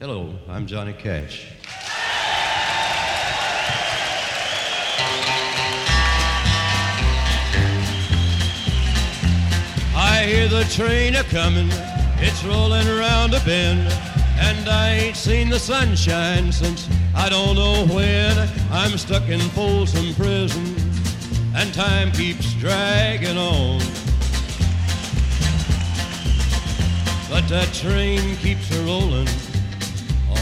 Hello, I'm Johnny Cash. I hear the train a comin', it's rollin' around a bend, and I ain't seen the sunshine since I don't know when. I'm stuck in Folsom Prison, and time keeps dragging on. But that train keeps a rollin'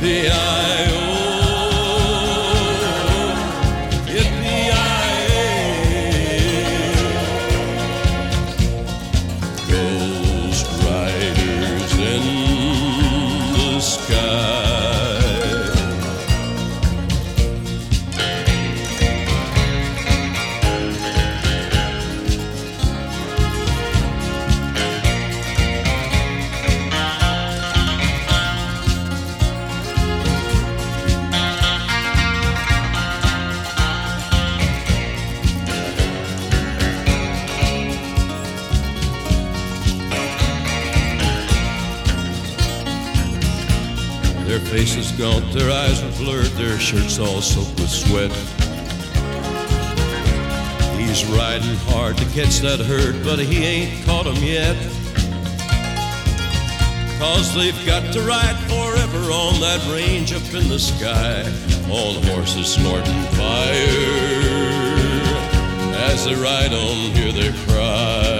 Yippee-i-oh, yippee-i-ay. Their shirts all soaked with sweat. He's riding hard to catch that herd, but he ain't caught caught 'em yet. Cause they've got to ride forever on that range up in the sky, all the horses snorting fire. As they ride on, hear their cry.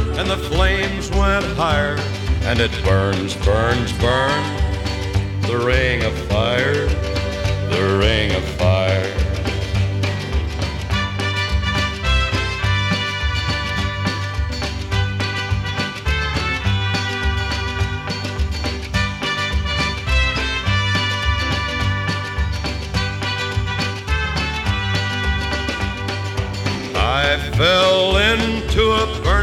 and the flames went higher. And it burns, burns, burns. The ring of fire, the ring of fire.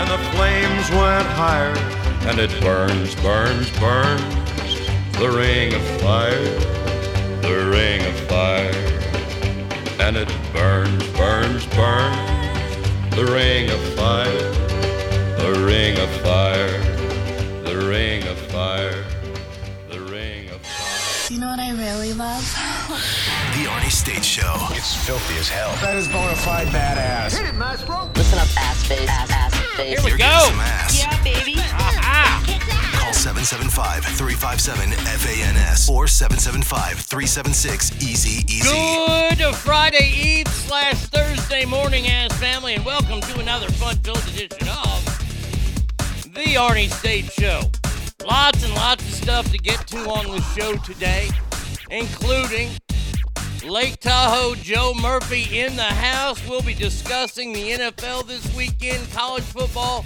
and the flames went higher. And it burns, burns, burns. The ring of fire, the ring of fire. And it burns, burns, burns. The ring of fire, the ring of fire, the ring of fire, the ring of fire. You know what I really love? The Arnie State Show. It's filthy as hell. That is bona fide badass. Hit it, Maestro. Listen up, ass face, ass, ass face. Here we You're go. getting some ass. Yeah, baby. Ah, Call 775-357-FANS or 775-376-EASY-EASY. good Friday Eve slash Thursday morning, ass family, and welcome to another fun-filled edition of the Arnie State Show. Lots and lots of stuff to get to on the show today, including Lake Tahoe Joe Murphy in the house. We'll be discussing the NFL this weekend, college football,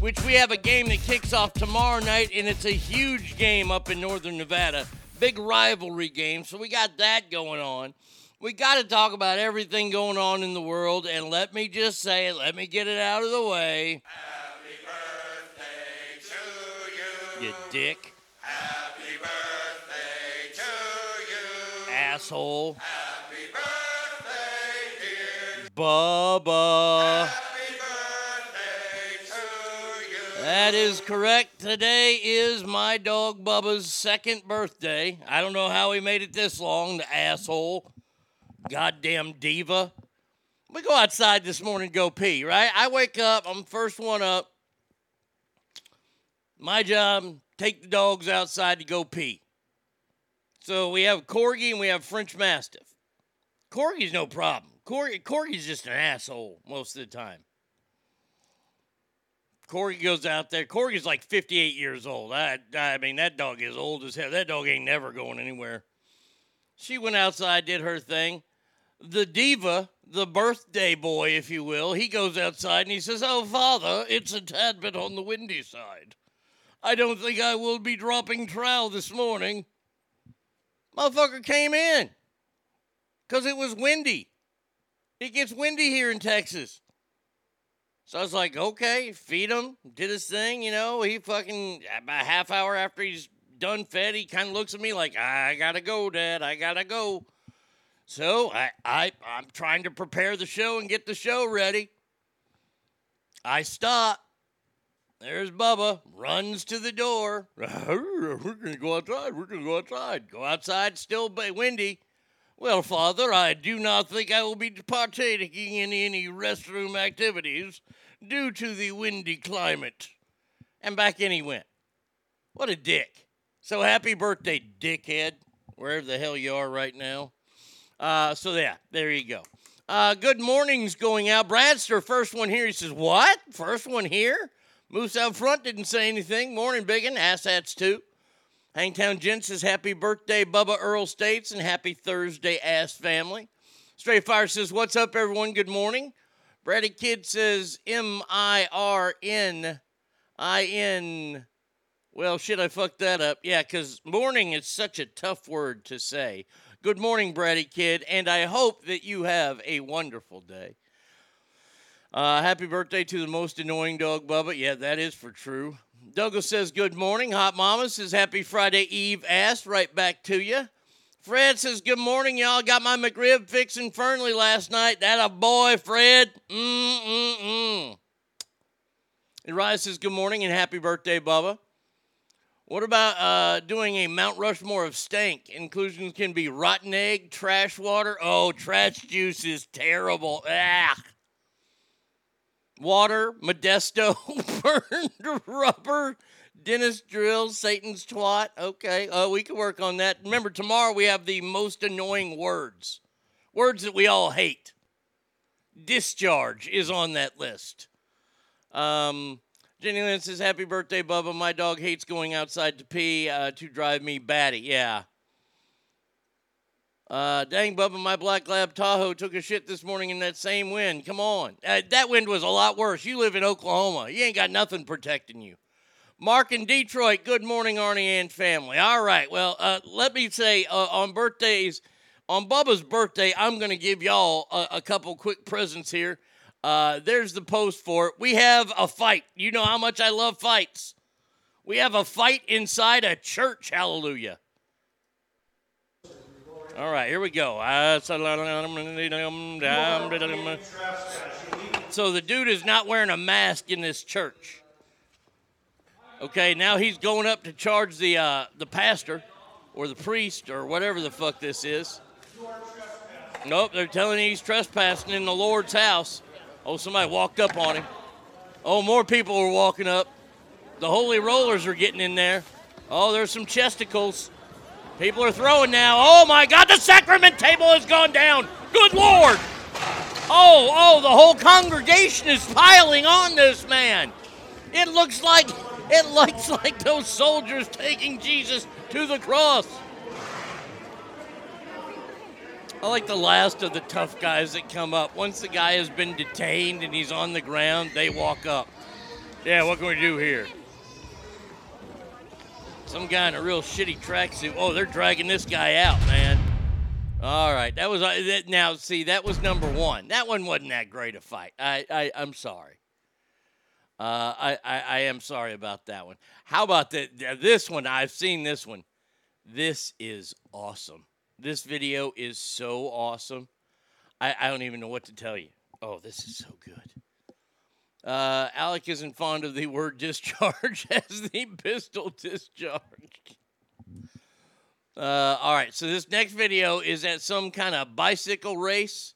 which we have a game that kicks off tomorrow night, and it's a huge game up in northern Nevada. Big rivalry game, so we got that going on. We got to talk about everything going on in the world, and let me just say it, let me get it out of the way. Happy birthday to you. You dick. Happy birthday to you. Asshole. Bubba. That is correct. Today is my dog Bubba's second birthday. I don't know how he made it this long, the asshole. Goddamn diva. We go outside this morning go pee, right? I wake up, I'm first one up. My job, take the dogs outside to go pee. So we have Corgi and we have French Mastiff. Corgi's no problem. Corgi, Corgi's just an asshole most of the time. Corgi goes out there. Corgi's like 58 years old. I, I mean, that dog is old as hell. That dog ain't never going anywhere. She went outside, did her thing. The diva, the birthday boy, if you will, he goes outside and he says, Oh, father, it's a tad bit on the windy side. I don't think I will be dropping trowel this morning. Motherfucker came in because it was windy. It gets windy here in Texas. So I was like, okay, feed him, did his thing, you know. He fucking, about half hour after he's done fed, he kind of looks at me like, I gotta go, Dad, I gotta go. So I, I, I'm trying to prepare the show and get the show ready. I stop. There's Bubba, runs to the door. We're going to go outside. We're going to go outside. Go outside, still windy. Well, Father, I do not think I will be partaking in any restroom activities due to the windy climate. And back in he went. What a dick. So happy birthday, dickhead, wherever the hell you are right now. Uh, so, yeah, there you go. Uh, good mornings going out. Bradster, first one here. He says, What? First one here? Moose out front didn't say anything. Morning, biggin. Asshats too. Hangtown Gents says, Happy birthday, Bubba Earl States, and happy Thursday, ass family. Straight Fire says, What's up, everyone? Good morning. Brady Kid says, M I R N I N. Well, shit, I fucked that up. Yeah, because morning is such a tough word to say. Good morning, Brady Kid, and I hope that you have a wonderful day. Uh, happy birthday to the most annoying dog, Bubba. Yeah, that is for true. Douglas says, Good morning. Hot Mama says, Happy Friday Eve ass. Right back to you. Fred says, Good morning, y'all. Got my McRib fixing Fernley last night. That a boy, Fred. Mm-mm-mm. Rise says, Good morning and happy birthday, Bubba. What about uh, doing a Mount Rushmore of stank? Inclusions can be rotten egg, trash water. Oh, trash juice is terrible. Ah water, Modesto, burned rubber, Dennis drills, Satan's twat. Okay, uh, we can work on that. Remember, tomorrow we have the most annoying words, words that we all hate. Discharge is on that list. Um, Jenny Lynn says, Happy birthday, Bubba. My dog hates going outside to pee uh, to drive me batty. Yeah. Uh, dang, Bubba, my Black Lab Tahoe took a shit this morning in that same wind. Come on. Uh, that wind was a lot worse. You live in Oklahoma. You ain't got nothing protecting you. Mark in Detroit, good morning, Arnie and family. All right, well, uh, let me say uh, on birthdays, on Bubba's birthday, I'm going to give y'all a, a, couple quick presents here. Uh, there's the post for it. We have a fight. You know how much I love fights. We have a fight inside a church. Hallelujah. All right, here we go. So the dude is not wearing a mask in this church. Okay, now he's going up to charge the uh, the pastor or the priest or whatever the fuck this is. Nope, they're telling he's trespassing in the Lord's house. Oh, somebody walked up on him. Oh, more people are walking up. The holy rollers are getting in there. Oh, there's some chesticles. People are throwing now. Oh my God, the sacrament table has gone down. Good Lord. Oh, oh, the whole congregation is piling on this man. It looks like it looks like those soldiers taking Jesus to the cross. I like the last of the tough guys that come up. Once the guy has been detained and he's on the ground, they walk up. Yeah, what can we do here? Some guy in a real shitty tracksuit. Oh, they're dragging this guy out, man. All right, that was uh, now. See, that was number one. That one wasn't that great a fight. I, I I'm sorry. Uh, I, I, I am sorry about that one. How about the, this one? I've seen this one. This is awesome. This video is so awesome. I, I don't even know what to tell you. Oh, this is so good. Uh, Alec isn't fond of the word discharge as the pistol discharge. Uh, all right, so this next video is at some kind of bicycle race.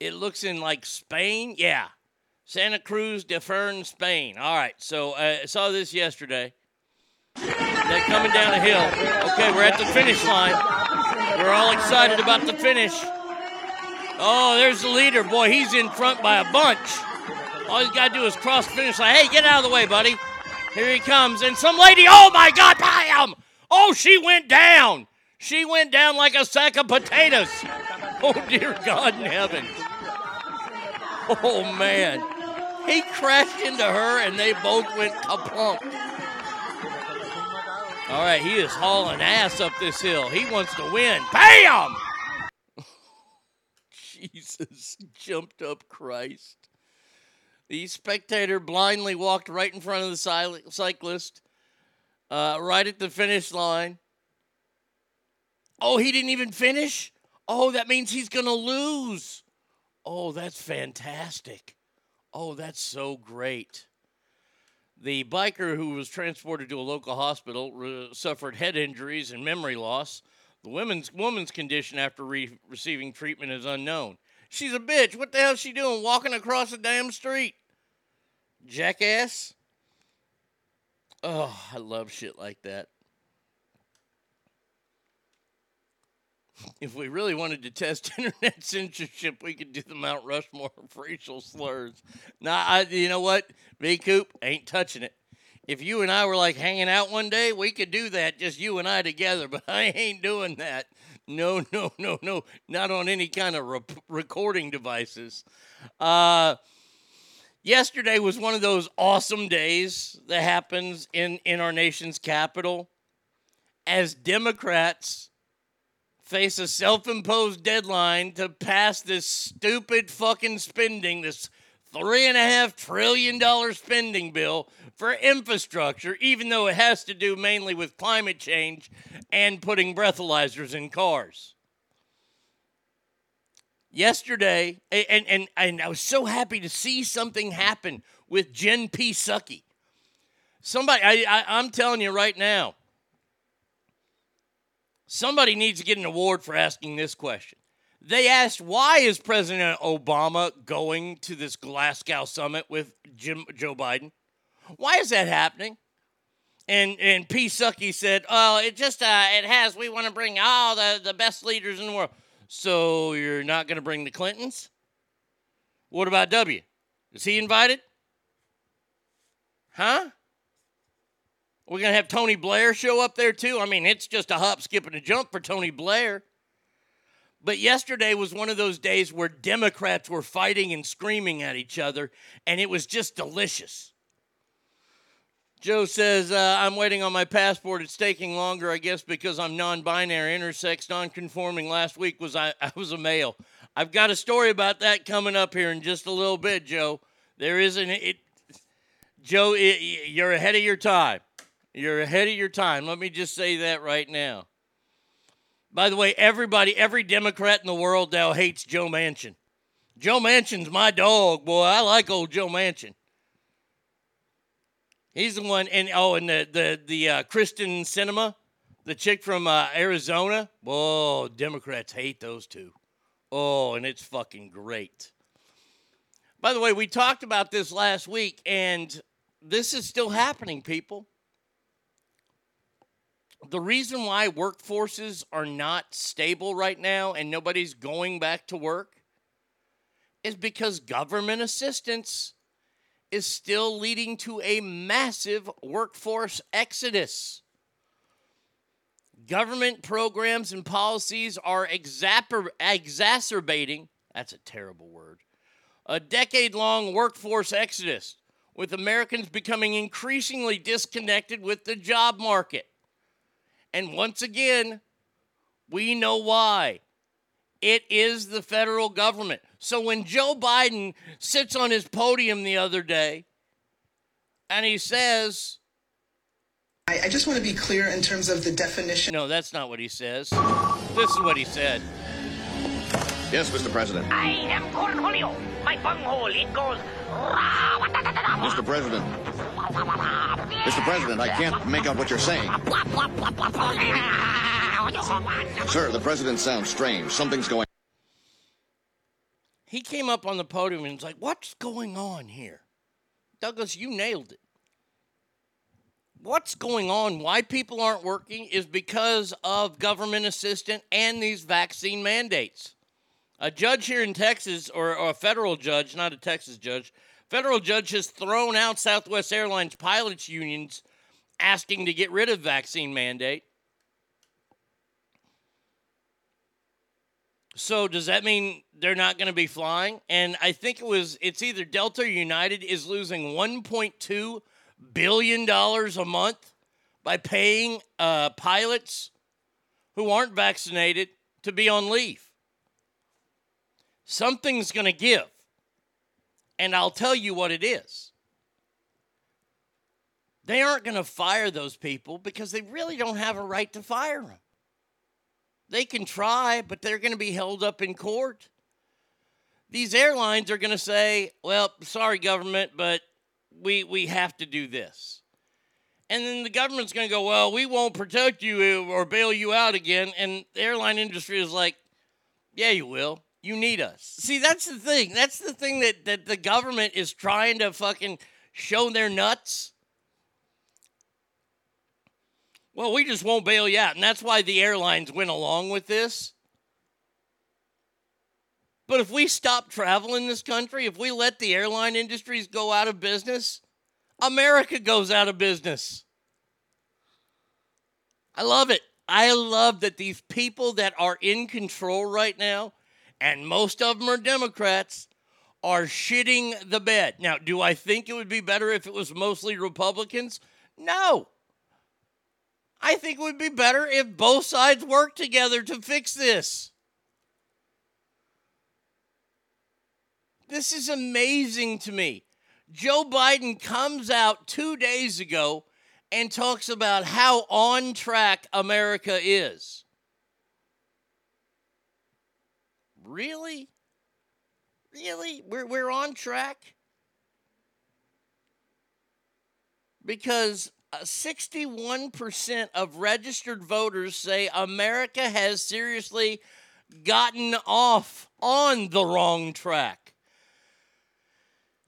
It looks in like Spain. Yeah, Santa Cruz de Fern, Spain. All right, so uh, I saw this yesterday. They're coming down a hill. Okay, we're at the finish line. We're all excited about the finish. Oh, there's the leader. Boy, he's in front by a bunch. All he's got to do is cross finish line. Hey, get out of the way, buddy. Here he comes. And some lady, oh my God, bam! Oh, she went down. She went down like a sack of potatoes. Oh, dear God in heaven. Oh, man. He crashed into her and they both went kaplunk. All right, he is hauling ass up this hill. He wants to win. Bam! Jesus, jumped up Christ. The spectator blindly walked right in front of the cy- cyclist, uh, right at the finish line. Oh, he didn't even finish? Oh, that means he's going to lose. Oh, that's fantastic. Oh, that's so great. The biker who was transported to a local hospital re- suffered head injuries and memory loss. The woman's woman's condition after re- receiving treatment is unknown. She's a bitch. What the hell's she doing walking across the damn street? Jackass. Oh, I love shit like that. If we really wanted to test internet censorship, we could do the Mount Rushmore racial slurs. Nah, I, you know what? V Coop ain't touching it. If you and I were like hanging out one day, we could do that, just you and I together, but I ain't doing that. No, no, no, no. Not on any kind of rep- recording devices. Uh, yesterday was one of those awesome days that happens in, in our nation's capital as Democrats face a self imposed deadline to pass this stupid fucking spending, this three and a half trillion dollar spending bill for infrastructure, even though it has to do mainly with climate change and putting breathalyzers in cars. Yesterday, and, and, and I was so happy to see something happen with Jen P. Sucky. Somebody, I, I, I'm telling you right now, somebody needs to get an award for asking this question. They asked, why is President Obama going to this Glasgow summit with Jim, Joe Biden? Why is that happening? And and P. Sucky said, oh, it just, uh, it has, we want to bring all the, the best leaders in the world. So you're not going to bring the Clintons? What about W? Is he invited? Huh? We're going to have Tony Blair show up there too? I mean, it's just a hop, skip, and a jump for Tony Blair. But yesterday was one of those days where Democrats were fighting and screaming at each other, and it was just delicious. Joe says, uh, I'm waiting on my passport. It's taking longer, I guess, because I'm non binary, intersex, non conforming. Last week was I, I was a male. I've got a story about that coming up here in just a little bit, Joe. There isn't it. Joe, it, you're ahead of your time. You're ahead of your time. Let me just say that right now. By the way, everybody, every Democrat in the world now hates Joe Manchin. Joe Manchin's my dog, boy. I like old Joe Manchin. He's the one, and oh, and the the the uh, Kyrsten Sinema, the chick from uh, Arizona. Whoa, Democrats hate those two. Oh, and it's fucking great. By the way, we talked about this last week, and this is still happening, people. The reason why workforces are not stable right now and nobody's going back to work is because government assistance is still leading to a massive workforce exodus. Government programs and policies are exacerbating, that's a terrible word, a decade long workforce exodus, with Americans becoming increasingly disconnected with the job market. And once again, we know why. It is the federal government. So when Joe Biden sits on his podium the other day and he says, I, I just want to be clear in terms of the definition. No, that's not what he says. This is what he said. Yes, Mr. President. I am Cornholio. My bunghole, it goes. Mr. President. Mr. President, I can't make out what you're saying. Sir, the president sounds strange. Something's going He came up on the podium and was like, What's going on here? Douglas, you nailed it. What's going on? Why people aren't working is because of government assistance and these vaccine mandates. A judge here in Texas, or, or a federal judge, not a Texas judge, federal judge has thrown out Southwest Airlines pilots unions asking to get rid of vaccine mandate. So does that mean they're not going to be flying? And I think it was it's either Delta or United is losing 1.2 billion dollars a month by paying uh, pilots who aren't vaccinated to be on leave. Something's going to give. And I'll tell you what it is. They aren't going to fire those people because they really don't have a right to fire them. They can try, but they're going to be held up in court. These airlines are going to say, "Well, sorry government, but we we have to do this." And then the government's going to go, "Well, we won't protect you uh, or bail you out again." And the airline industry is like, "Yeah, you will. You need us." See, that's the thing. That's the thing that that the government is trying to fucking show their nuts. Well, we just won't bail you out. And that's why the airlines went along with this. But if we stop travel in this country, if we let the airline industries go out of business, America goes out of business. I love it. I love that these people that are in control right now, and most of them are Democrats, are shitting the bed. Now, do I think it would be better if it was mostly Republicans? No. I think it would be better if both sides worked together to fix this. This is amazing to me. Joe Biden comes out two days ago and talks about how on track America is. Really? Really? We're, we're on track? Because Uh, 61% of registered voters say America has seriously gotten off on the wrong track.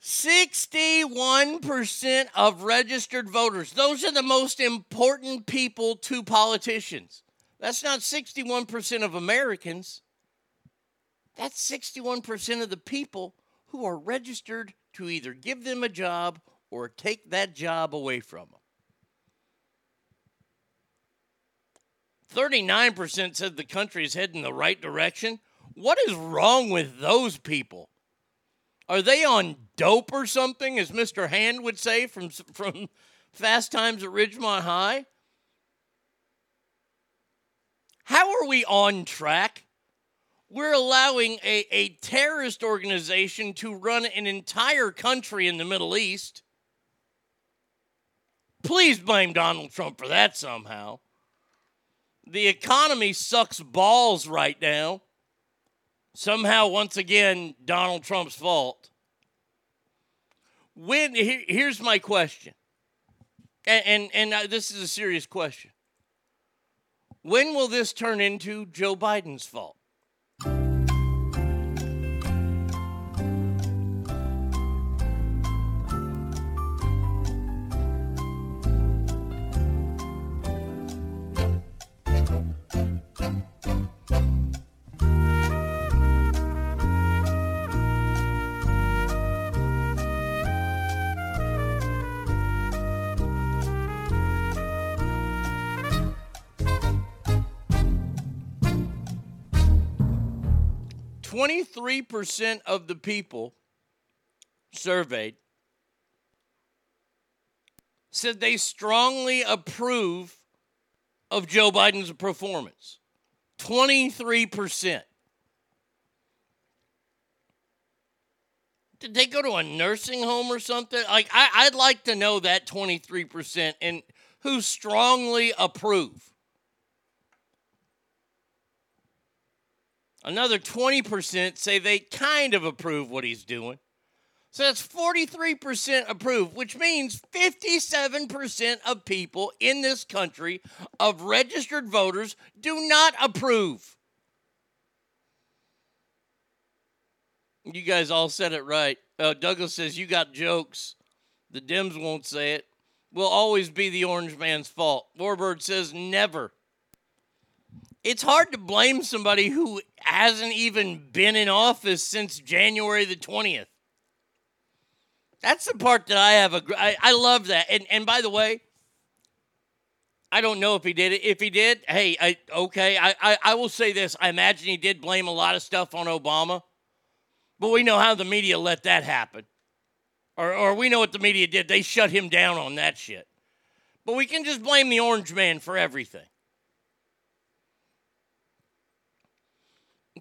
61% of registered voters. Those are the most important people to politicians. That's not 61% of Americans. That's 61% of the people who are registered to either give them a job or take that job away from them. 39% said the country is heading the right direction. What is wrong with those people? Are they on dope or something, as Mr. Hand would say from, from Fast Times at Ridgemont High? How are we on track? We're allowing a, a terrorist organization to run an entire country in the Middle East. Please blame Donald Trump for that somehow. The economy sucks balls right now. Somehow, once again, Donald Trump's fault. When here, here's my question, and and, and uh, this is a serious question. When will this turn into Joe Biden's fault? Twenty-three percent of the people surveyed said they strongly approve of Joe Biden's performance. 23%. Did they go to a nursing home or something? Like, I, would like to know that 23% and who strongly approve. Another 20% say they kind of approve what he's doing. So that's 43% approve, which means 57% of people in this country, of registered voters, do not approve. You guys all said it right. Uh, Douglas says, You got jokes. The Dems won't say it. Will always be the orange man's fault. Warbird says, Never. It's hard to blame somebody who hasn't even been in office since January the 20th. That's the part that I have a. I, I love that. And and by the way, I don't know if he did it. If he did, hey, I okay. I, I I will say this. I imagine he did blame a lot of stuff on Obama, but we know how the media let that happen, or or we know what the media did. They shut him down on that shit. But we can just blame the orange man for everything.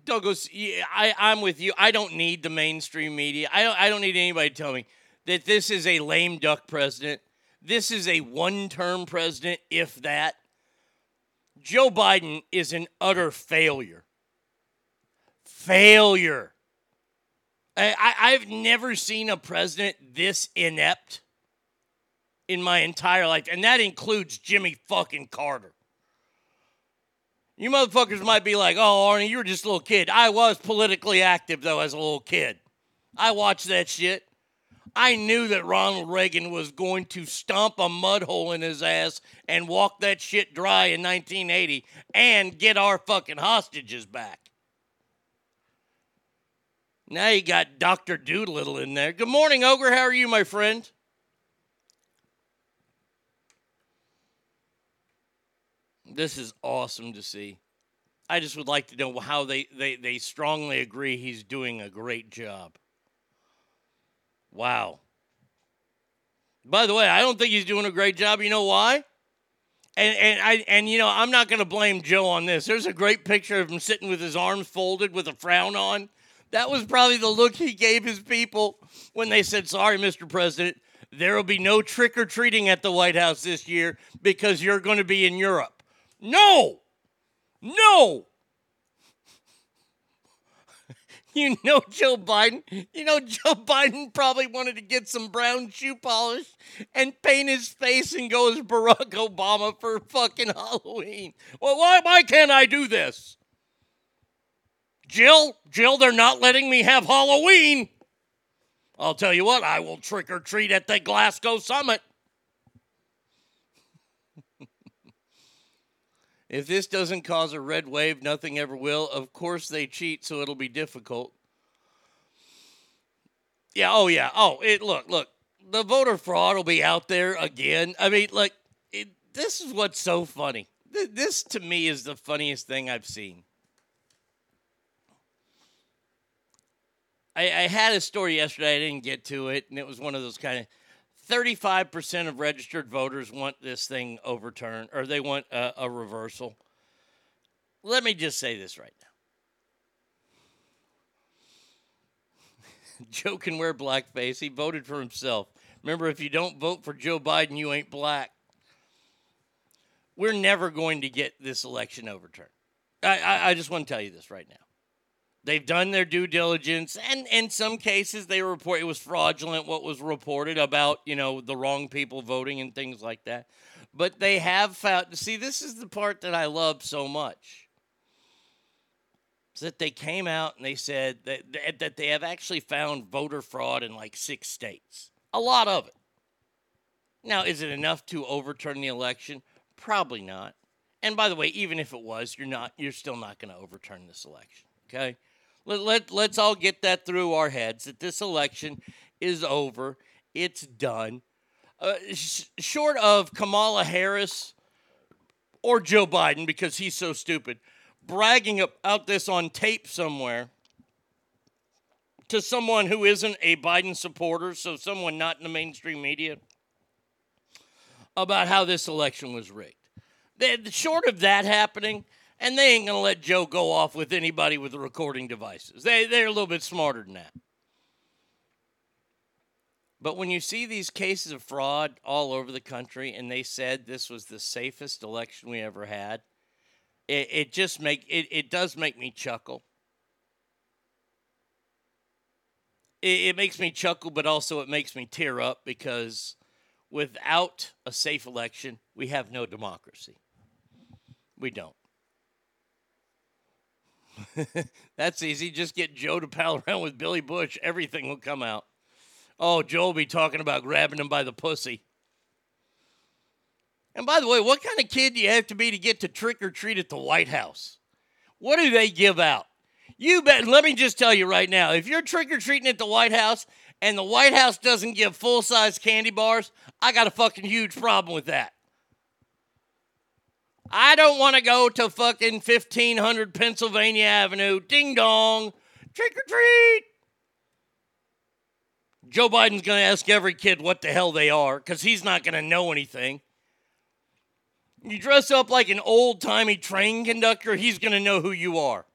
Douglas, I, I'm with you. I don't need the mainstream media. I don't, I don't need anybody to tell me that this is a lame duck president. This is a one term president, if that. Joe Biden is an utter failure. Failure. I, I, I've never seen a president this inept in my entire life, and that includes Jimmy fucking Carter. You motherfuckers might be like, oh, Arnie, you were just a little kid. I was politically active, though, as a little kid. I watched that shit. I knew that Ronald Reagan was going to stomp a mud hole in his ass and walk that shit dry in 1980 and get our fucking hostages back. Now you got Dr. Doolittle in there. Good morning, Ogre. How are you, my friend? This is awesome to see. I just would like to know how they, they, they strongly agree he's doing a great job. Wow. By the way, I don't think he's doing a great job. You know why? And and I and you know I'm not going to blame Joe on this. There's a great picture of him sitting with his arms folded with a frown on. That was probably the look he gave his people when they said, "Sorry, Mr. President, there will be no trick or treating at the White House this year because you're going to be in Europe." No, no. You know Joe Biden. You know Joe Biden probably wanted to get some brown shoe polish and paint his face and go as Barack Obama for fucking Halloween. Well, why why can't I do this? Jill, Jill, they're not letting me have Halloween. I'll tell you what, I will trick or treat at the Glasgow summit. If this doesn't cause a red wave, nothing ever will. Of course, they cheat, so it'll be difficult. Yeah, oh, yeah. Oh, it look, look. The voter fraud will be out there again. I mean, look, it, this is what's so funny. Th- This, to me, is the funniest thing I've seen. I, I had a story yesterday. I didn't get to it, and it was one of those kind of 35% of registered voters want this thing overturned or they want a, a reversal. Let me just say this right now. Joe can wear blackface. He voted for himself. Remember, if you don't vote for Joe Biden, you ain't black. We're never going to get this election overturned. I, I, I just want to tell you this right now. They've done their due diligence, and in some cases, they report it was fraudulent what was reported about you know the wrong people voting and things like that. But they have found. See, this is the part that I love so much. Is that they came out and they said that that they have actually found voter fraud in like six states. A lot of it. Now, is it enough to overturn the election? Probably not. And by the way, even if it was, you're not. You're still not going to overturn this election. Okay. Let, let, let's all get that through our heads that this election is over. It's done. Uh, sh- short of Kamala Harris or Joe Biden, because he's so stupid, bragging about this on tape somewhere to someone who isn't a Biden supporter, so someone not in the mainstream media, about how this election was rigged. Short of that happening, and they ain't going to let Joe go off with anybody with recording devices. They, they're a little bit smarter than that. But when you see these cases of fraud all over the country, and they said this was the safest election we ever had, it, it just make it, it does make me chuckle. It, it makes me chuckle, but also it makes me tear up because without a safe election, we have no democracy. We don't. That's easy. Just get Joe to pal around with Billy Bush. Everything will come out. Oh, Joe will be talking about grabbing him by the pussy. And by the way, what kind of kid do you have to be to get to trick or treat at the White House? What do they give out? You bet. Let me just tell you right now if you're trick or treating at the White House and the White House doesn't give full size candy bars, I got a fucking huge problem with that. I don't want to go to fucking 1500 Pennsylvania Avenue. Ding dong. Trick or treat. Joe Biden's going to ask every kid what the hell they are because he's not going to know anything. You dress up like an old timey train conductor, he's going to know who you are.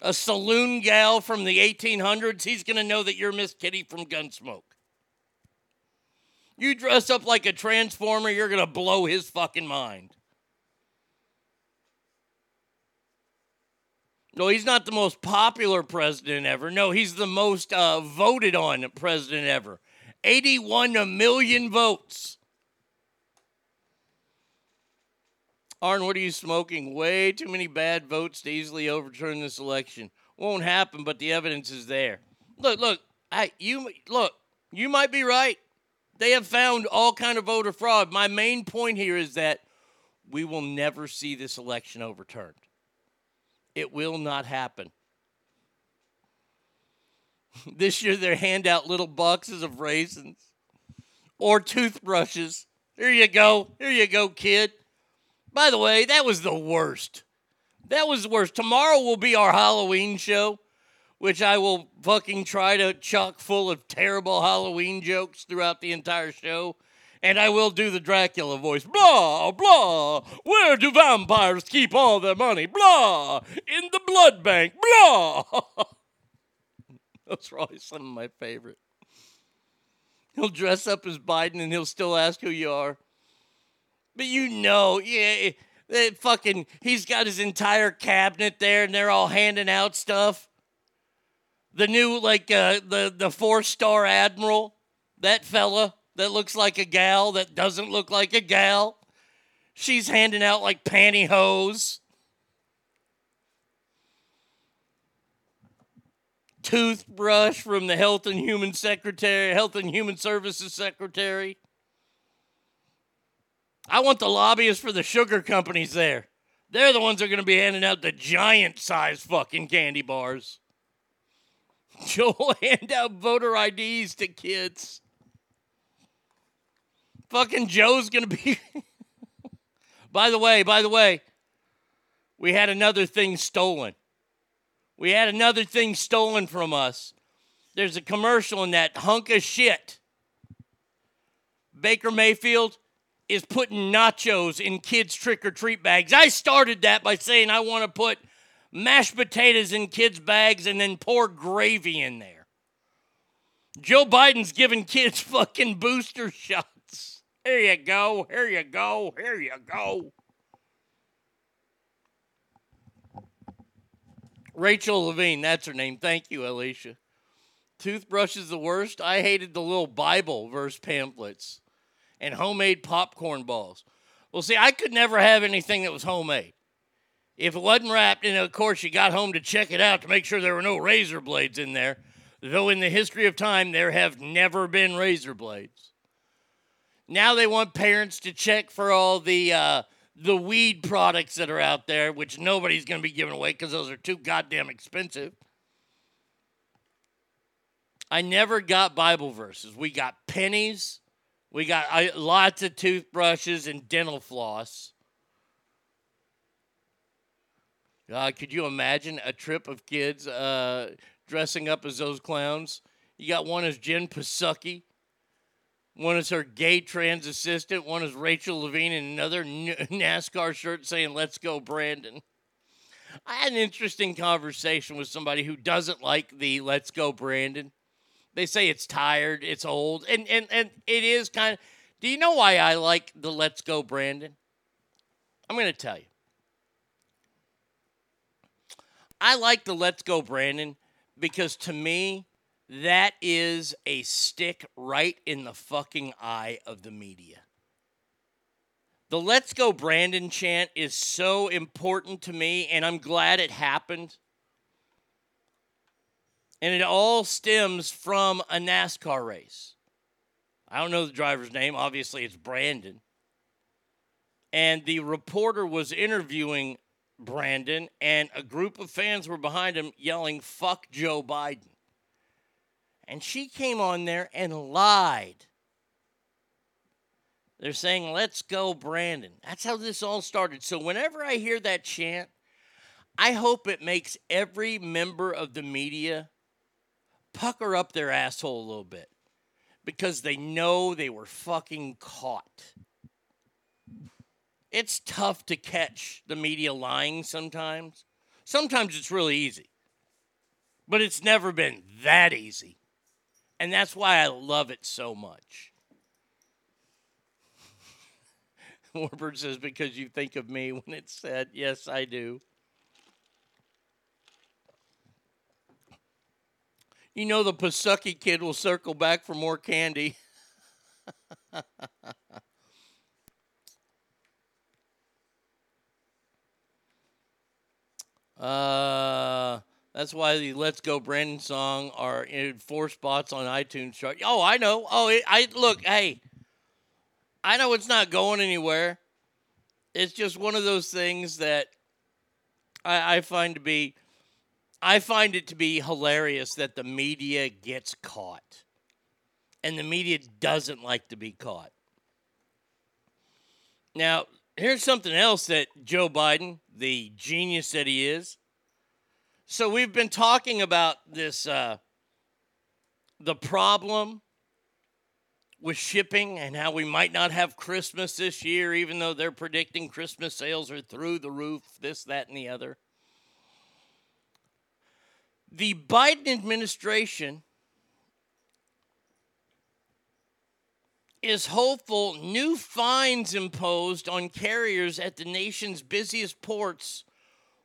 A saloon gal from the 1800s, he's going to know that you're Miss Kitty from Gunsmoke. You dress up like a transformer, you're going to blow his fucking mind. No, he's not the most popular president ever. No, he's the most uh, voted on president ever. 81 million votes. Arn, what are you smoking? Way too many bad votes to easily overturn this election. Won't happen, but the evidence is there. Look, look, I you look, you might be right. They have found all kind of voter fraud. My main point here is that we will never see this election overturned. It will not happen. This year they hand out little boxes of raisins or toothbrushes. Here you go. Here you go, kid. By the way, that was the worst. That was the worst. Tomorrow will be our Halloween show, which I will fucking try to chock full of terrible Halloween jokes throughout the entire show. And I will do the Dracula voice. Blah, blah. Where do vampires keep all their money? Blah. In the blood bank. Blah. Those are always some of my favorite. He'll dress up as Biden and he'll still ask who you are. But you know, yeah, fucking, he's got his entire cabinet there and they're all handing out stuff. The new, like, uh, the, the four star admiral, that fella that looks like a gal that doesn't look like a gal. She's handing out like pantyhose. Toothbrush from the Health and Human Secretary, Health and Human Services Secretary. I want the lobbyists for the sugar companies there. They're the ones that are going to be handing out the giant size fucking candy bars. Joel hand out voter IDs to kids. Fucking Joe's to be. by the way, by the way, we had another thing stolen. We had another thing stolen from us. There's a commercial in that hunk of shit. Baker Mayfield, is putting nachos in kids' trick or treat bags. I started that by saying I want to put mashed potatoes in kids' bags and then pour gravy in there. Joe Biden's giving kids fucking booster shots. Here you go, here you go, here you go. Rachel Levine, that's her name. Thank you, Alicia. Toothbrush is the worst. I hated the little Bible verse pamphlets and homemade popcorn balls. Well, see, I could never have anything that was homemade. If it wasn't wrapped, and of course you got home to check it out to make sure there were no razor blades in there, though in the history of time there have never been razor blades. Now they want parents to check for all the uh, the weed products that are out there, which nobody's going to be giving away because those are too goddamn expensive. I never got Bible verses. We got pennies we got uh, lots of toothbrushes and dental floss. Uh, could you imagine a trip of kids uh, dressing up as those clowns? You got one as Jen Psaki, one is her gay trans assistant, one is Rachel Levine, and another NASCAR shirt saying "Let's go, Brandon." I had an interesting conversation with somebody who doesn't like the "Let's go, Brandon." They say it's tired, it's old, and and and it is kind of. Do you know why I like the Let's Go Brandon? I'm going to tell you. I like the Let's Go Brandon because to me, that is a stick right in the fucking eye of the media. The Let's Go Brandon chant is so important to me, and I'm glad it happened. And it all stems from a NASCAR race. I don't know the driver's name. Obviously, it's Brandon. And the reporter was interviewing Brandon, and a group of fans were behind him yelling, fuck Joe Biden. And she came on there and lied. They're saying, let's go, Brandon. That's how this all started. So whenever I hear that chant, I hope it makes every member of the media pucker up their asshole a little bit because they know they were fucking caught. It's tough to catch the media lying sometimes. Sometimes it's really easy, but it's never been that easy. And that's why I love it so much. Warbird says, because you think of me when it's said. Yes, I do. You know the Pasucky kid will circle back for more candy. uh, that's why the "Let's Go Brandon" song are in four spots on iTunes chart. Oh, I know. Oh, it, I look. Hey, I know it's not going anywhere. It's just one of those things that I, I find to be I find it to be hilarious that the media gets caught. And the media doesn't like to be caught. Now, here's something else that Joe Biden, the genius that he is. So we've been talking about this uh, the problem with shipping and how we might not have Christmas this year, even though they're predicting Christmas sales are through the roof, this, that, and the other. The Biden administration is hopeful new fines imposed on carriers at the nation's busiest ports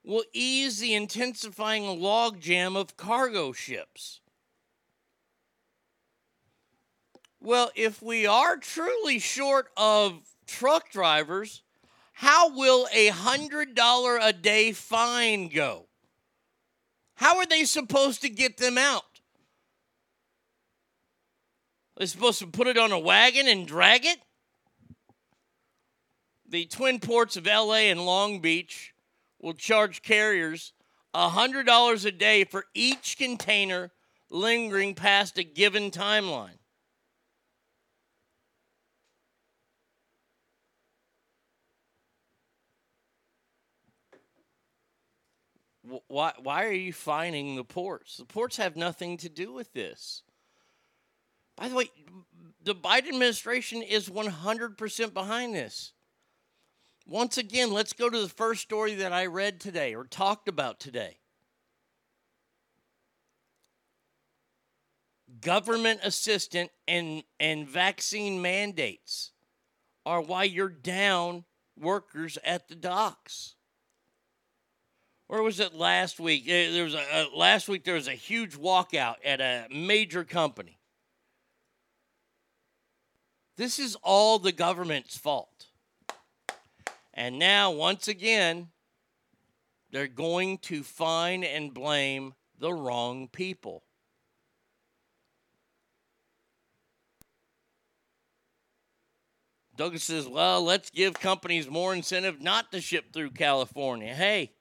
will ease the intensifying logjam of cargo ships. Well, if we are truly short of truck drivers, how will a $100 a day fine go? How are they supposed to get them out? They're supposed to put it on a wagon and drag it? The twin ports of LA and Long Beach will charge carriers $100 a day for each container lingering past a given timeline. Why, why are you fining the ports? The ports have nothing to do with this. By the way, the Biden administration is 100% behind this. Once again, let's go to the first story that I read today or talked about today. Government assistant and, and vaccine mandates are why you're down workers at the docks. Or was it last week? There was a, uh, last week there was a huge walkout at a major company. This is all the government's fault. And now, once again, they're going to fine and blame the wrong people. Douglas says, well, let's give companies more incentive not to ship through California. Hey,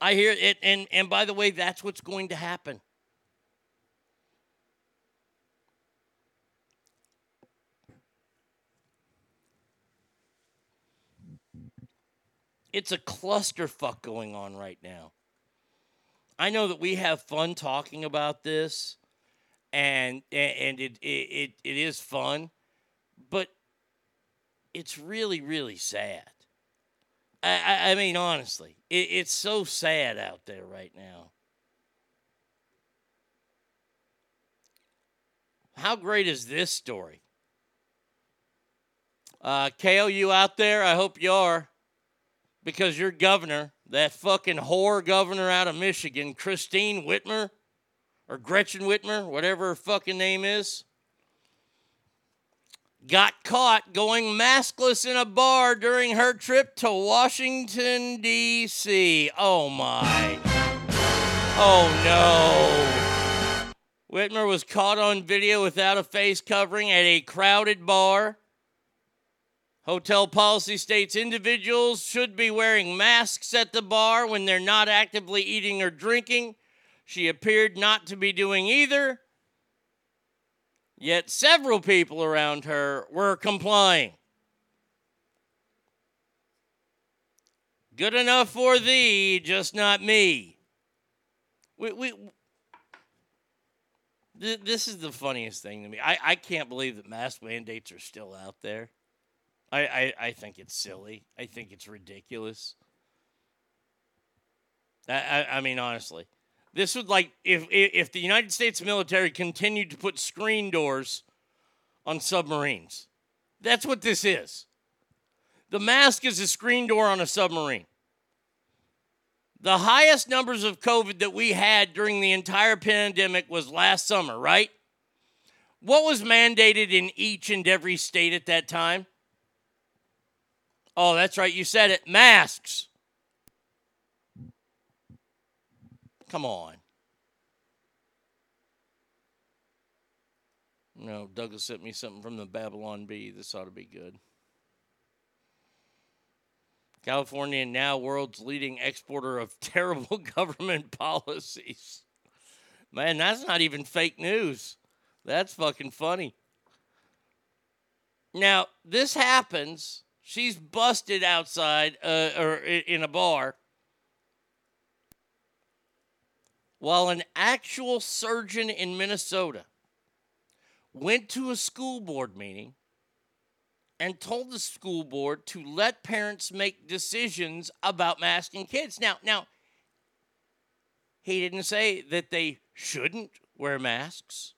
I hear it. And, and by the way, that's what's going to happen. It's a clusterfuck going on right now. I know that we have fun talking about this, and and it it, it is fun, but it's really really sad. I, I mean, honestly, it, it's so sad out there right now. How great is this story? Uh, Kale, you out there? I hope you are. Because your governor, that fucking whore governor out of Michigan, Christine Whitmer, or Gretchen Whitmer, whatever her fucking name is, got caught going maskless in a bar during her trip to Washington, D.C. Oh my. Oh no. Whitmer was caught on video without a face covering at a crowded bar. Hotel policy states individuals should be wearing masks at the bar when they're not actively eating or drinking. She appeared not to be doing either. Yet several people around her were complying. Good enough for thee, just not me. We, we, th- this is the funniest thing to me. I, I can't believe that mask mandates are still out there. I, I, I think it's silly. I think it's ridiculous. I, I, I mean, honestly, this would like if if the United States military continued to put screen doors on submarines. That's what this is. The mask is a screen door on a submarine. The highest numbers of COVID that we had during the entire pandemic was last summer, right? What was mandated in each and every state at that time? Oh, that's right. You said it. Masks. Come on. No, Douglas sent me something from the Babylon Bee. This ought to be good. California now world's leading exporter of terrible government policies. Man, that's not even fake news. That's fucking funny. Now, this happens. She's busted outside uh, or in a bar while an actual surgeon in Minnesota went to a school board meeting and told the school board to let parents make decisions about masking kids. Now, now he didn't say that they shouldn't wear masks.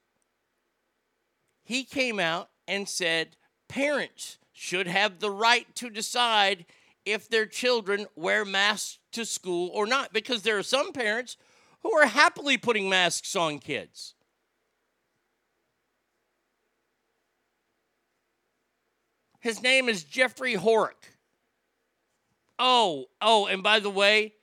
He came out and said parents should have the right to decide if their children wear masks to school or not because there are some parents who are happily putting masks on kids. His name is Jeffrey Horick. Oh, oh, and by the way,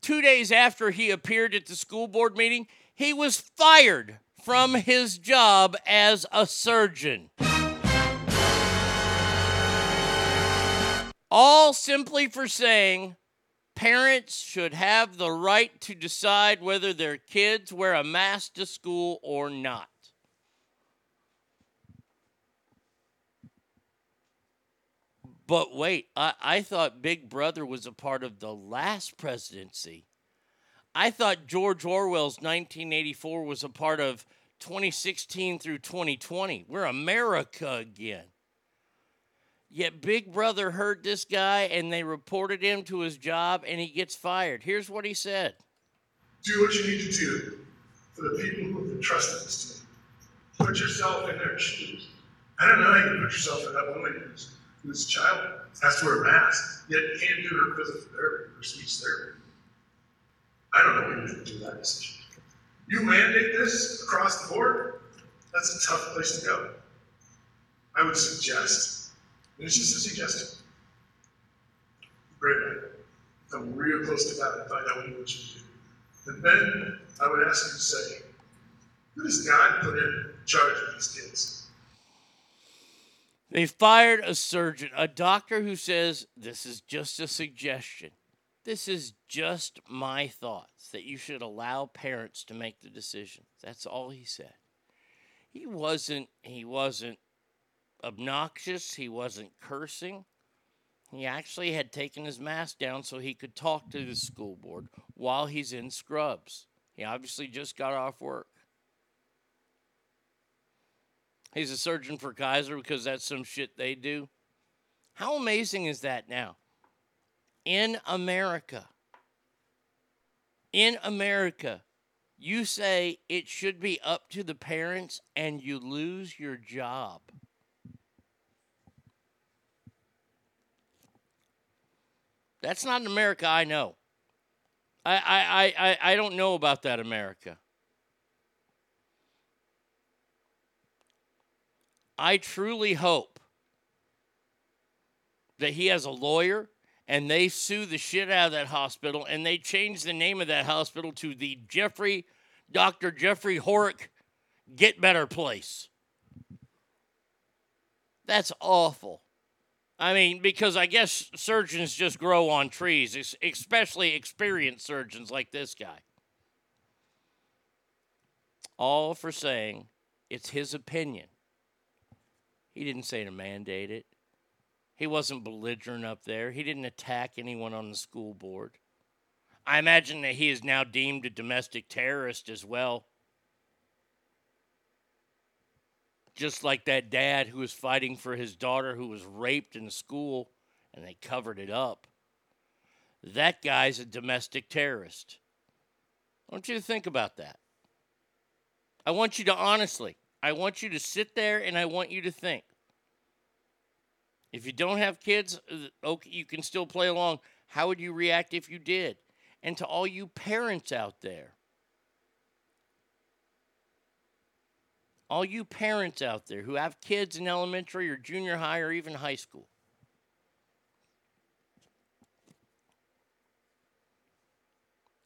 two days after he appeared at the school board meeting, he was fired from his job as a surgeon. All simply for saying parents should have the right to decide whether their kids wear a mask to school or not. But wait, I, I thought Big Brother was a part of the last presidency. I thought George Orwell's 1984 was a part of 2016 through 2020. We're America again. Yet Big Brother heard this guy and they reported him to his job and he gets fired. Here's what he said Do what you need to do for the people who have entrusted this to. Put yourself in their shoes. I don't know how you can put yourself in that woman who's, child has to wear a mask, yet can't do her physical therapy or speech therapy. I don't know when you do that decision. You mandate this across the board, that's a tough place to go. I would suggest, and it's just a suggestion, great night. Come real close to that and find out what you should do. And then I would ask you to say, who does God put in charge of these kids? They fired a surgeon, a doctor who says, This is just a suggestion. This is just my thoughts that you should allow parents to make the decision. That's all he said. He wasn't he wasn't obnoxious, he wasn't cursing. He actually had taken his mask down so he could talk to the school board while he's in scrubs. He obviously just got off work. He's a surgeon for Kaiser because that's some shit they do. How amazing is that now? In America, in America, you say it should be up to the parents and you lose your job. That's not an America I know. I, I, I, I- don't know about that, America. I truly hope that he has a lawyer and they sue the shit out of that hospital and they change the name of that hospital to the Jeffrey, Dr. Jeffrey Horick Get Better Place. That's awful. I mean, because I guess surgeons just grow on trees, especially experienced surgeons like this guy. All for saying it's his opinion. He didn't say to mandate it. He wasn't belligerent up there. He didn't attack anyone on the school board. I imagine that he is now deemed a domestic terrorist as well. Just like that dad who was fighting for his daughter who was raped in school and they covered it up. That guy's a domestic terrorist. I want you to think about that. I want you to honestly, I want you to sit there and I want you to think. If you don't have kids, uh, okay, you can still play along. How would you react if you did? And to all you parents out there, all you parents out there who have kids in elementary or junior high or even high school,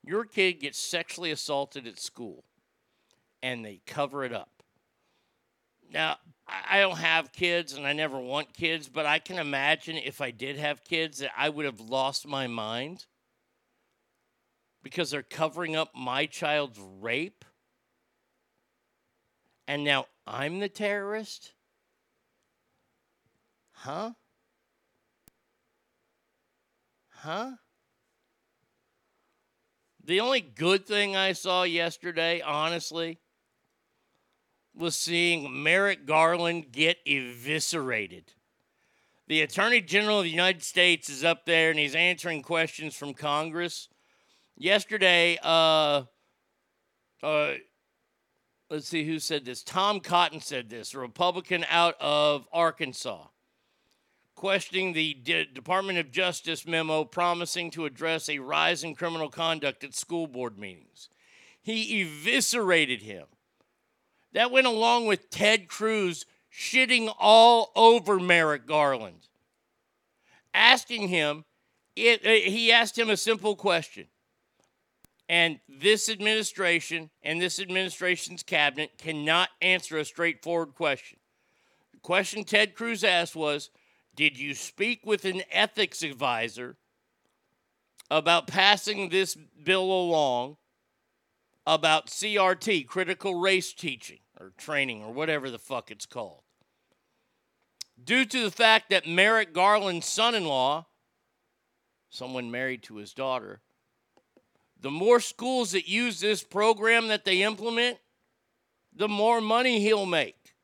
your kid gets sexually assaulted at school and they cover it up. Now, I don't have kids and I never want kids, but I can imagine if I did have kids that I would have lost my mind because they're covering up my child's rape. And now I'm the terrorist? Huh? Huh? The only good thing I saw yesterday, honestly, was seeing Merrick Garland get eviscerated. The Attorney General of the United States is up there and he's answering questions from Congress. Yesterday, uh, uh, let's see who said this. Tom Cotton said this, a Republican out of Arkansas, questioning the Department of Justice memo promising to address a rise in criminal conduct at school board meetings. He eviscerated him. That went along with Ted Cruz shitting all over Merrick Garland, asking him, it, uh, he asked him a simple question. And this administration and this administration's cabinet cannot answer a straightforward question. The question Ted Cruz asked was Did you speak with an ethics advisor about passing this bill along about CRT, critical race teaching or training or whatever the fuck it's called? Due to the fact that Merrick Garland's son in law, someone married to his daughter, the more schools that use this program that they implement, the more money he'll make.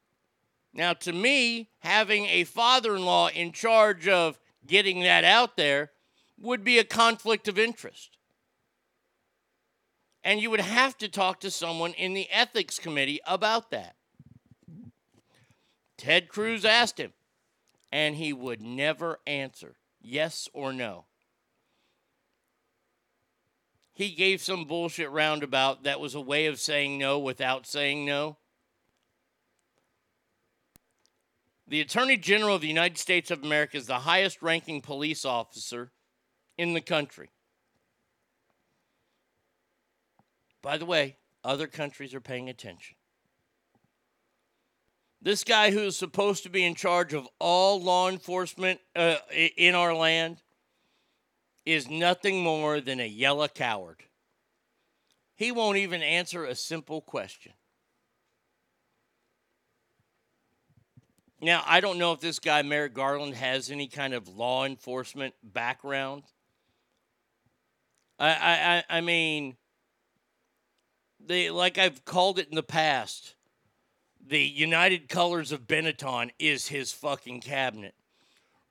Now, to me, having a father in law in charge of getting that out there would be a conflict of interest. And you would have to talk to someone in the ethics committee about that. Ted Cruz asked him, and he would never answer yes or no he gave some bullshit roundabout that was a way of saying no without saying no. The Attorney General of the United States of America is the highest ranking police officer in the country. By the way, other countries are paying attention. This guy who is supposed to be in charge of all law enforcement uh, in our land is nothing more than a yellow coward. He won't even answer a simple question. Now, I don't know if this guy, Merrick Garland, has any kind of law enforcement background. I, I, I- mean, they, like I've called it in the past, the United Colors of Benetton is his fucking cabinet.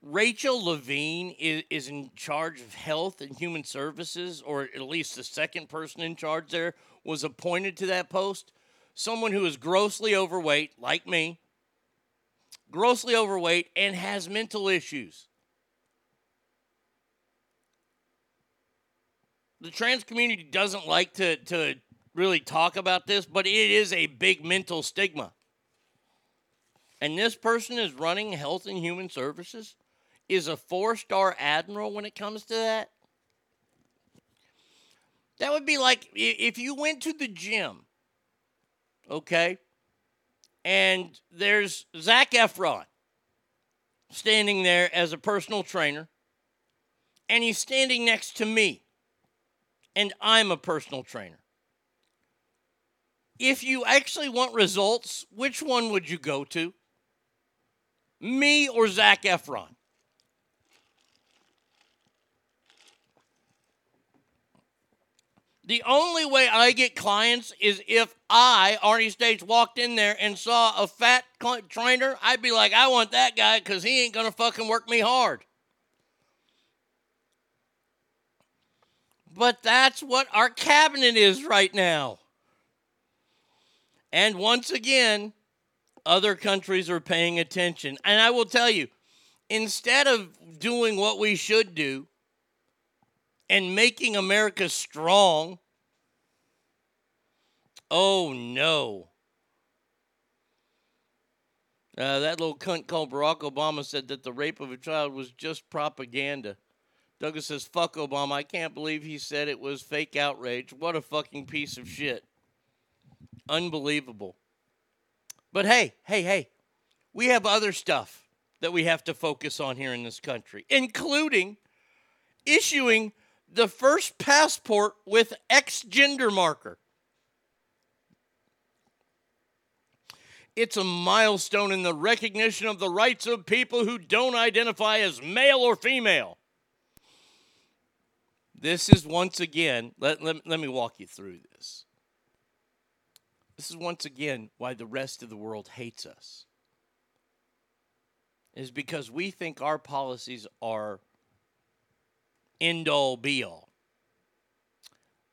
Rachel Levine is, is in charge of health and human services, or at least the second person in charge there was appointed to that post. Someone who is grossly overweight, like me, grossly overweight, and has mental issues. the trans community doesn't like to to really talk about this, but it is a big mental stigma. And this person is running Health and Human Services, is a four-star admiral when it comes to that. That would be like if you went to the gym, okay, and there's Zac Efron standing there as a personal trainer, and he's standing next to me, and I'm a personal trainer. If you actually want results, which one would you go to? Me or Zac Efron? The only way I get clients is if I, Arnie States, walked in there and saw a fat trainer. I'd be like, I want that guy because he ain't going to fucking work me hard. But that's what our cabinet is right now. And once again, other countries are paying attention. And I will tell you, instead of doing what we should do and making America strong, oh no. Uh, that little cunt called Barack Obama said that the rape of a child was just propaganda. Douglas says, fuck Obama. I can't believe he said it was fake outrage. What a fucking piece of shit. Unbelievable. But hey, hey, hey, we have other stuff that we have to focus on here in this country, including issuing the first passport with X gender marker. It's a milestone in the recognition of the rights of people who don't identify as male or female. This is once again, let, let, let me walk you through this. This is once again why the rest of the world hates us. Is because we think our policies are end all be all.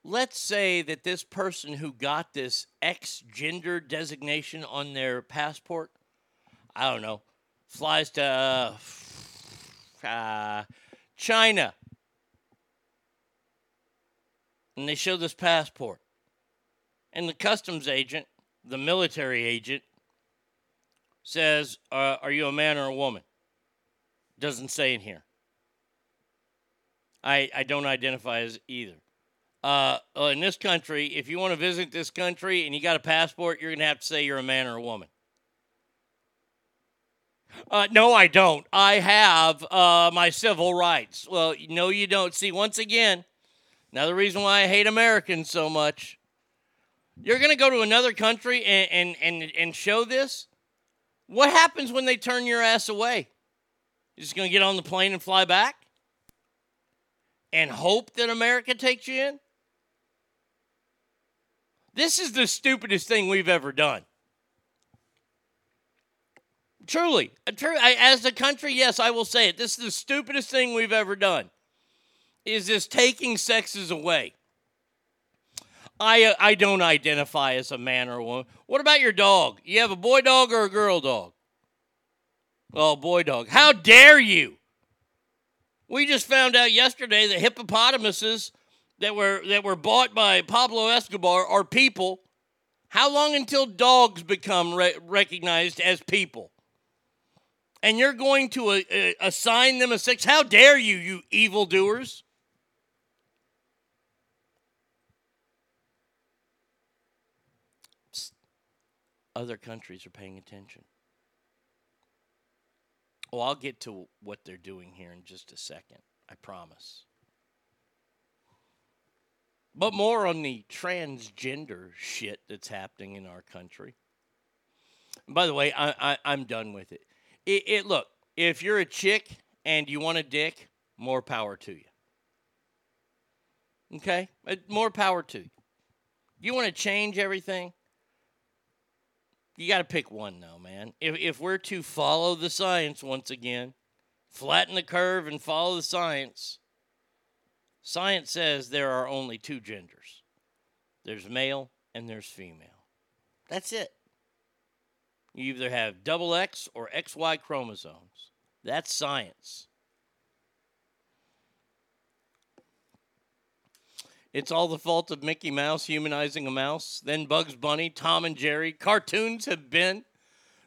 Let's say that this person who got this X gender designation on their passport, I don't know, flies to uh, China and they show this passport. And the customs agent, the military agent, says, uh, Are you a man or a woman? Doesn't say in here. I, I don't identify as either. Uh, uh, in this country, if you want to visit this country and you got a passport, you're going to have to say you're a man or a woman. Uh, no, I don't. I have uh, my civil rights. Well, no, you don't. See, once again, Another reason why I hate Americans so much. You're going to go to another country and, and, and, and show this? What happens when they turn your ass away? You're just going to get on the plane and fly back? And hope that America takes you in? This is the stupidest thing we've ever done. Truly, true. As a country, yes, I will say it. This is the stupidest thing we've ever done is this taking sexes away. I uh, I don't identify as a man or a woman. What about your dog? You have a boy dog or a girl dog? Oh, boy dog. How dare you? We just found out yesterday that hippopotamuses that were that were bought by Pablo Escobar are people. How long until dogs become re- recognized as people? And you're going to uh, uh, assign them a sex? How dare you, you evildoers? other countries are paying attention. Well, I'll get to what they're doing here in just a second. I promise. But more on the transgender shit that's happening in our country. By the way, I, I, am done with it. it. It look, if you're a chick and you want a dick, more power to you. Okay, Uh, more power to you. You want to change everything? You got to pick one, though, man. If, if we're to follow the science once again, flatten the curve and follow the science, science says there are only two genders there's male and there's female. That's it. You either have double X or XY chromosomes. That's science. It's all the fault of Mickey Mouse humanizing a mouse, then Bugs Bunny, Tom and Jerry. Cartoons have been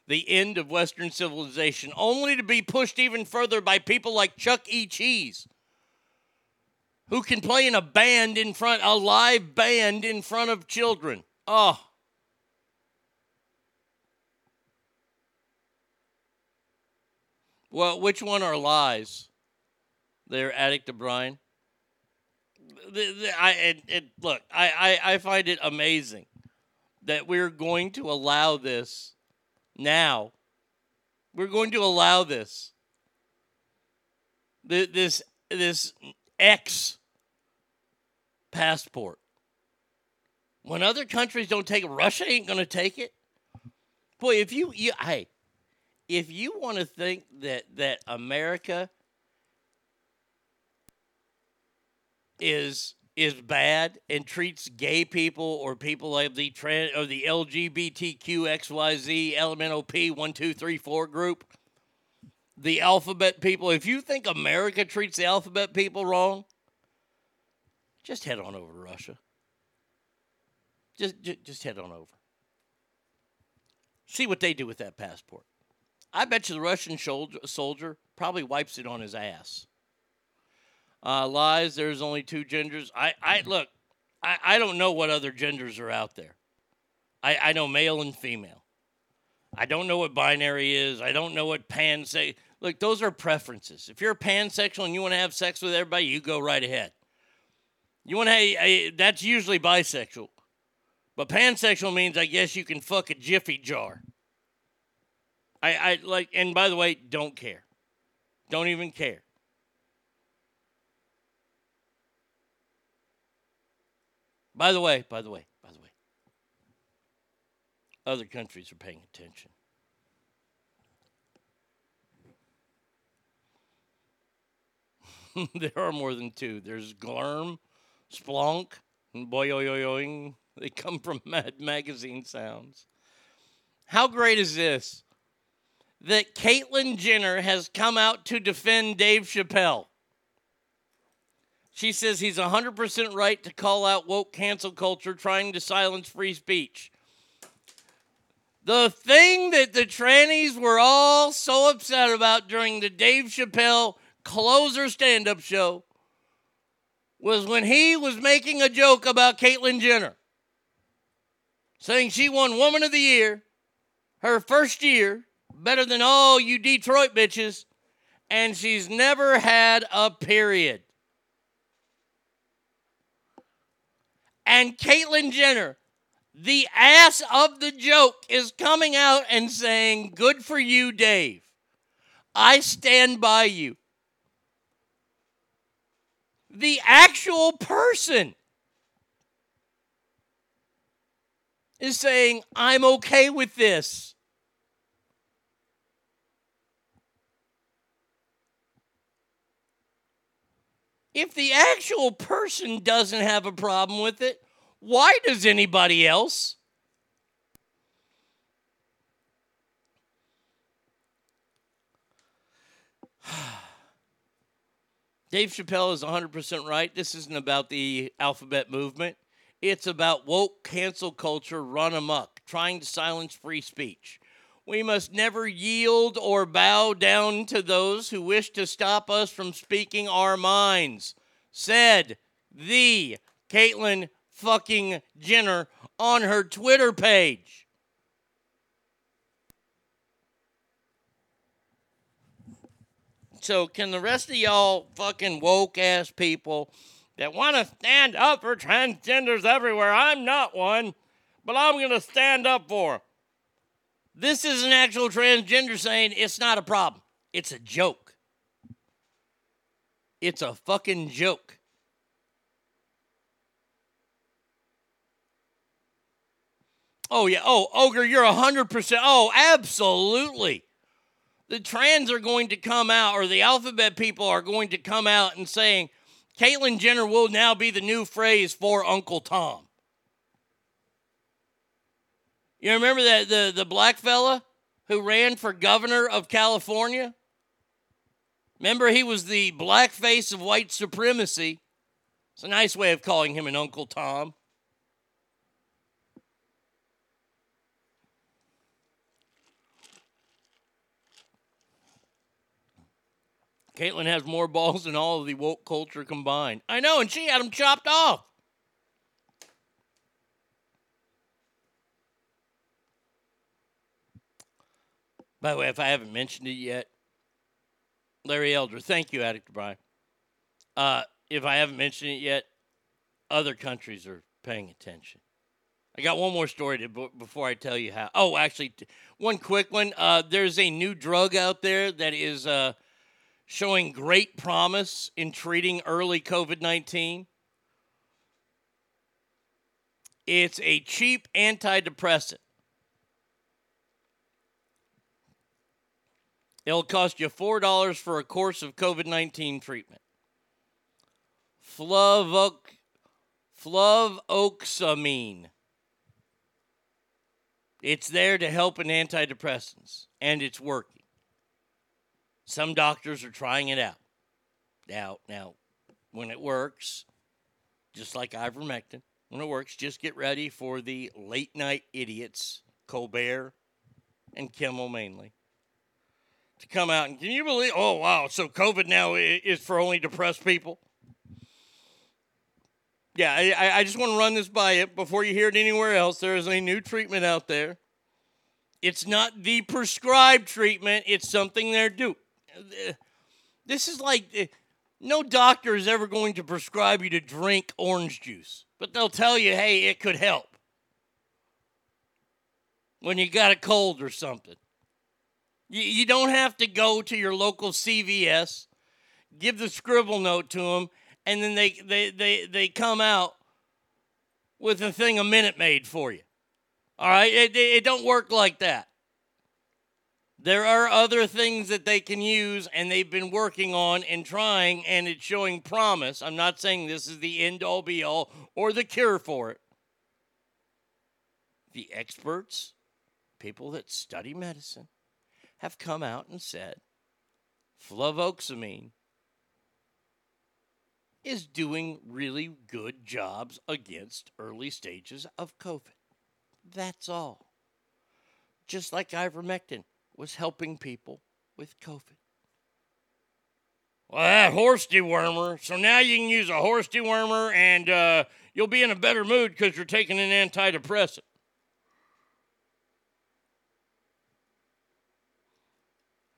the end of Western civilization, only to be pushed even further by people like Chuck E. Cheese, who can play in a band in front, a live band in front of children. Oh. Well, which one are lies? They're Addict to the, I it, it, look. I, I I find it amazing that we're going to allow this now. We're going to allow this. Th- This this X passport. When other countries don't take it, Russia ain't going to take it. Boy, if you, you hey, if you want to think that that America is is bad and treats gay people or people of the trans or the LGBTQ XYZ LMNOP one two three four group, the alphabet people. If you think America treats the alphabet people wrong, just head on over to Russia. Just, just, just head on over. See what they do with that passport. I bet you the Russian soldier, soldier probably wipes it on his ass. Uh, lies. There's only two genders. I, I look. I, I don't know what other genders are out there. I, I know male and female. I don't know what binary is. I don't know what pan say. Look, those are preferences. If you're pansexual and you want to have sex with everybody, you go right ahead. You want to have that's usually bisexual, but pansexual means I guess you can fuck a jiffy jar. I, I like, and by the way, don't care. Don't even care. By the way, by the way, by the way, other countries are paying attention. there are more than two. There's Glurm, Splunk, and Boyoyoyoing. They come from Mad Magazine sounds. How great is this? That Caitlyn Jenner has come out to defend Dave Chappelle. She says he's 100% right to call out woke cancel culture trying to silence free speech. The thing that the trannies were all so upset about during the Dave Chappelle closer stand up show was when he was making a joke about Caitlyn Jenner, saying she won Woman of the Year, her first year, better than all you Detroit bitches, and she's never had a period. And Caitlyn Jenner, the ass of the joke, is coming out and saying, Good for you, Dave. I stand by you. The actual person is saying, I'm okay with this. If the actual person doesn't have a problem with it, why does anybody else? Dave Chappelle is 100% right. This isn't about the alphabet movement. It's about woke cancel culture run amok, trying to silence free speech. We must never yield or bow down to those who wish to stop us from speaking our minds, said the Caitlyn fucking Jenner on her Twitter page. So, can the rest of y'all fucking woke ass people that want to stand up for transgenders everywhere? I'm not one, but I'm going to stand up for 'em. This is an actual transgender saying it's not a problem. It's a joke. It's a fucking joke. Oh, yeah. Oh, Ogre, you're 100%. Oh, absolutely. The trans are going to come out, or the alphabet people are going to come out and saying, Caitlyn Jenner will now be the new phrase for Uncle Tom. You remember that the, the black fella who ran for governor of California? Remember, he was the black face of white supremacy. It's a nice way of calling him an Uncle Tom. Caitlyn has more balls than all of the woke culture combined. I know, and she had them chopped off. By the way, if I haven't mentioned it yet, Larry Elder, thank you, Addict Brian. Uh, if I haven't mentioned it yet, other countries are paying attention. I got one more story to, before I tell you how. Oh, actually, one quick one. Uh, there's a new drug out there that is uh, showing great promise in treating early COVID 19. It's a cheap antidepressant. It'll cost you $4 for a course of COVID 19 treatment. Flavoc, fluvoxamine. It's there to help in antidepressants, and it's working. Some doctors are trying it out. Now, now, when it works, just like ivermectin, when it works, just get ready for the late night idiots, Colbert and Kimmel mainly, to come out and can you believe? Oh wow! So COVID now is for only depressed people. Yeah, I, I just want to run this by you before you hear it anywhere else. There is a new treatment out there. It's not the prescribed treatment, it's something they're doing. This is like eh, no doctor is ever going to prescribe you to drink orange juice, but they'll tell you, hey, it could help when you got a cold or something. You, you don't have to go to your local CVS, give the scribble note to them, and then they, they, they, they come out with a thing a Minute made for you. All right? It, it don't work like that. There are other things that they can use, and they've been working on and trying, and it's showing promise. I'm not saying this is the end all be all or the cure for it. The experts, people that study medicine, have come out and said fluvoxamine is doing really good jobs against early stages of COVID. That's all. Just like ivermectin was helping people with COVID. Well, that horse dewormer. So now you can use a horse dewormer and uh, you'll be in a better mood because you're taking an antidepressant.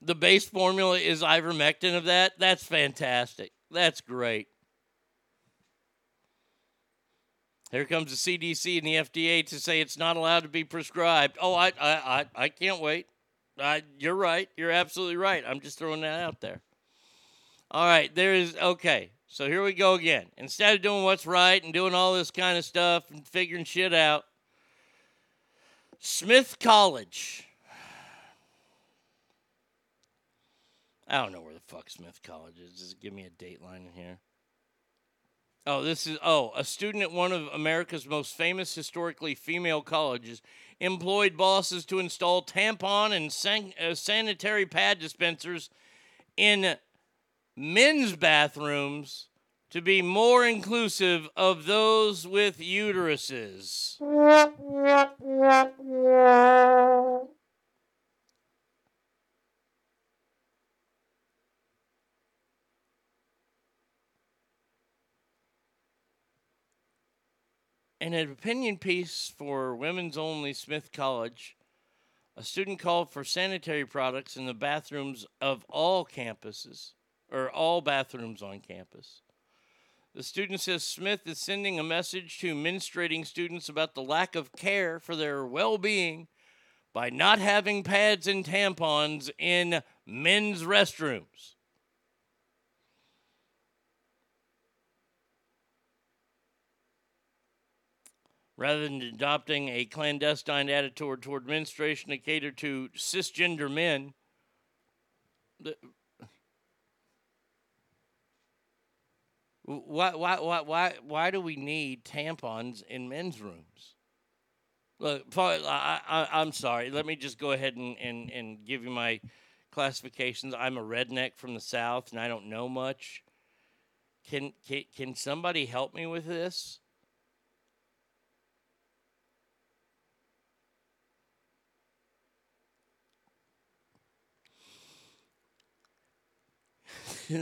The base formula is ivermectin of that. That's fantastic. That's great. Here comes the CDC and the FDA to say it's not allowed to be prescribed. Oh, I, I, I, I can't wait. I, you're right. You're absolutely right. I'm just throwing that out there. All right, there is okay. So here we go again. Instead of doing what's right and doing all this kind of stuff and figuring shit out, Smith College. I don't know where the fuck Smith College is. Just give me a dateline in here. Oh, this is oh, a student at one of America's most famous historically female colleges employed bosses to install tampon and san- uh, sanitary pad dispensers in men's bathrooms to be more inclusive of those with uteruses. In an opinion piece for Women's Only Smith College, a student called for sanitary products in the bathrooms of all campuses, or all bathrooms on campus. The student says Smith is sending a message to menstruating students about the lack of care for their well being by not having pads and tampons in men's restrooms. Rather than adopting a clandestine attitude toward menstruation to cater to cisgender men. The, why, why, why, why, why do we need tampons in men's rooms? Look, I, I, I'm sorry. Let me just go ahead and, and, and give you my classifications. I'm a redneck from the South and I don't know much. Can, can can somebody help me with this?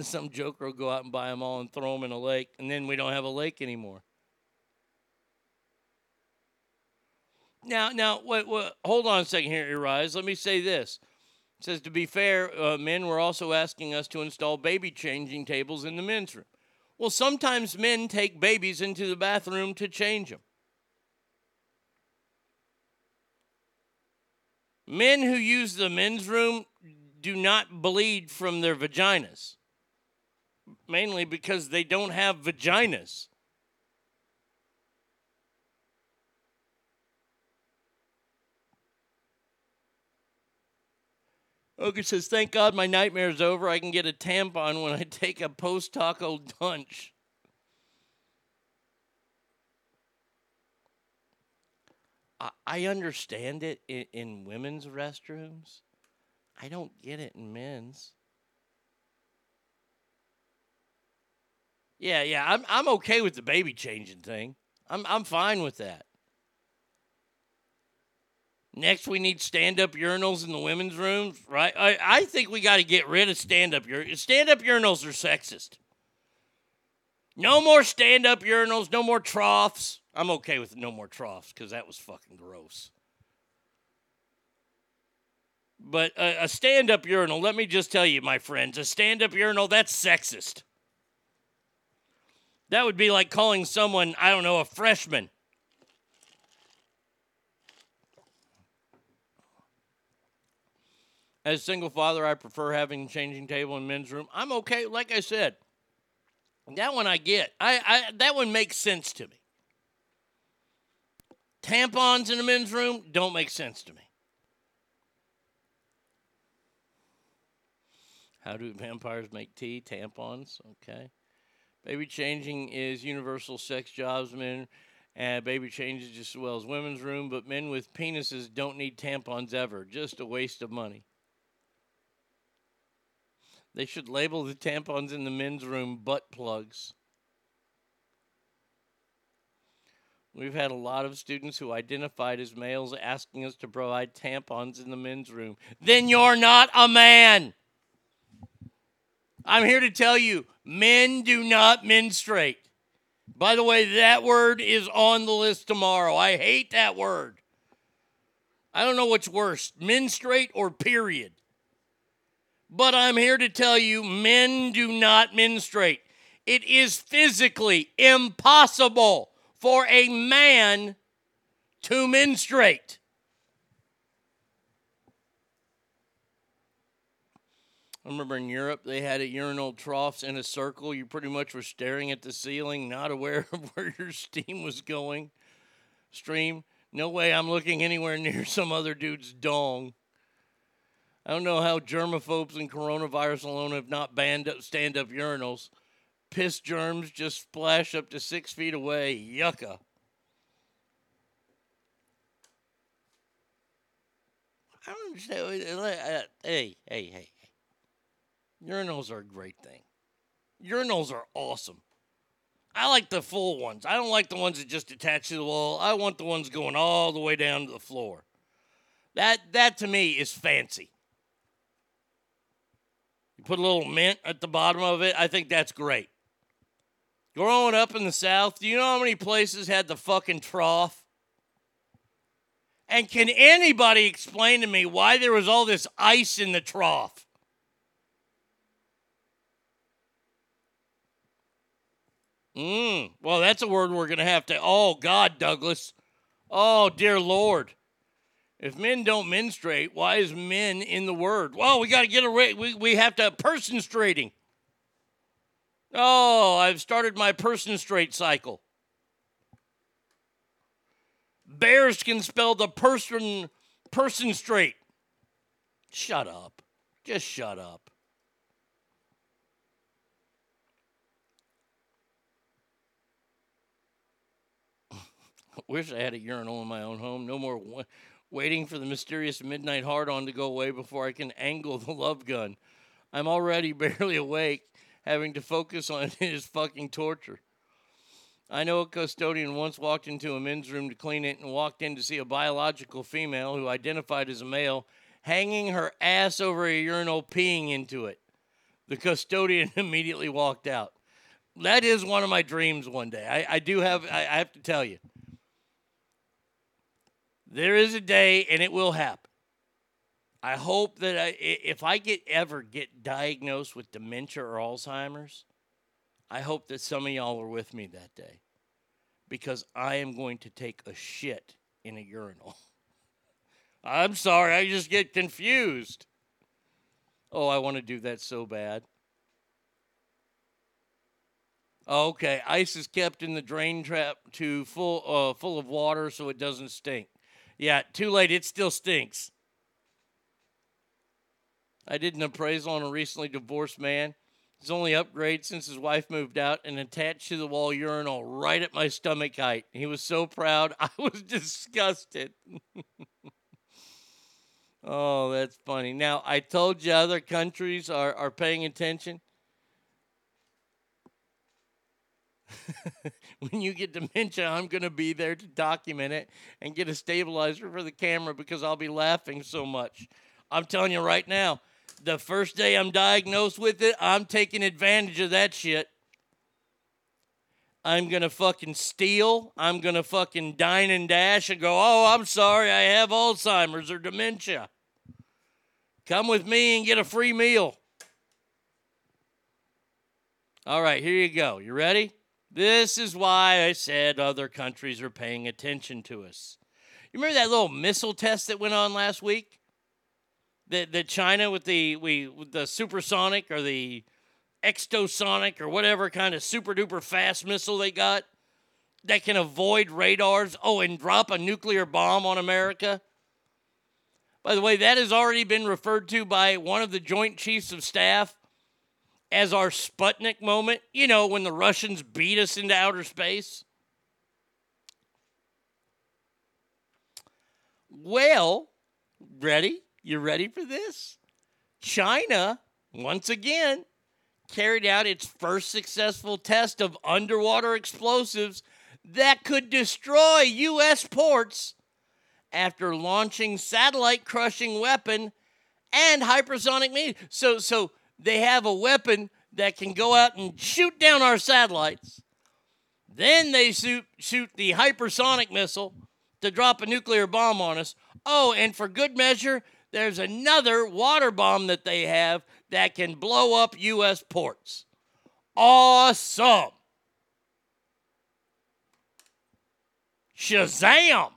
Some joker will go out and buy them all and throw them in a lake, and then we don't have a lake anymore. Now, now, wait, wait, hold on a second here, Rise. Let me say this. It says to be fair, uh, men were also asking us to install baby changing tables in the men's room. Well, sometimes men take babies into the bathroom to change them. Men who use the men's room do not bleed from their vaginas, mainly because they don't have vaginas. Oga says, Thank God my nightmare's over. I can get a tampon when I take a post taco lunch. I, I understand it in women's restrooms. I don't get it in men's. Yeah, yeah, I'm I'm okay with the baby changing thing. I'm I'm fine with that. Next, we need stand-up urinals in the women's rooms, right? I, I think we got to get rid of stand-up urinals. Stand-up urinals are sexist. No more stand-up urinals. No more troughs. I'm okay with no more troughs because that was fucking gross. But a, a stand-up urinal, let me just tell you, my friends, a stand-up urinal that's sexist. That would be like calling someone, I don't know, a freshman. As single father, I prefer having a changing table in men's room. I'm okay. Like I said, that one I get. I, I that one makes sense to me. Tampons in a men's room don't make sense to me. How do vampires make tea? Tampons. Okay. Baby changing is universal sex jobs, men. And baby changes just as well as women's room, but men with penises don't need tampons ever. Just a waste of money. They should label the tampons in the men's room butt plugs. We've had a lot of students who identified as males asking us to provide tampons in the men's room. Then you're not a man. I'm here to tell you men do not menstruate. By the way, that word is on the list tomorrow. I hate that word. I don't know what's worse, menstruate or period. But I'm here to tell you men do not menstruate. It is physically impossible for a man to menstruate. I remember in Europe they had urinal troughs in a circle. You pretty much were staring at the ceiling, not aware of where your steam was going. Stream. No way I'm looking anywhere near some other dude's dong. I don't know how germaphobes and coronavirus alone have not banned up stand up urinals. Piss germs just splash up to six feet away. Yucca. I don't understand. Hey, hey, hey. Urinals are a great thing. Urinals are awesome. I like the full ones. I don't like the ones that just attach to the wall. I want the ones going all the way down to the floor. That that to me is fancy. You put a little mint at the bottom of it. I think that's great. Growing up in the South, do you know how many places had the fucking trough? And can anybody explain to me why there was all this ice in the trough? Mm, well, that's a word we're going to have to. Oh, God, Douglas. Oh, dear Lord. If men don't menstruate, why is men in the word? Well, we got to get away. we we have to person straighting. Oh, I've started my person straight cycle. Bears can spell the person person straight. Shut up. Just shut up. Wish I had a urinal in my own home. No more waiting for the mysterious midnight hard on to go away before I can angle the love gun. I'm already barely awake, having to focus on his fucking torture. I know a custodian once walked into a men's room to clean it and walked in to see a biological female who identified as a male hanging her ass over a urinal peeing into it. The custodian immediately walked out. That is one of my dreams one day. I, I do have, I, I have to tell you. There is a day and it will happen. I hope that I, if I get ever get diagnosed with dementia or Alzheimer's, I hope that some of y'all are with me that day because I am going to take a shit in a urinal. I'm sorry, I just get confused. Oh, I want to do that so bad. Okay, ice is kept in the drain trap to full uh, full of water so it doesn't stink. Yeah, too late. It still stinks. I did an appraisal on a recently divorced man. His only upgrade since his wife moved out and attached to the wall urinal right at my stomach height. He was so proud. I was disgusted. oh, that's funny. Now, I told you other countries are, are paying attention. when you get dementia, I'm going to be there to document it and get a stabilizer for the camera because I'll be laughing so much. I'm telling you right now, the first day I'm diagnosed with it, I'm taking advantage of that shit. I'm going to fucking steal. I'm going to fucking dine and dash and go, oh, I'm sorry, I have Alzheimer's or dementia. Come with me and get a free meal. All right, here you go. You ready? This is why I said other countries are paying attention to us. You remember that little missile test that went on last week? The the China with the we with the supersonic or the extosonic or whatever kind of super duper fast missile they got that can avoid radars. Oh, and drop a nuclear bomb on America. By the way, that has already been referred to by one of the Joint Chiefs of Staff as our Sputnik moment. You know, when the Russians beat us into outer space. Well, ready? You ready for this? China, once again, carried out its first successful test of underwater explosives that could destroy U.S. ports after launching satellite crushing weapon and hypersonic means. So, so they have a weapon that can go out and shoot down our satellites. Then they shoot, shoot the hypersonic missile to drop a nuclear bomb on us. Oh, and for good measure, there's another water bomb that they have that can blow up U.S. ports. Awesome. Shazam.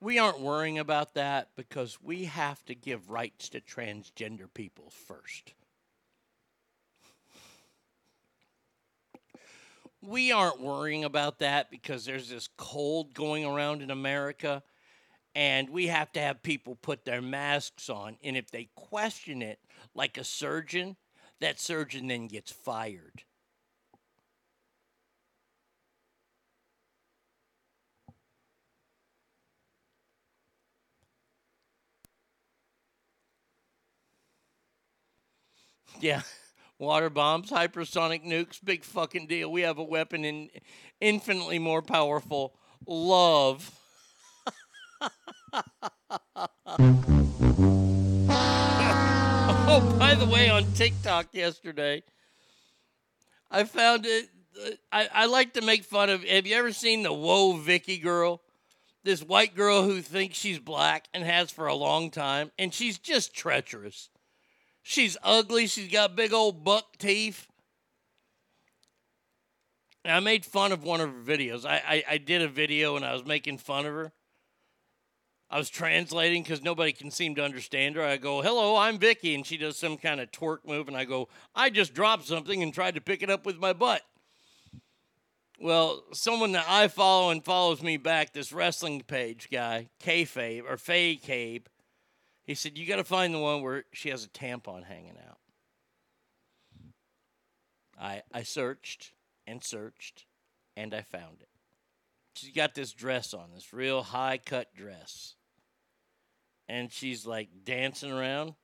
We aren't worrying about that because we have to give rights to transgender people first. We aren't worrying about that because there's this cold going around in America and we have to have people put their masks on. And if they question it, like a surgeon, that surgeon then gets fired. Yeah. Water bombs, hypersonic nukes, big fucking deal. We have a weapon in infinitely more powerful love. oh, by the way, on TikTok yesterday, I found it. Uh, I, I like to make fun of. Have you ever seen the Whoa Vicky girl? This white girl who thinks she's black and has for a long time, and she's just treacherous. She's ugly. She's got big old buck teeth. And I made fun of one of her videos. I, I, I did a video and I was making fun of her. I was translating because nobody can seem to understand her. I go, hello, I'm Vicky. And she does some kind of twerk move. And I go, I just dropped something and tried to pick it up with my butt. Well, someone that I follow and follows me back, this wrestling page guy, Kayfabe, or Faye Cabe, he said, You got to find the one where she has a tampon hanging out. I, I searched and searched and I found it. She's got this dress on, this real high cut dress. And she's like dancing around,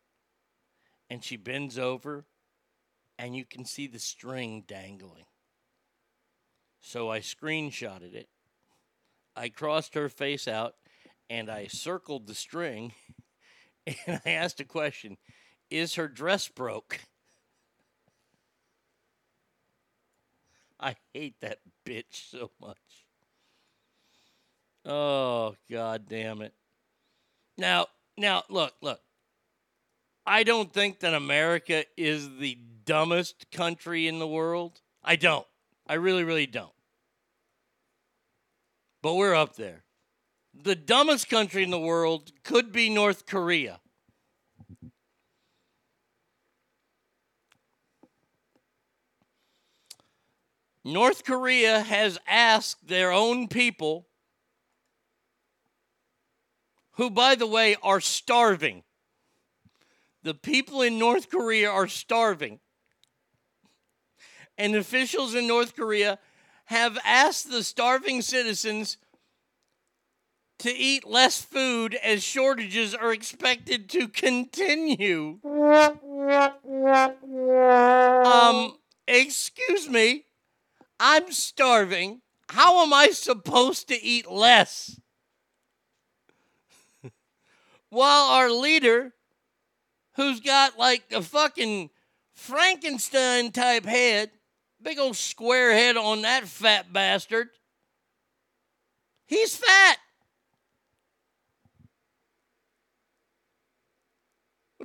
and she bends over, and you can see the string dangling. So I screenshotted it. I crossed her face out, and I circled the string, and I asked a question Is her dress broke? I hate that bitch so much. Oh, god damn it. Now, now look, look. I don't think that America is the dumbest country in the world. I don't. I really, really don't. But we're up there. The dumbest country in the world could be North Korea. North Korea has asked their own people, who, by the way, are starving. The people in North Korea are starving. And officials in North Korea have asked the starving citizens to eat less food as shortages are expected to continue. Um, excuse me. I'm starving. How am I supposed to eat less? While our leader, who's got like a fucking Frankenstein type head, big old square head on that fat bastard, he's fat.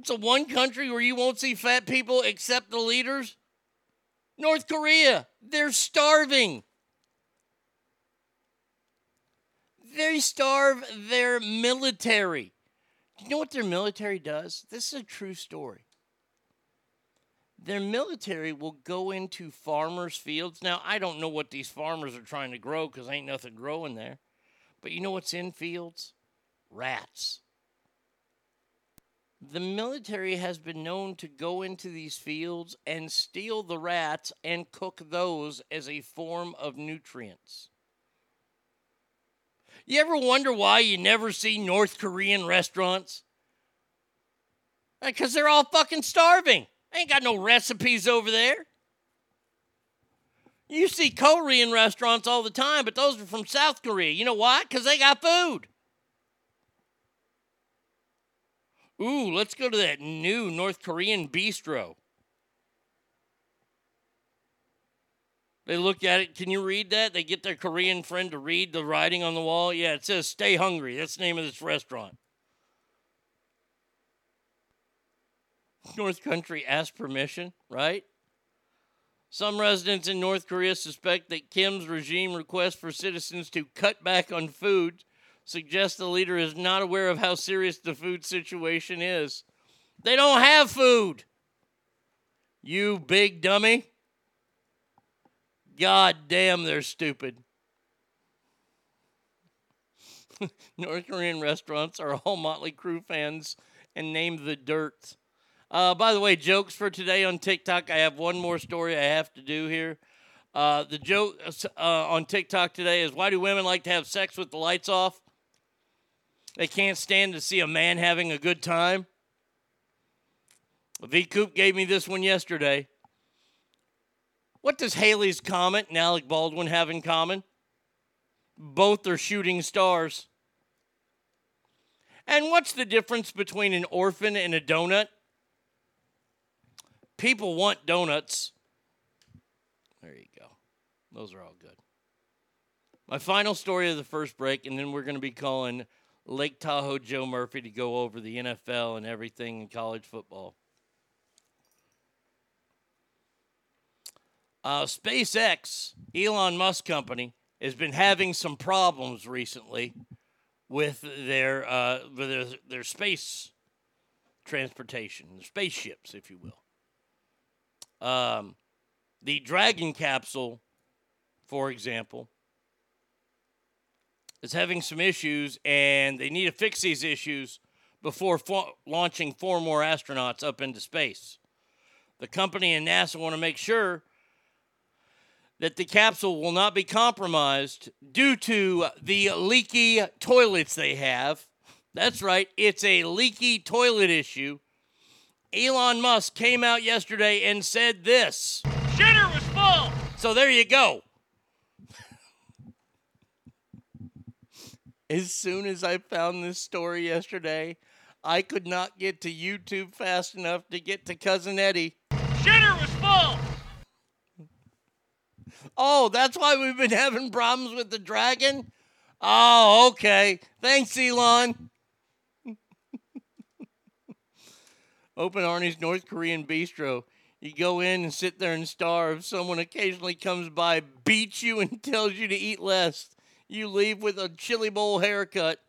It's the one country where you won't see fat people except the leaders? North Korea. They're starving. They starve their military. Do you know what their military does? This is a true story. Their military will go into farmers' fields. Now, I don't know what these farmers are trying to grow because ain't nothing growing there. But you know what's in fields? Rats. The military has been known to go into these fields and steal the rats and cook those as a form of nutrients. You ever wonder why you never see North Korean restaurants? Uh, because they're all fucking starving. Ain't got no recipes over there. You see Korean restaurants all the time, but those are from South Korea. You know why? Because they got food. Ooh, let's go to that new North Korean bistro. They look at it. Can you read that? They get their Korean friend to read the writing on the wall. Yeah, it says "Stay hungry." That's the name of this restaurant. North Country asked permission, right? Some residents in North Korea suspect that Kim's regime request for citizens to cut back on food suggests the leader is not aware of how serious the food situation is. They don't have food. You big dummy. God damn, they're stupid. North Korean restaurants are all Motley Crue fans and named the dirt. Uh, by the way, jokes for today on TikTok. I have one more story I have to do here. Uh, the joke uh, on TikTok today is why do women like to have sex with the lights off? They can't stand to see a man having a good time. V Coop gave me this one yesterday. What does Halley's Comet and Alec Baldwin have in common? Both are shooting stars. And what's the difference between an orphan and a donut? People want donuts. There you go. Those are all good. My final story of the first break, and then we're going to be calling Lake Tahoe Joe Murphy to go over the NFL and everything in college football. Uh, SpaceX, Elon Musk company, has been having some problems recently with their uh, with their, their space transportation, their spaceships, if you will. Um, the Dragon capsule, for example, is having some issues, and they need to fix these issues before fo- launching four more astronauts up into space. The company and NASA want to make sure that the capsule will not be compromised due to the leaky toilets they have. That's right, it's a leaky toilet issue. Elon Musk came out yesterday and said this Shitter was full. So there you go. As soon as I found this story yesterday, I could not get to YouTube fast enough to get to Cousin Eddie. Shitter was full. Oh, that's why we've been having problems with the dragon? Oh, okay. Thanks, Elon. Open Arnie's North Korean bistro. You go in and sit there and starve. Someone occasionally comes by, beats you, and tells you to eat less. You leave with a chili bowl haircut.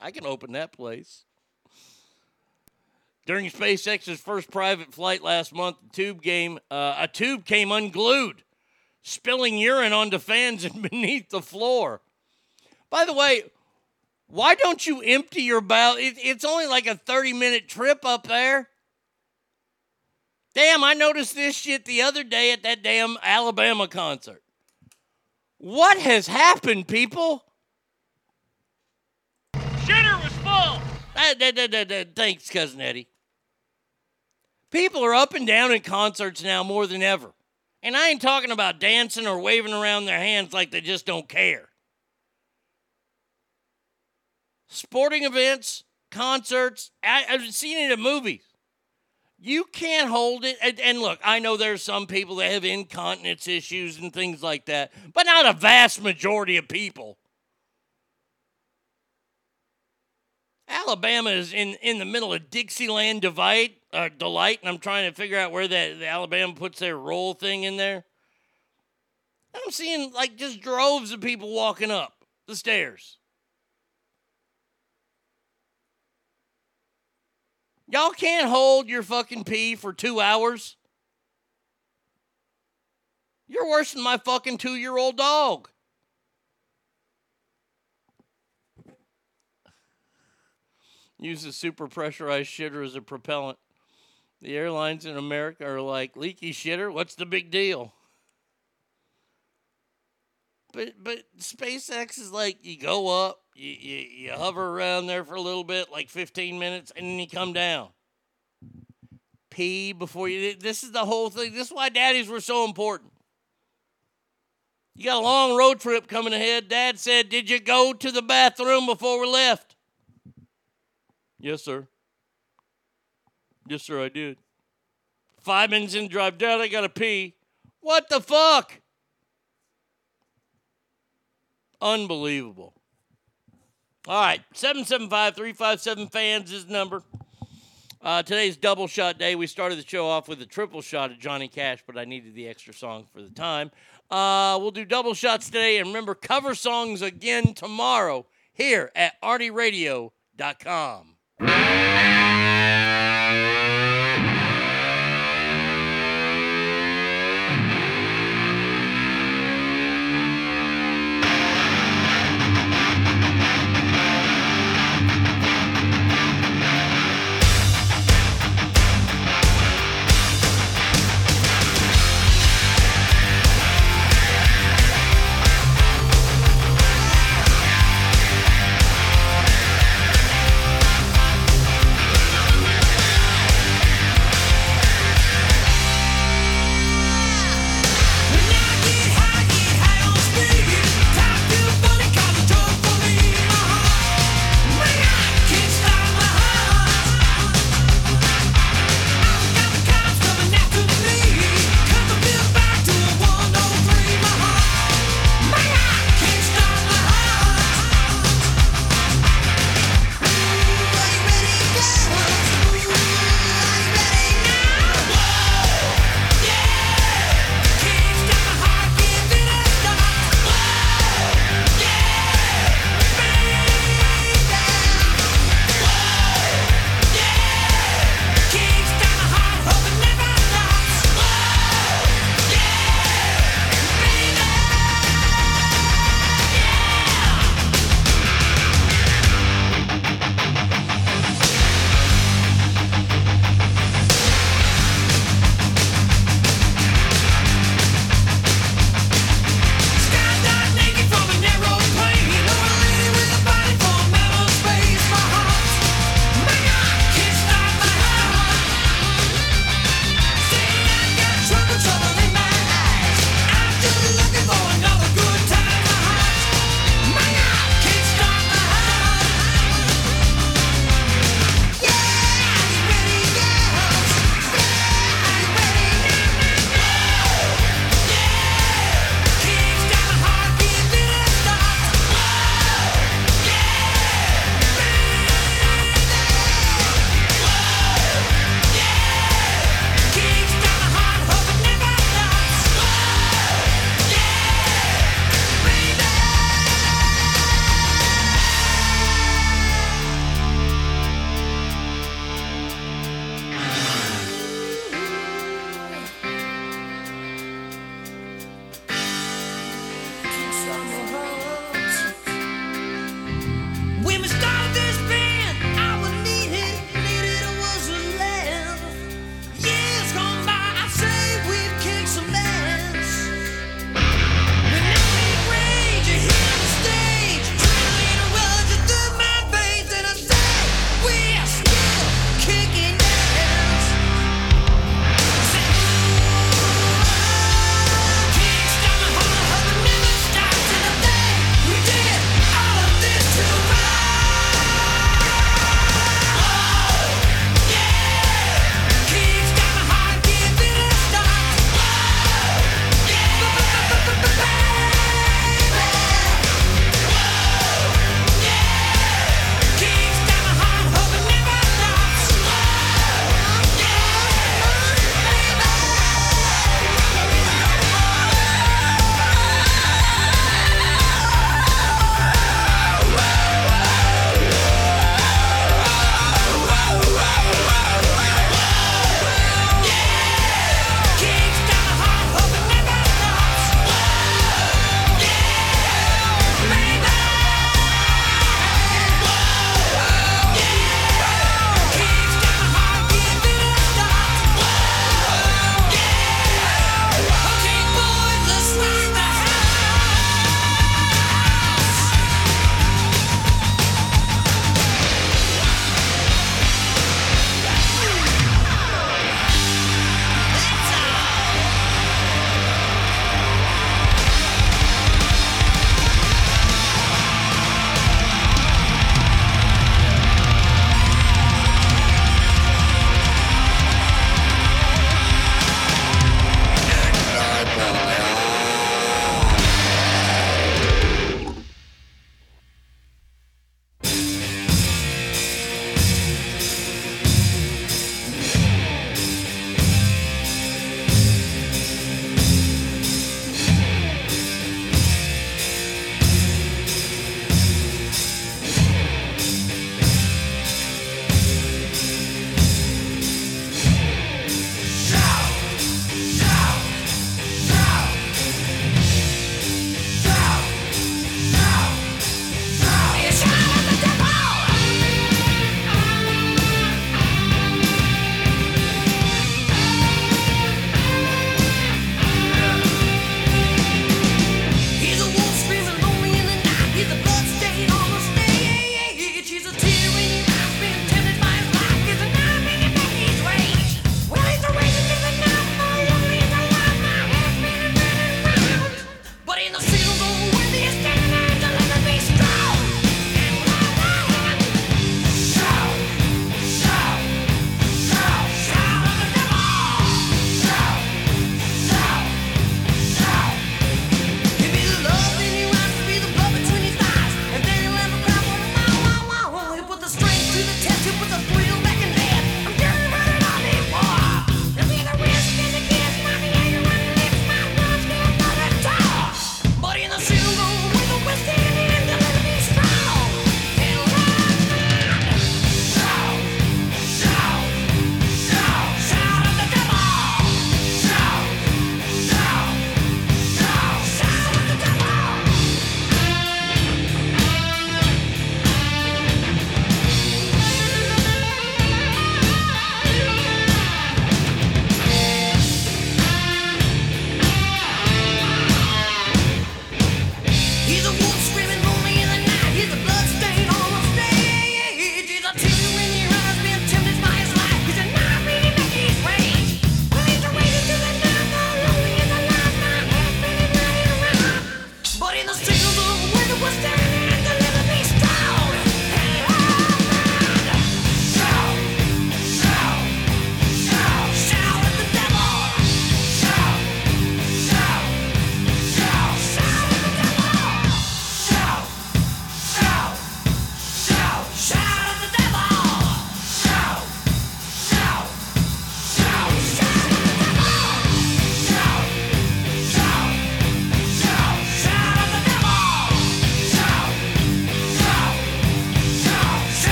I can open that place. During SpaceX's first private flight last month, the tube game, uh, a tube came unglued, spilling urine onto fans and beneath the floor. By the way, why don't you empty your bowel? It, it's only like a 30 minute trip up there. Damn, I noticed this shit the other day at that damn Alabama concert. What has happened, people? Shitter was full. Uh, Thanks, Cousin Eddie. People are up and down in concerts now more than ever. And I ain't talking about dancing or waving around their hands like they just don't care. Sporting events, concerts, I, I've seen it in movies. You can't hold it. And, and look, I know there's some people that have incontinence issues and things like that, but not a vast majority of people. Alabama is in, in the middle of Dixieland divide, uh, delight, and I'm trying to figure out where that the Alabama puts their roll thing in there. I'm seeing like just droves of people walking up the stairs. Y'all can't hold your fucking pee for two hours. You're worse than my fucking two year old dog. Uses super pressurized shitter as a propellant. The airlines in America are like, leaky shitter? What's the big deal? But but SpaceX is like you go up, you, you, you hover around there for a little bit, like 15 minutes, and then you come down. Pee before you. This is the whole thing. This is why daddies were so important. You got a long road trip coming ahead. Dad said, Did you go to the bathroom before we left? Yes, sir. Yes, sir, I did. Five minutes in drive. Dad, I got to pee. What the fuck? Unbelievable. All right, 775 357 fans is number. Uh, today's double shot day. We started the show off with a triple shot of Johnny Cash, but I needed the extra song for the time. Uh, we'll do double shots today. And remember, cover songs again tomorrow here at artyradio.com.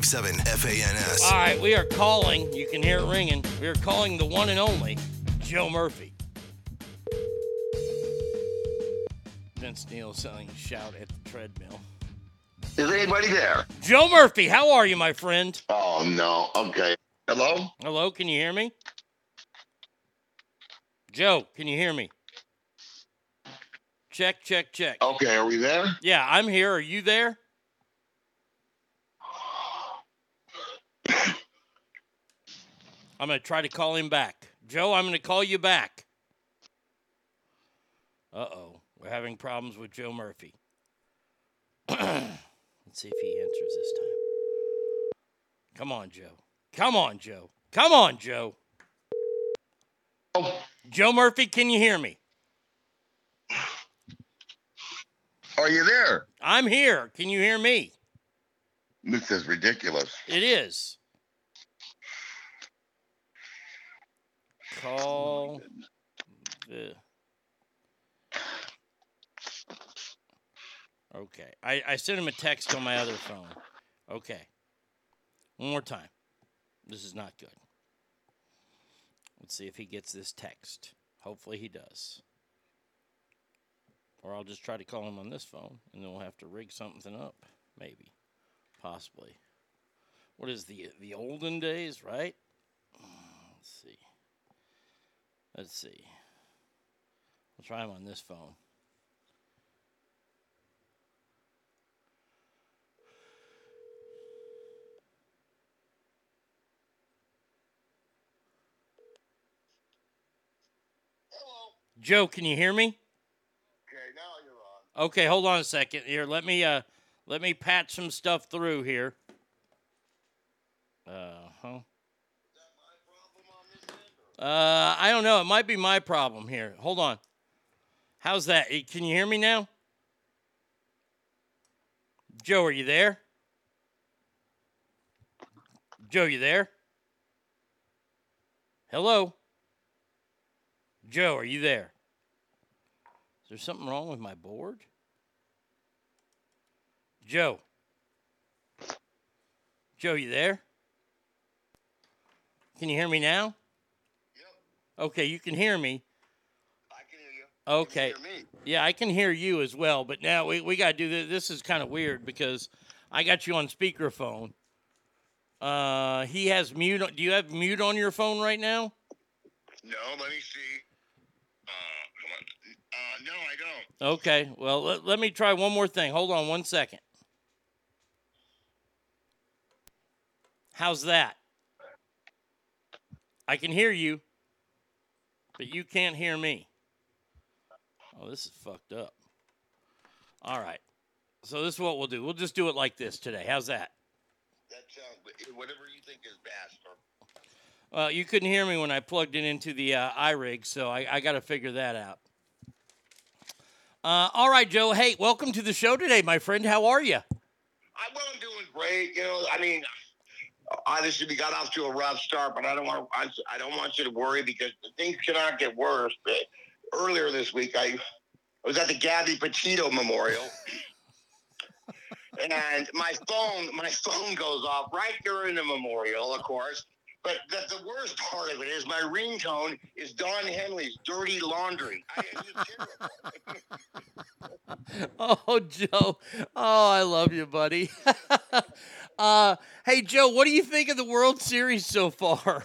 357 FANS. All right, we are calling. You can hear it ringing. We are calling the one and only Joe Murphy. Vince Neil selling shout at the treadmill. Is anybody there? Joe Murphy, how are you, my friend? Oh no. Okay. Hello. Hello, can you hear me? Joe, can you hear me? Check, check, check. Okay. Are we there? Yeah, I'm here. Are you there? I'm going to try to call him back. Joe, I'm going to call you back. Uh oh. We're having problems with Joe Murphy. Let's see if he answers this time. Come on, Joe. Come on, Joe. Come on, Joe. Oh, Joe Murphy, can you hear me? are you there? I'm here. Can you hear me? This is ridiculous. It is. Oh call the. Okay. I, I sent him a text on my other phone. Okay. One more time. This is not good. Let's see if he gets this text. Hopefully he does. Or I'll just try to call him on this phone and then we'll have to rig something up. Maybe. Possibly. What is the the olden days, right? Mm, let's see. Let's see. I'll try him on this phone. Joe, can you hear me? Okay. Now you're on. Okay, hold on a second. Here, let me uh let me patch some stuff through here. Uh huh. Uh, I don't know. It might be my problem here. Hold on. How's that? Can you hear me now? Joe, are you there? Joe, you there? Hello? Joe, are you there? Is there something wrong with my board? Joe. Joe, you there? Can you hear me now? Okay, you can hear me. I can hear you. Okay. You hear me. Yeah, I can hear you as well, but now we, we got to do this. This is kind of weird because I got you on speakerphone. Uh, he has mute. on- Do you have mute on your phone right now? No. Let me see. Uh, come on. Uh, no, I don't. Okay. Well, let, let me try one more thing. Hold on one second. How's that? I can hear you, but you can't hear me. Oh, this is fucked up. All right. So this is what we'll do. We'll just do it like this today. How's that? That sounds whatever you think is best. Well, you couldn't hear me when I plugged it into the uh, iRig, so I, I got to figure that out. Uh, all right, Joe. Hey, welcome to the show today, my friend. How are you? I well, I'm doing great. You know, I mean, obviously we got off to a rough start, but I don't want I, I don't want you to worry because things cannot get worse. But earlier this week, I, I was at the Gabby Petito Memorial. And my phone, my phone goes off right during the memorial, of course. But the, worst part of it is my ringtone is Don Henley's "Dirty Laundry." I, Oh, Joe. Oh, I love you, buddy. uh, hey, Joe, what do you think of the World Series so far?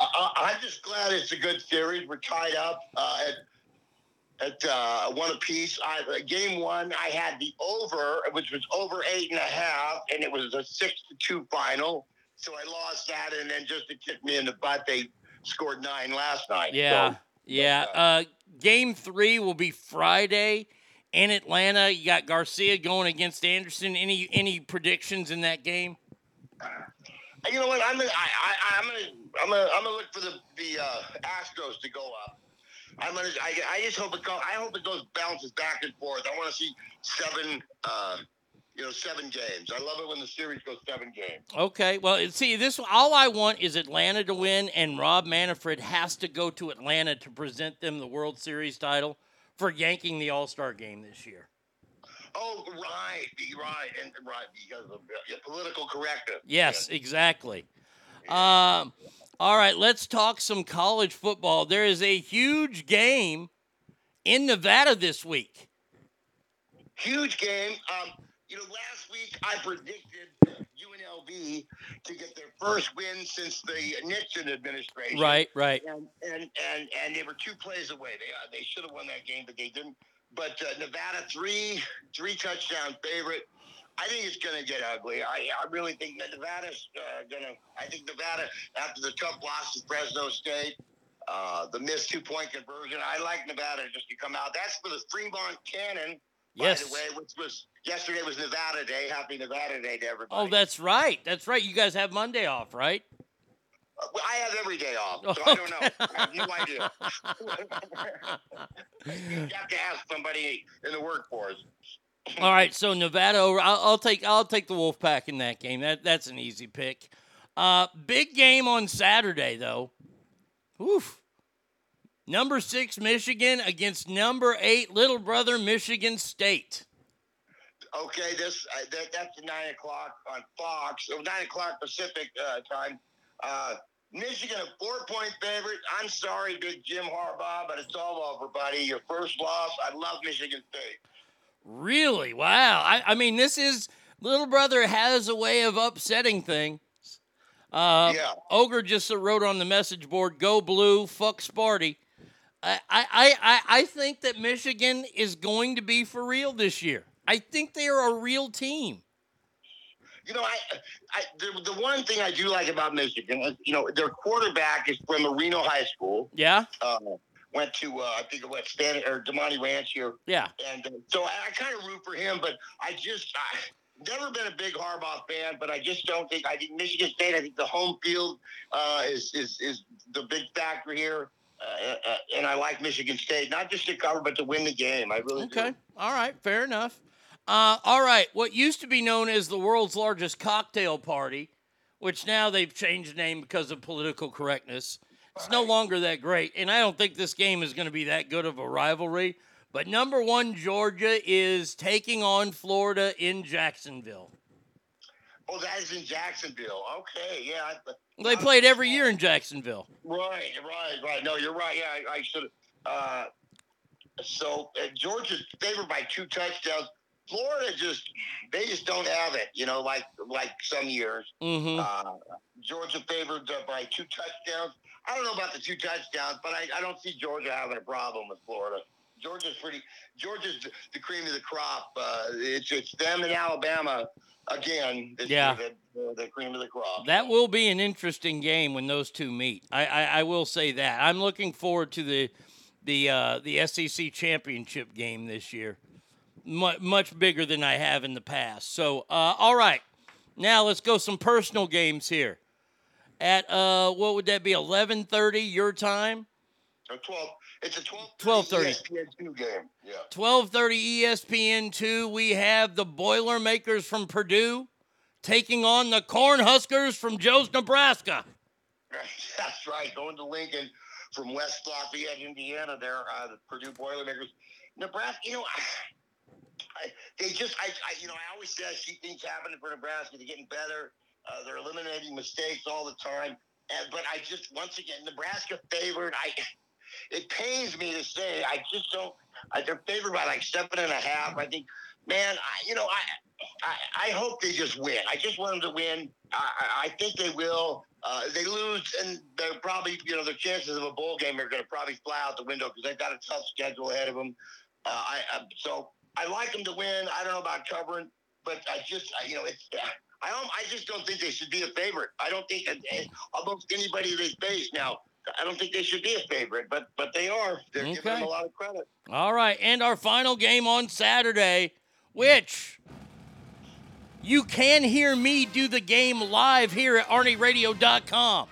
I, I'm just glad it's a good series. We're tied up uh, at at uh, one apiece. I, uh, game one, I had the over, which was over eight and a half, and it was a six to two final. So I lost that, and then just to kick me in the butt, they scored nine last night. Yeah, So, yeah. Uh, game three will be Friday in Atlanta. You got Garcia going against Anderson. Any any predictions in that game? you know what? I'm gonna, I, I, I'm gonna, I'm gonna, I'm gonna look for the the uh, Astros to go up. I'm gonna, I, I just hope it goes. I hope it goes bounces back and forth. I want to see seven, uh, you know, seven games. I love it when the series goes seven games. Okay. Well, see, this all I want is Atlanta to win, and Rob Manfred has to go to Atlanta to present them the World Series title for yanking the All Star game this year. Oh, right, be- right, and right because of yeah, political correctness. Yes, exactly. Um, all right, let's talk some college football. There is a huge game in Nevada this week. Huge game. Um, you know, last week I predicted UNLV to get their first win since the Nixon administration. Right, right. And and and, and they were two plays away. They uh, they should have won that game, but they didn't. But uh, Nevada three three touchdown favorite. I think it's going to get ugly. I, I really think that Nevada's uh, going to. I think Nevada, after the tough loss to Fresno State, uh, the missed two point conversion, I like Nevada just to come out. That's for the Fremont Cannon, Yes. by the way, which was yesterday was Nevada Day. Happy Nevada Day to everybody. Oh, that's right. That's right. You guys have Monday off, right? I have every day off, so I don't know. I have no idea. you have to ask somebody in the workforce. All right, so Nevada. over- I'll, I'll take. I'll take the Wolfpack in that game. That that's an easy pick. Uh, big game on Saturday though. Oof. Number six Michigan against number eight little brother Michigan State. Okay, this uh, that, that's at nine o'clock on Fox, or nine o'clock Pacific uh, time. Uh, Michigan a four-point favorite. I'm sorry, Big Jim Harbaugh, but it's all over, buddy. Your first loss. I love Michigan State. Really? Wow. I, I mean, this is little brother has a way of upsetting things. Uh, Yeah. Ogre just wrote on the message board, "Go blue, fuck Sparty." I, I, I- I think that Michigan is going to be for real this year. I think they are a real team. You know, I, I the, the one thing I do like about Michigan is, you know, their quarterback is from Reno High School. Yeah, Uh, went to uh, I think it was Stan or Damonte Ranch here, yeah. and uh, so I, I kind of root for him. But I just I never been a big Harbaugh fan, but I just don't think I think Michigan State. I think the home field uh, is is is the big factor here. Uh, uh, and I like Michigan State, not just to cover, but to win the game. I really do. Okay. All right. Fair enough. Uh, all right. What used to be known as the world's largest cocktail party, which now they've changed the name because of political correctness, it's no longer that great. And I don't think this game is going to be that good of a rivalry. But number one, Georgia is taking on Florida in Jacksonville. Oh, that is in Jacksonville. Okay, yeah. I, They played every year in Jacksonville. Right, right, right. No, you're right. Yeah, I, I should. Uh, so uh, Georgia's favored by two touchdowns. Florida just they just don't have it. You know, like like some years. Mm-hmm. Uh, Georgia favored uh, by two touchdowns. I don't know about the two touchdowns, but I, I don't see Georgia having a problem with Florida. Georgia's pretty. Georgia's the, cream of the crop. Uh, it's it's them and Alabama again. Yeah. the, the cream of the crop. That will be an interesting game when those two meet. I, I, I will say that. I'm looking forward to the the uh, the SEC championship game this year. Mu much bigger than I have in the past. So, uh, all right, now let's go some personal games here. At uh, what would that be? 11:30 your time. Twelve. It's a twelve. 12:30. ESPN two game. Yeah. 12:30 ESPN2. We have the Boilermakers from Purdue taking on the Cornhuskers from Joe's Nebraska. That's right. Going to Lincoln from West Lafayette, Indiana. There, uh, the Purdue Boilermakers, Nebraska. You know, I, they just, I, I, you know, I always say I see things happening for Nebraska. They're getting better. Uh, they're eliminating mistakes all the time. And, but I just, once again, Nebraska favored. I, it pains me to say, I just don't. I, they're favored by like seven and a half. I think, man, I, you know, I, I, I hope they just win. I just want them to win. I, I- I think they will. Uh, they lose, and they're probably, you know, their chances of a bowl game are going to probably fly out the window because they've got a tough schedule ahead of them. Uh, I, I so I like them to win. I don't know about covering, but I just, I, you know, it's. I don't. I just don't think they should be a favorite. I don't think almost anybody they face now. I don't think they should be a favorite, but but they are. They're giving them a lot of credit. All right, and our final game on Saturday, which you can hear me do the game live here at ArnieRadio.com.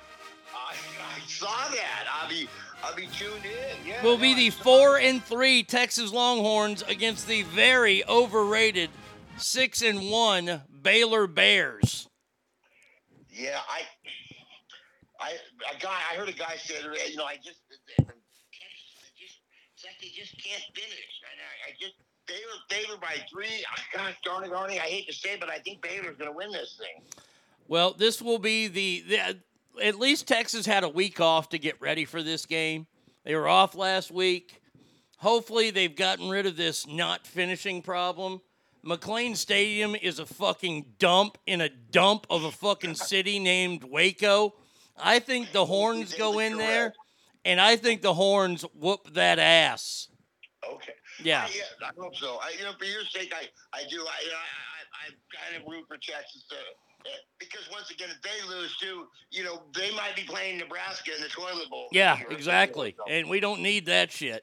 I, I saw that. I'll be I'll be tuned in. Yeah, Will no, be the four and three Texas Longhorns against the very overrated six and one Baylor Bears. Yeah, I, I, a guy. I heard a guy say, uh, you know, I just, uh, uh, just, it's like they just can't finish. And I, I just, Baylor favored by three. Gosh darn it, Arnie. I hate to say, it, but I think Baylor's going to win this thing. Well, this will be the, the at least Texas had a week off to get ready for this game. They were off last week. Hopefully, they've gotten rid of this not finishing problem. McLane Stadium is a fucking dump in a dump of a fucking city named Waco. I think the Horns go in there, and I think the Horns whoop that ass. Okay. Yeah. I, yeah, I hope so. I, you know, for your sake, I, I do. I, I, I, I kind of root for Texas to, uh, because once again, if they lose too, you know, they might be playing Nebraska in the toilet bowl. Yeah, exactly. And we don't need that shit.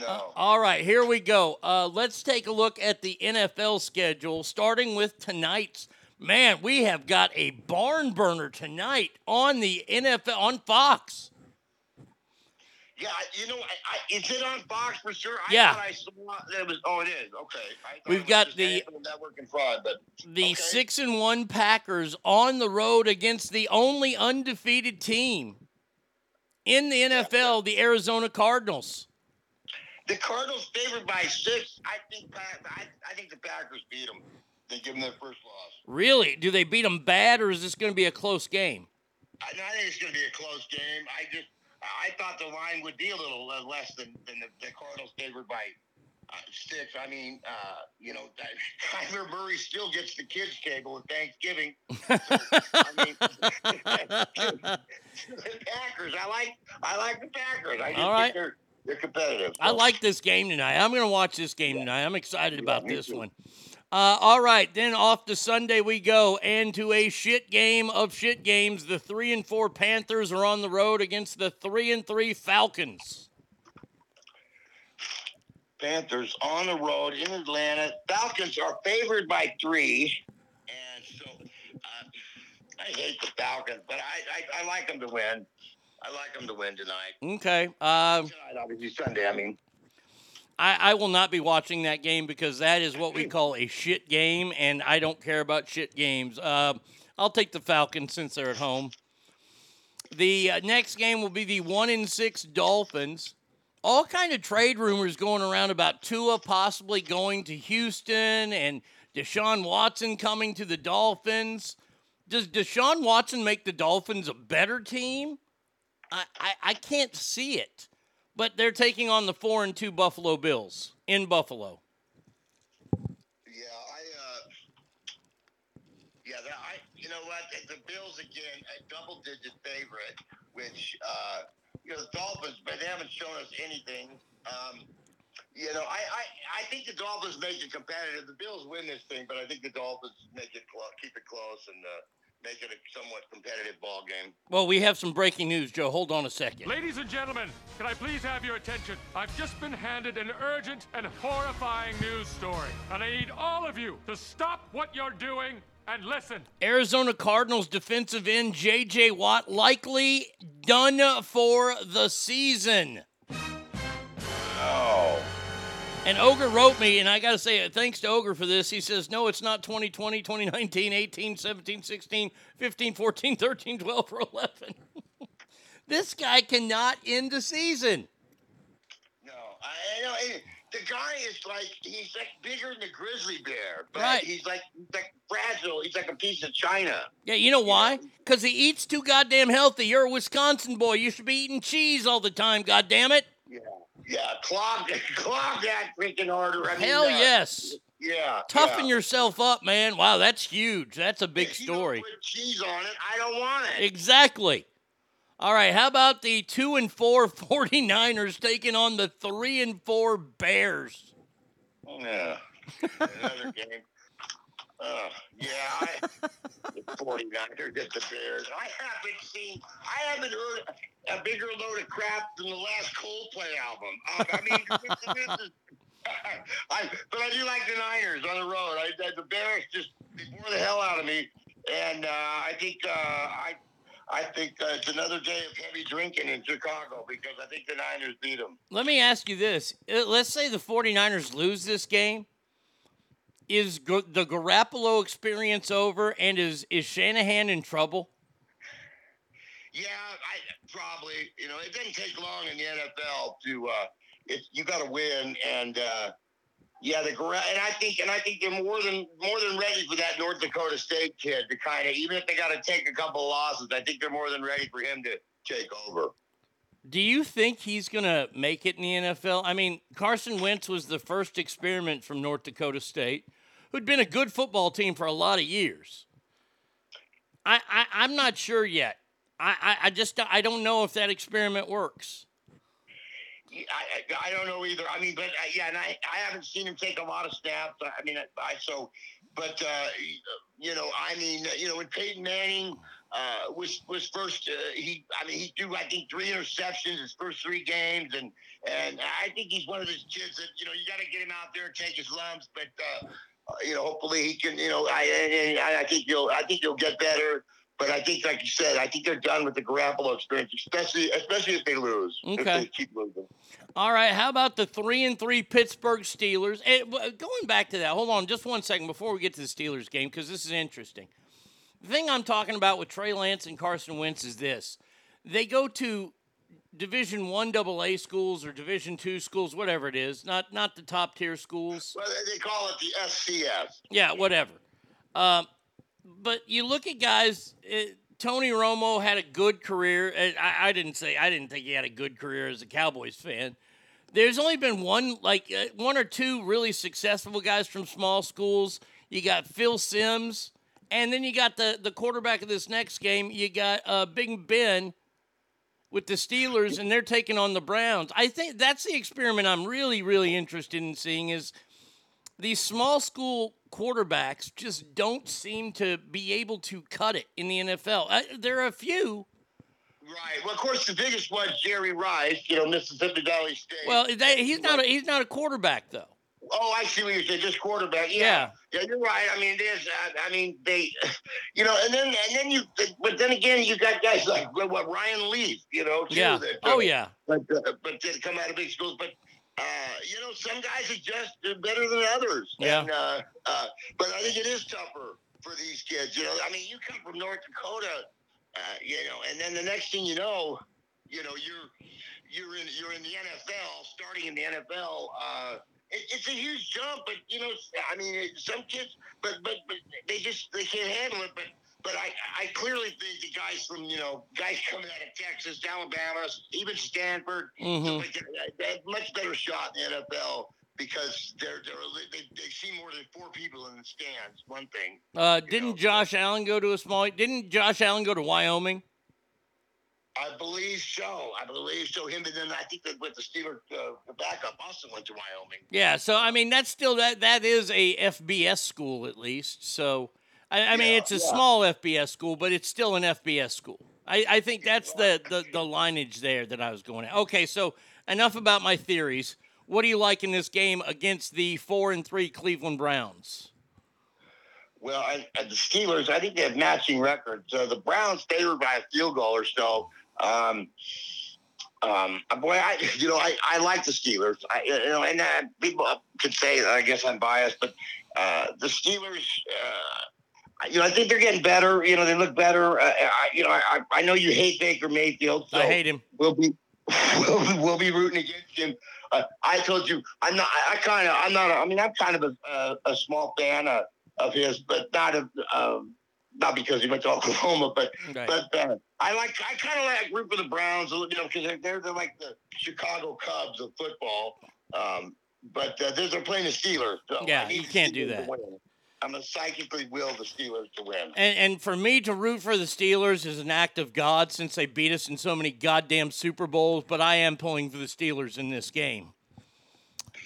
No. All right, here we go. Uh, let's take a look at the NFL schedule, starting with tonight's. Man, we have got a barn burner tonight on the NFL on Fox. Yeah, you know, I, I, is it on Fox for sure? I Yeah. I saw that it was. Oh, it is. Okay. I We've got the- network and fraud, but The okay. six and one Packers on the road against the only undefeated team in the NFL, the Arizona Cardinals. The Cardinals favored by six. I think. I, I think the Packers beat them. They give them their first loss. Really? Do they beat them bad, or is this going to be a close game? I, I think it's going to be a close game. I just. I thought the line would be a little uh, less than, than the, the Cardinals favored by uh, six. I mean, uh, you know, Kyler Murray still gets the kids' table at Thanksgiving. I mean, the Packers. I like. I like the Packers. I just All right. think they're they're competitive. I like this game tonight. I'm going to watch this game tonight. I'm excited about this too. one. Uh, all right, then off to Sunday we go, and to a shit game of shit games. The three and four Panthers are on the road against the three and three Falcons. Panthers on the road in Atlanta. Falcons are favored by three, and so uh, I hate the Falcons, but I, I, I like them to win. I like them to win tonight. Okay, um, Tonight, obviously Sunday. I mean, I, I will not be watching that game because that is what we call a shit game, and I don't care about shit games. Uh, I'll take the Falcons since they're at home. The uh, next game will be the one in six Dolphins. All kind of trade rumors going around about Tua possibly going to Houston and Deshaun Watson coming to the Dolphins. Does Deshaun Watson make the Dolphins a better team? I, I, I can't see it. But they're taking on the four and two Buffalo Bills in Buffalo. yeah, I, uh, yeah, that, I, you know what? The Bills again, a double-digit favorite, which, uh, you know, the Dolphins, but they haven't shown us anything. Um, you know, I, I, I think the Dolphins make it competitive. The Bills win this thing, but I think the Dolphins make it close, keep it close, and uh, make it a somewhat competitive ball game. Well, we have some breaking news, Joe. Hold on a second. Ladies and gentlemen, can I please have your attention? I've just been handed an urgent and horrifying news story, and I need all of you to stop what you're doing and listen. Arizona Cardinals defensive end J.J. Watt likely done for the season. Oh. And Ogre wrote me, and I got to say, thanks to Ogre for this. He says, no, it's not 2020, 2019, 18, 17, 16, 15, 14, 13, 12, or 11. this guy cannot end the season. No, I, know. The guy is like he's like bigger than the grizzly bear, but Right. he's like like fragile. He's like a piece of china. Yeah, you know why? Because he eats too goddamn healthy. You're a Wisconsin boy. You should be eating cheese all the time, God damn it. Yeah, yeah. Clog, clog that freaking order. I mean, Hell uh, yes. Yeah. Toughen yeah. yourself up, man. Wow, that's huge. That's a big If you don't story. cheese on it. I don't want it. Exactly. All right, how about the 2 and 4 49ers taking on the 3 and 4 Bears? Yeah. Another game. Uh, yeah, I, the 49ers get the Bears. I haven't seen, I haven't heard a bigger load of crap than the last Coldplay album. Um, I mean, this, this is, I, but I do like the Niners on the road. I, I, the Bears just they bore the hell out of me, and uh, I think uh, I. I think uh, it's another day of heavy drinking in Chicago because I think the Niners beat them. Let me ask you this. Uh, Let's say the 49ers lose this game. Is G- the Garoppolo experience over and is, is Shanahan in trouble? Yeah, I probably. You know, it didn't take long in the NFL to. Uh, it, you got to win, and uh, Yeah, the and I think and I think they're more than more than ready for that North Dakota State kid to kind of even if they got to take a couple of losses, I think they're more than ready for him to take over. Do you think he's going to make it in the NFL? I mean, Carson Wentz was the first experiment from North Dakota State, who'd been a good football team for a lot of years. I, I I'm not sure yet. I, I, I just I don't know if that experiment works. I, I, don't know either. I mean, but uh, yeah, and I, I haven't seen him take a lot of snaps. I mean, I, I so, but uh, you know, I mean, you know, when Peyton Manning uh, was was first, uh, he, I mean, he threw I think three interceptions his first three games, and and I think he's one of those kids that you know you got to get him out there and take his lumps, but uh, Uh, you know, hopefully he can, you know, I, I I think he'll I think he'll get better. But I think, like you said, I think they're done with the Garoppolo experience, especially especially if they lose. If Okay. they keep losing. All right, how about the three and three Pittsburgh Steelers? W- going back to that, hold on just one second before we get to the Steelers game because this is interesting. The thing I'm talking about with Trey Lance and Carson Wentz is this: they go to Division One AA schools or Division Two schools, whatever it is, not not the top tier schools. Well, they- call it the FCS. Yeah, whatever. Um, but you look at guys. Uh, Tony Romo had a good career. I, I didn't say I didn't think he had a good career as a Cowboys fan. There's only been one, like uh, one or two, really successful guys from small schools. You got Phil Simms, and then you got the the quarterback of this next game. You got uh, Big Ben with the Steelers, and they're taking on the Browns. I think that's the experiment I'm really, really interested in seeing. Is these small school quarterbacks just don't seem to be able to cut it in the NFL. Uh, there are a few. Right. Well, of course, the biggest one's Jerry Rice. You know, Mississippi Valley State. Well, they, he's not. A, he's not a quarterback though. Oh, I see what you're saying. Just quarterback. Yeah. Yeah, you're right. I mean, there's. Uh, I mean, they. You know, and then and then you. But then again, you got guys like what, Ryan Leaf. You know. Too, Yeah. That, Oh yeah. But uh, but they come out of big schools. But uh, you know, some guys are just uh, better than others. Yeah. And, uh, uh, but I think it is tougher for these kids. You know, I mean, you come from North Dakota. Uh, you know, and then the next thing you know, you know, you're you're in you're in the NFL, starting in the NFL. It, it's a huge jump, but you know, I mean, some kids, but but but they just they can't handle it. But but I I clearly think the guys from you know guys coming out of Texas, Alabama, even Stanford, Mhm. like that, they have much better shot in the NFL because they're they're they, they see more than four people in the stands. One thing. Uh, didn't Josh Allen go to a small? Didn't Josh Allen go to Wyoming? I believe so. I believe so. Him and then I think that with the Steelers, uh, the backup also went to Wyoming. Yeah. So I mean, that's still that that is a FBS school at least. So I, I mean, it's a yeah. small FBS school, but it's still an FBS school. I, I think that's the, the the lineage there that I was going at. Okay, so enough about my theories. What do you like in this game against the four and three Cleveland Browns? Well, I, uh, the Steelers, I think they have matching records. Uh, the Browns favored by a field goal or so. Um, um, boy, I you know I, I like the Steelers. I you know, and uh, people could say I guess I'm biased, but uh, the Steelers. Uh, you know, I think they're getting better. You know, they look better. Uh, I, you know, I, I know you hate Baker Mayfield. So I hate him. We'll be we'll, we'll be rooting against him. Uh, I told you, I'm not. I, kind of, I'm not. A, I mean, I'm kind of a, a, a small fan of, of his, but not of, um, not because he went to Oklahoma, but Right. but uh, I like. I kind of like root for the Browns, you know, because they're, they're they're like the Chicago Cubs of football. Um, but uh, they're, they're playing the Steelers. So Yeah, you can't do that. I'm gonna psychically will the Steelers to win. And, and for me to root for the Steelers is an act of God since they beat us in so many goddamn Super Bowls, but I am pulling for the Steelers in this game.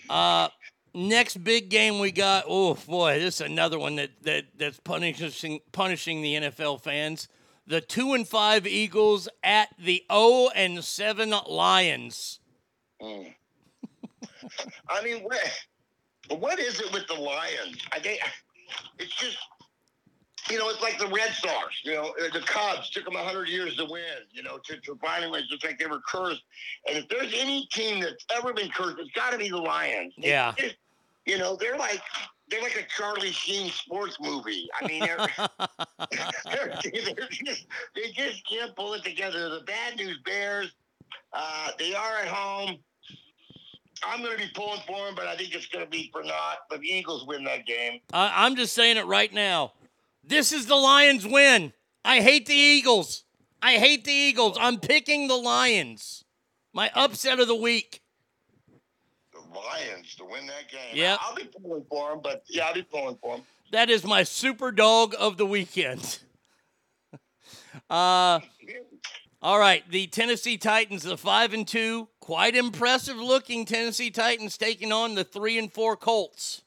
Uh, next big game we got. Oh boy, this is another one that, that that's punishing punishing the NFL fans. The two and five Eagles at the zero and seven Lions. Mm. I mean, what, what is it with the Lions? I think it's just, you know, it's like the Red Sox. You know, the Cubs took them hundred years to win. You know, to, to finally win. It's like they were cursed. And if there's any team that's ever been cursed, it's got to be the Lions. Yeah. just- you know, they're like they're like a Charlie Sheen sports movie. I mean, they're, they're, they're just, they just can't pull it together. The bad news Bears, uh, they are at home. I'm going to be pulling for them, but I think it's going to be for not. But the Eagles win that game. I, I'm just saying it right now. This is the Lions win. I hate the Eagles. I hate the Eagles. I'm picking the Lions. My upset of the week. Lions to win that game. Yep. I'll be pulling for them, but yeah, I'll be pulling for them. That is my super dog of the weekend. Uh, all right, the Tennessee Titans, the five and two, quite impressive looking Tennessee Titans taking on the three and four Colts.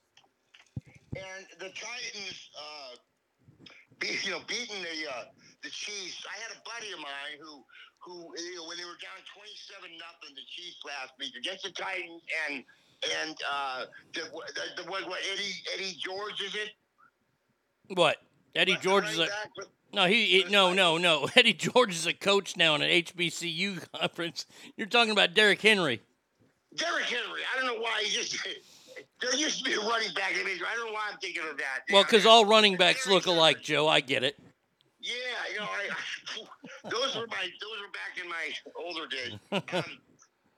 And the Titans, uh, be, you know, beating the uh, the Chiefs. I had a buddy of mine who who you know when they were down twenty seven nothing the Chiefs last week against the Titans and and uh, the, the, the what, what Eddie Eddie George is it? What? Eddie George is a no. He, he no no no. Eddie George is a coach now in an HBCU conference. You're talking about Derrick Henry. Derrick Henry. I don't know why he just. There used to be a running back. I don't know why I'm thinking of that. Well, because all running backs look alike, Joe. I get it. Yeah, you know, I, those were my those were back in my older days. Um,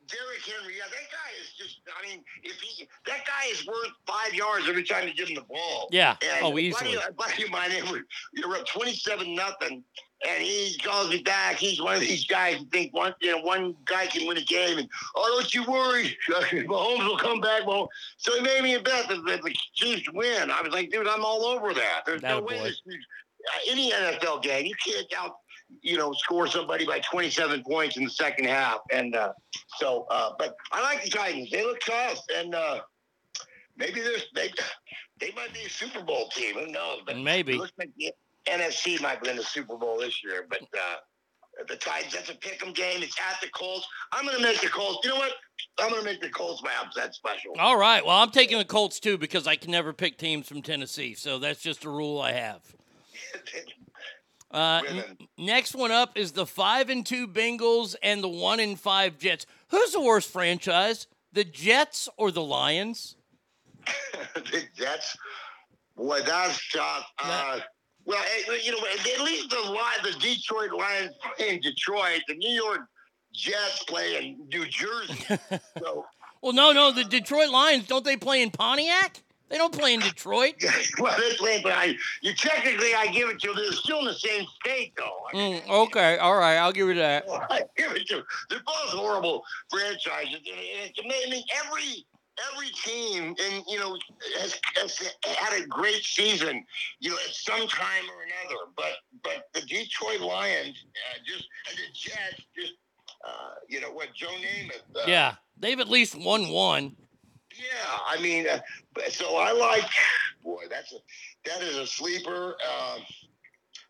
Derrick Henry, yeah, that guy is just. I mean, if he that guy is worth five yards every time you give him the ball. Yeah. And Oh, buddy- easily. A buddy of mine, were, were up twenty-seven nothing, and he calls me back. He's one of these guys who think one, you know, one guy can win a game, and oh, don't you worry, Mahomes will come back. Well, so he made me a bet that, that the Chiefs win. I was like, dude, I'm all over that. There's no way this uh, any NFL game, you can't out, you know, score somebody by 27 points in the second half. And uh, so, uh, but I like the Titans. They look tough, and uh, maybe there's they, they might be a Super Bowl team. Who knows? But Maybe. it looks like the NFC might win the Super Bowl this year. But uh, the Titans, that's a pick'em game. It's at the Colts. I'm going to make the Colts. You know what? I'm going to make the Colts my upset special. All right. Well, I'm taking the Colts too because I can never pick teams from Tennessee, so that's just a rule I have. Uh, n- next one up is the five and two Bengals and the one and five Jets. Who's the worst franchise, the Jets or the Lions? the Jets. Boy, that's tough. Uh, well, you know, at least the Li- the Detroit Lions play in Detroit. The New York Jets play in New Jersey. so, Well, no, no, the Detroit Lions don't they play in Pontiac? They don't play in Detroit. well, they play, but I, you technically, I give it to them. They're still in the same state, though. I mean, Mm, okay, all right, I'll give you that. I give it to them. They're both horrible franchises. And It's amazing. I mean, every every team, and you know, has, has had a great season. You know, at some time or another. But but the Detroit Lions uh, just and the Jets just. Uh, you know what, Joe Namath. Uh, Yeah, they've at least won one. Yeah, I mean, uh, so I like. Boy, that's a that is a sleeper. Um,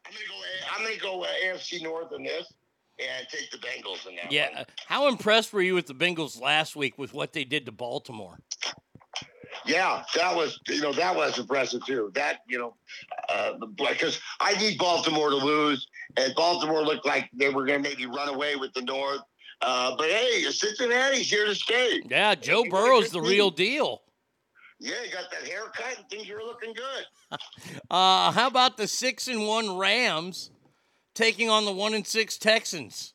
I'm gonna go. I'm gonna go uh, AFC North in this, and take the Bengals in that. Yeah, one. uh, how impressed were you with the Bengals last week with what they did to Baltimore? yeah, that was you know that was impressive too. That you know, uh, because I need Baltimore to lose, and Baltimore looked like they were gonna maybe run away with the North. Uh, but hey, Cincinnati's here to stay. Yeah, Joe a Burrow's the real deal. Yeah, you got that haircut and things are looking good. Uh, how about the six and one Rams taking on the one and six Texans?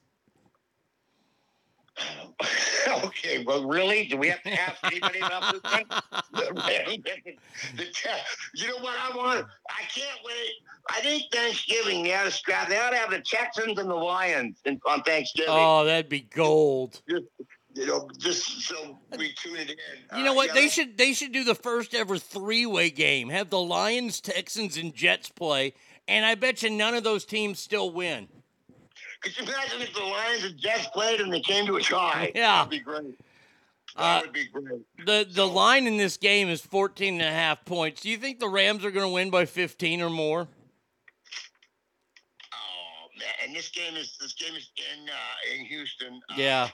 okay, well, really? Do we have to ask anybody about this one? You know what I want? I can't wait. I think Thanksgiving they ought to scrap. They ought to have the Texans and the Lions in, on Thanksgiving. Oh, that'd be gold. You know, just so we tune it in. You know Uh, what? yeah, They should they should do the first ever three way game. Have the Lions, Texans, and Jets play, and I bet you none of those teams still win. Could you imagine if the Lions and Jets played and they came to a tie? Yeah. That'd be great. That Uh, would be great. The the line in this game is 14 and a half points. Do you think the Rams are going to win by 15 or more? Oh man, and this game is this game is in uh, in Houston. Uh, Yeah.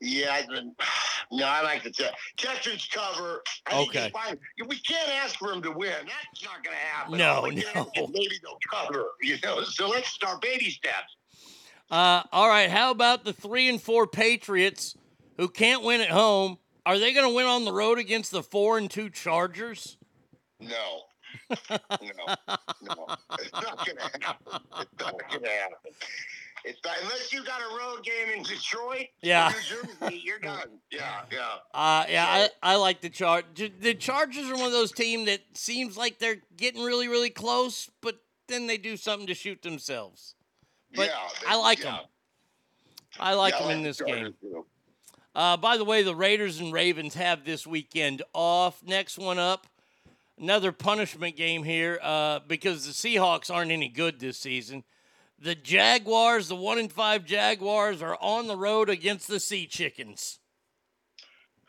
Yeah, I, no, I like the Te- Texans cover. I Okay. We can't ask for them to win. That's not going to happen. No, All we can ask is no. Maybe they'll cover. You know, so let's start baby steps. Uh, all right. How about the three and four Patriots who can't win at home? Are they going to win on the road against the four and two Chargers? No, no, no. It's not going to happen. It's not going to happen. It's not, unless you got a road game in Detroit, Yeah. Jersey, you're done. Yeah, yeah. Uh, yeah, I, I like the Char. J- The Chargers are one of those teams that seems like they're getting really, really close, but then they do something to shoot themselves. But yeah, they- I like yeah. them. I like Yeah, I in this Chargers, game. too. Uh, by the way, the Raiders and Ravens have this weekend off. Next one up, another punishment game here uh, because the Seahawks aren't any good this season. The Jaguars, the one and five Jaguars, are on the road against the Sea Chickens.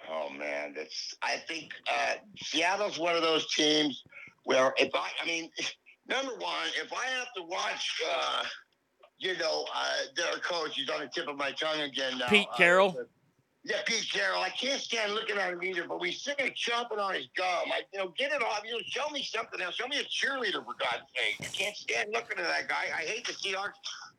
Oh man, that's. I think uh, Seattle's one of those teams where if I, I mean, number one, if I have to watch, uh, you know, uh, their coach, he's on the tip of my tongue again now. Pete uh, Carroll? yeah, Pete Carroll. I can't stand looking at him either, but we sitting there chomping on his gum. I, you know, get it off. You know, show me something else. Show me a cheerleader for God's sake. I can't stand looking at that guy. I hate the Seahawks,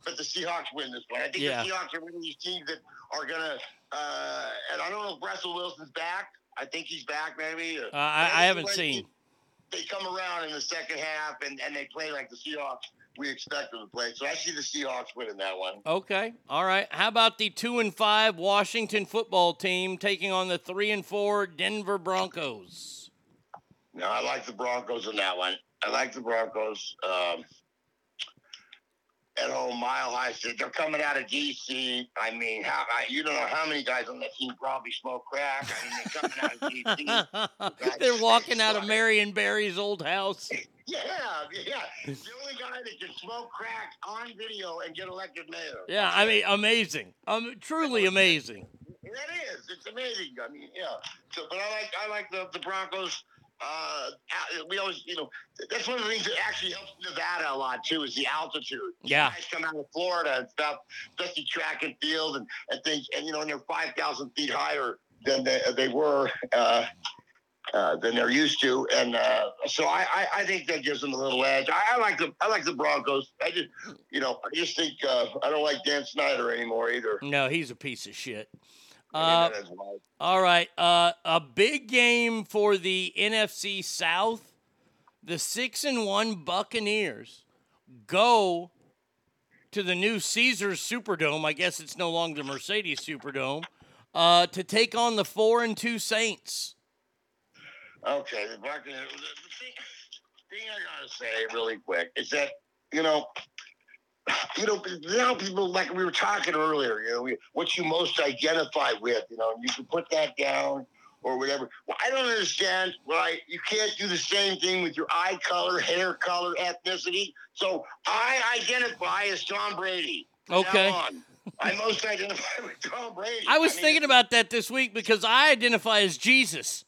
but the Seahawks win this one. I think Yeah. the Seahawks are one of these teams that are gonna. Uh, and I don't know if Russell Wilson's back. I think he's back, maybe. Uh, I, I haven't seen. They come around in the second half and, and they play like the Seahawks we expect them to play. So I see the Seahawks winning that one. Okay. All right. How about the two and five Washington football team taking on the three and four Denver Broncos? No, I like the Broncos in that one. I like the Broncos. Um, at home, Mile High. They're coming out of DC. I mean, how I, you don't know how many guys on that team probably smoke crack. I mean, they're coming out of DC. They're walking out of Marion Barry's old house. Yeah, yeah. The only guy that can smoke crack on video and get elected mayor. Yeah, I mean, amazing. Um, truly amazing. That is. It's amazing. I mean, yeah. So, but I like I like the the Broncos. Uh, we always, you know, that's one of the things that actually helps Nevada a lot too is the altitude. Yeah. Guys come out of Florida and stuff, especially track and field and, and things, and you know, and they're five thousand feet higher than they, they were. Uh, uh, than they're used to, and uh, so I, I, I think that gives them a little edge. I, I like the I like the Broncos. I just you know I just think uh, I don't like Dan Snyder anymore either. No, he's a piece of shit. Uh, mean, that is why. all right. Uh, a big game for the NFC South. The six and one Buccaneers go to the new Caesars Superdome. I guess it's no longer the Mercedes Superdome. Uh, to take on the four and two Saints. Okay, the Buccaneers. The, the thing, thing I gotta say really quick is that you know, you know, now people like we were talking earlier. You know, we, what you most identify with. You know, you can put that down or whatever. Well, I don't understand. Right, you can't do the same thing with your eye color, hair color, ethnicity. So I identify as Tom Brady. Okay. I most identify with Tom Brady. I was mean, thinking about that this week because I identify as Jesus.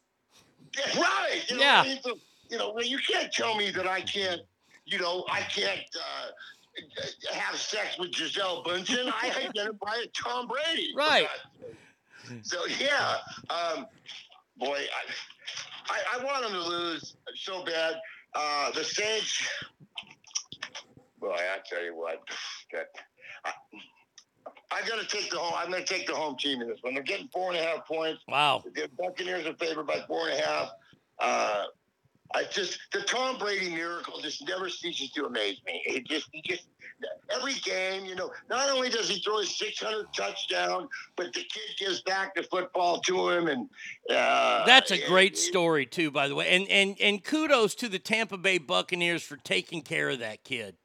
Right. You know, Yeah. I you know, you can't tell me that I can't, you know, I can't uh, have sex with Gisele Bündchen. I identify as Tom Brady. Right. So yeah, um, boy, I, I, I want them to lose so bad. Uh, the Saints. Boy, I tell you what, that. I, I'm gonna take the home. I'm gonna take the home team in this one. They're getting four and a half points. Wow. The Buccaneers are favored by four and a half. Uh, I just the Tom Brady miracle just never ceases to amaze me. It just, he just every game, you know. Not only does he throw his 600 touchdown, but the kid gives back the football to him, and uh, That's a it- great it- story too, by the way. And and and kudos to the Tampa Bay Buccaneers for taking care of that kid.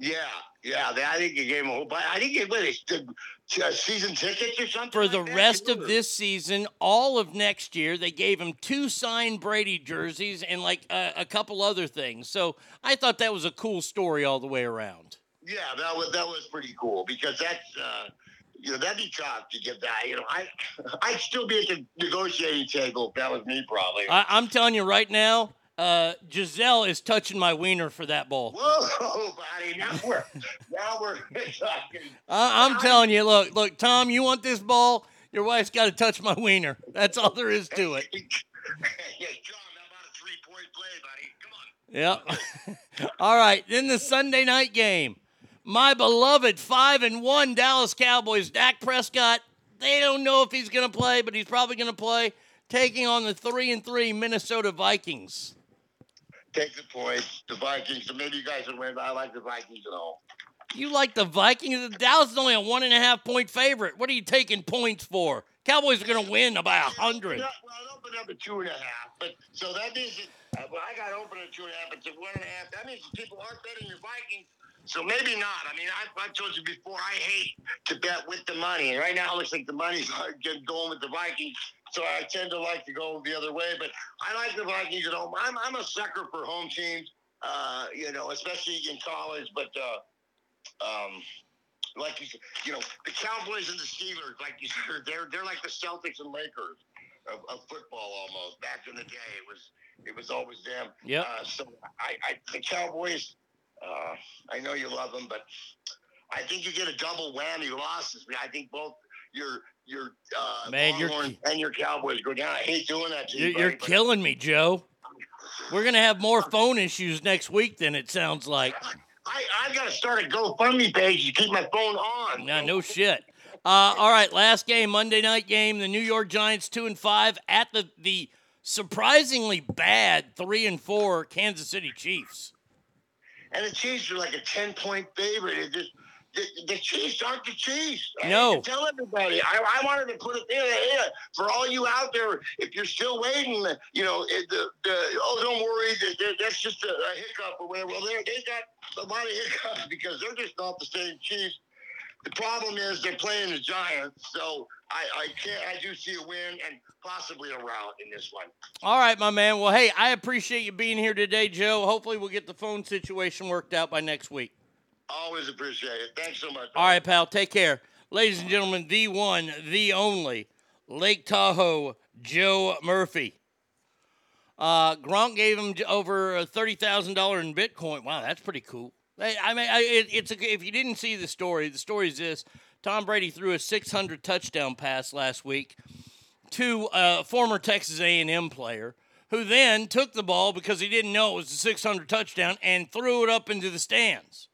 Yeah, yeah. They, I think he gave him a whole. I think he what, he did uh, season tickets or something For the like rest of this season, all of next year, they gave him two signed Brady jerseys and like a, a couple other things. So I thought that was a cool story all the way around. Yeah, that was that was pretty cool because that's uh, you know that'd be tough to get that. You know, I I'd still be at the negotiating table if that was me, probably. I, I'm telling you right now, uh, Gisele is touching my wiener for that ball. Whoa, buddy! Now we're now we're talking. I, I'm telling you, look, look, Tom, you want this ball? Your wife's got to touch my wiener. That's all there is to it. yeah, John, how about a three-point play, buddy? Come on. Yep. all right. Then the Sunday night game. My beloved five and one Dallas Cowboys, Dak Prescott. They don't know if he's going to play, but he's probably going to play. Taking on the three and three Minnesota Vikings. Take the points. The Vikings. So maybe you guys will win, but I like the Vikings at all. You like the Vikings? The Dallas is only a one and a half point favorite. What are you taking points for? Cowboys are going to win by a hundred. Well, it opened up at two and a half, but so that means that, uh, well, I got open at two and a half, but to one and a half. That means people aren't betting your Vikings. So maybe not. I mean, I've, I've told you before, I hate to bet with the money. And right now, it looks like the money's going with the Vikings. So I tend to like to go the other way. But I like the Vikings at home. I'm, I'm a sucker for home teams, uh, you know, especially in college. But, uh, um, like you said, you know, the Cowboys and the Steelers, like you said, they're they're like the Celtics and Lakers of, of football almost. Back in the day, it was it was always them. Yep. Uh, so I, I the Cowboys, uh, I know you love them, but I think you get a double whammy losses. I think both your your uh, Man, you're- and your Cowboys go down. I hate doing that to you. You're, you're but- killing me, Joe. We're to have more phone issues next week than it sounds like. I, I got to start a GoFundMe page to keep my phone on. Nah, no shit. Uh, all right, last game, Monday night game. The New York Giants two and five at the the surprisingly bad three and four Kansas City Chiefs. And the Chiefs are like a 10 point favorite. It just, the, the Chiefs aren't the Chiefs. I No. tell everybody. I, I wanted to put it there. there. For all you out there, if you're still waiting, you know, it, the, the, oh, don't worry. that- that- That's just a, a hiccup or whatever. Well, they got a lot of hiccups because they're just not the same Chiefs. The problem is they're playing the Giants. So I, I can't, I do see a win and possibly a rout in this one. All right, my man. Well, hey, I appreciate you being here today, Joe. Hopefully, we'll get the phone situation worked out by next week. Always appreciate it. Thanks so much. All right, pal. Take care. Ladies and gentlemen, the one, the only, Lake Tahoe, Joe Murphy. Uh, Gronk gave him over $30,000 in Bitcoin. Wow, that's pretty cool. I I mean, I, it, it's a, if you didn't see the story, the story is this Tom Brady threw a 600 touchdown pass last week to a former Texas A&M player who then took the ball because he didn't know it was a 600 touchdown and threw it up into the stands.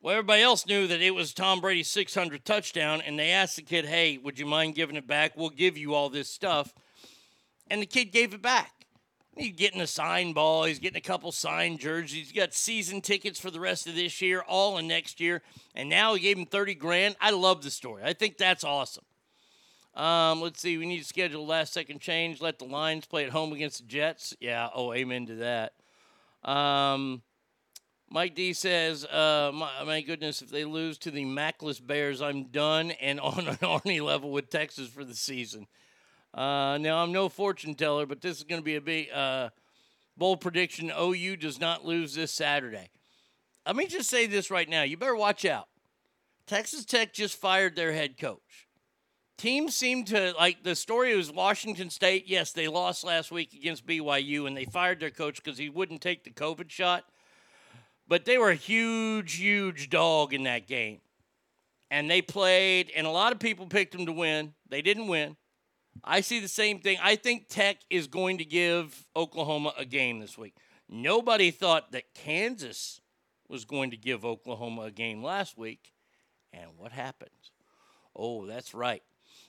Well, everybody else knew that it was Tom Brady's 600 touchdown, and they asked the kid, "Hey, would you mind giving it back? We'll give you all this stuff." And the kid gave it back. He's getting a signed ball. He's getting a couple signed jerseys. He's got season tickets for the rest of this year, all in next year. And now he gave him 30 grand. I love the story. I think that's awesome. Um, let's see. We need to schedule last second change. Let the Lions play at home against the Jets. Yeah. Oh, amen to that. Um, Mike D says, uh, my, my goodness, if they lose to the Mackless Bears, I'm done and on an Army level with Texas for the season. Uh, now, I'm no fortune teller, but this is going to be a big uh, bold prediction. OU does not lose this Saturday. Let me just say this right now. You better watch out. Texas Tech just fired their head coach. Teams seem to like the story was Washington State. Yes, they lost last week against BYU and they fired their coach because he wouldn't take the COVID shot. But they were a huge, huge dog in that game. And they played, and a lot of people picked them to win. They didn't win. I see the same thing. I think Tech is going to give Oklahoma a game this week. Nobody thought that Kansas was going to give Oklahoma a game last week. And what happened? Oh, that's right.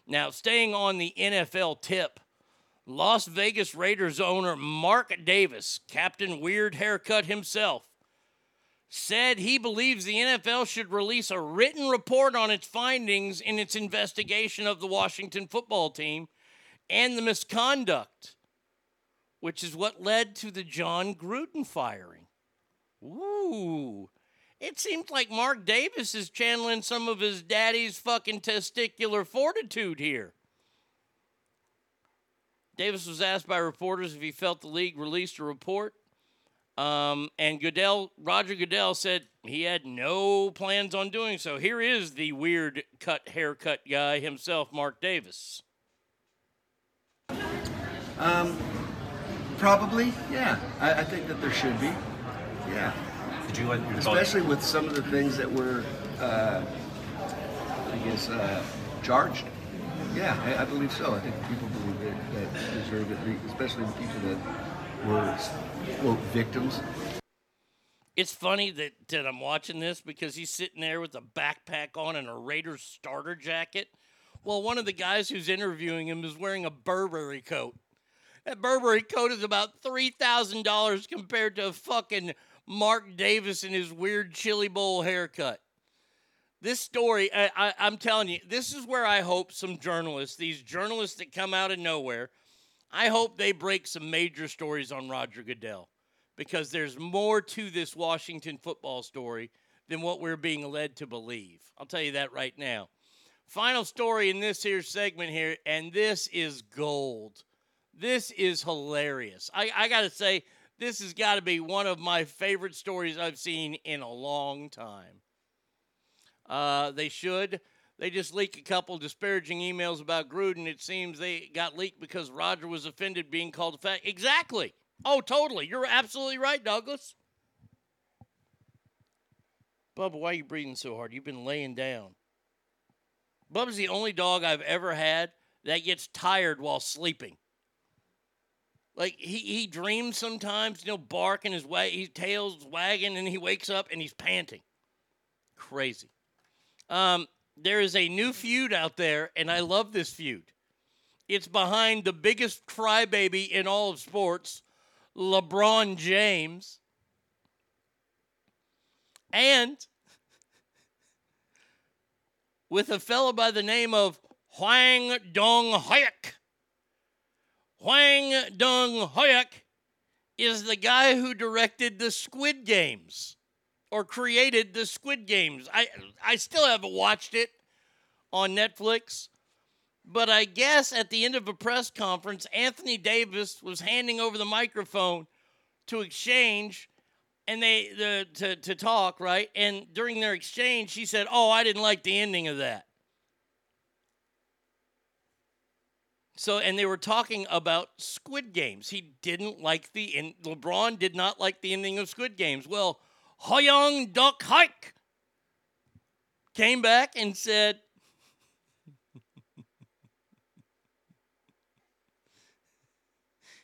Now, staying on the NFL tip, Las Vegas Raiders owner Mark Davis, Captain Weird Haircut himself, said he believes the NFL should release a written report on its findings in its investigation of the Washington football team and the misconduct, which is what led to the Jon Gruden firing. Ooh. It seems like Mark Davis is channeling some of his daddy's fucking testicular fortitude here. Davis was asked by reporters if he felt the league released a report. Um, and Goodell, Roger Goodell said he had no plans on doing so. Here is the weird cut haircut guy himself, Mark Davis. Um, probably, yeah. I, I think that there should be. Yeah. Did you let your Especially with some of the things that were, uh, I guess, uh, charged. Yeah, I, I believe so. I think people believe that, that deserve it, especially the people that were, quote, victims. It's funny that, that I'm watching this because he's sitting there with a backpack on and a Raiders starter jacket. Well, one of the guys who's interviewing him is wearing a Burberry coat. That Burberry coat is about $3,000 compared to a fucking Mark Davis and his weird chili bowl haircut. This story, I, I, I'm telling you, this is where I hope some journalists, these journalists that come out of nowhere, I hope they break some major stories on Roger Goodell because there's more to this Washington football story than what we're being led to believe. I'll tell you that right now. Final story in this here segment here, and this is gold. This is hilarious. I, I got to say, this has got to be one of my favorite stories I've seen in a long time. Uh, they should. They just leak a couple disparaging emails about Gruden. It seems they got leaked because Roger was offended being called a fat. Exactly. Oh, totally. You're absolutely right, Douglas. Bubba, why are you breathing so hard? You've been laying down. Bubba's the only dog I've ever had that gets tired while sleeping. Like he, he dreams sometimes, you know, barking his way, his tail's wagging, and he wakes up and he's panting. Crazy. Um, there is a new feud out there, and I love this feud. It's behind the biggest crybaby in all of sports, LeBron James, and with a fellow by the name of Huang Dong Hoyak. Hwang Dong Hoyak is the guy who directed the Squid Games or created the Squid Games. I I still haven't watched it on Netflix, but I guess at the end of a press conference, Anthony Davis was handing over the microphone to exchange and they the to to talk, right? And during their exchange, she said, "Oh, I didn't like the ending of that." So, and they were talking about Squid Games. He didn't like the in LeBron did not like the ending of Squid Games. Well, Hoyong Duk Hike came back and said,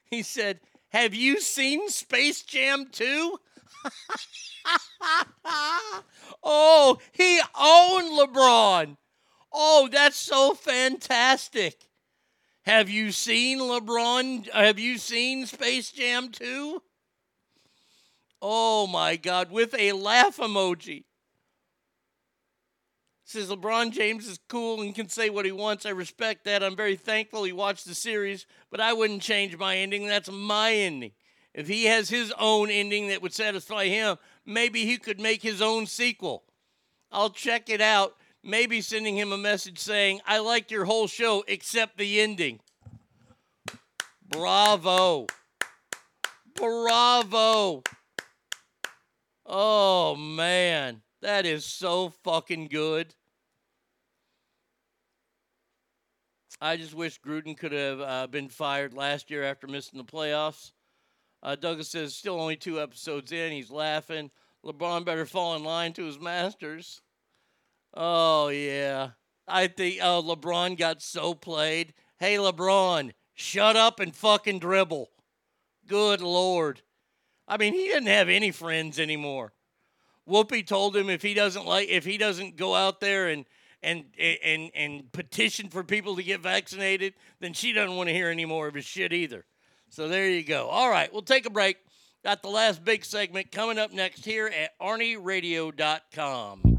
he said, Have you seen Space Jam 2? oh, he owned LeBron. Oh, that's so fantastic. Have you seen LeBron? Have you seen Space Jam 2? Oh my God, with a laugh emoji. Says LeBron James is cool and can say what he wants. I respect that. I'm very thankful he watched the series, but I wouldn't change my ending. That's my ending. If he has his own ending that would satisfy him, maybe he could make his own sequel. I'll check it out. Maybe sending him a message saying, I like your whole show except the ending. Bravo. Bravo. Oh, man. That is so fucking good. I just wish Gruden could have uh, been fired last year after missing the playoffs. Uh, Douglas says, still only two episodes in. He's laughing. LeBron better fall in line to his masters. Oh, yeah. I think, oh, LeBron got so played. Hey, LeBron, shut up and fucking dribble. Good Lord. I mean, he didn't have any friends anymore. Whoopi told him if he doesn't like if he doesn't go out there and and and and petition for people to get vaccinated, then she doesn't want to hear any more of his shit either. So there you go. All right, we'll take a break. Got the last big segment coming up next here at ArnieRadio.com.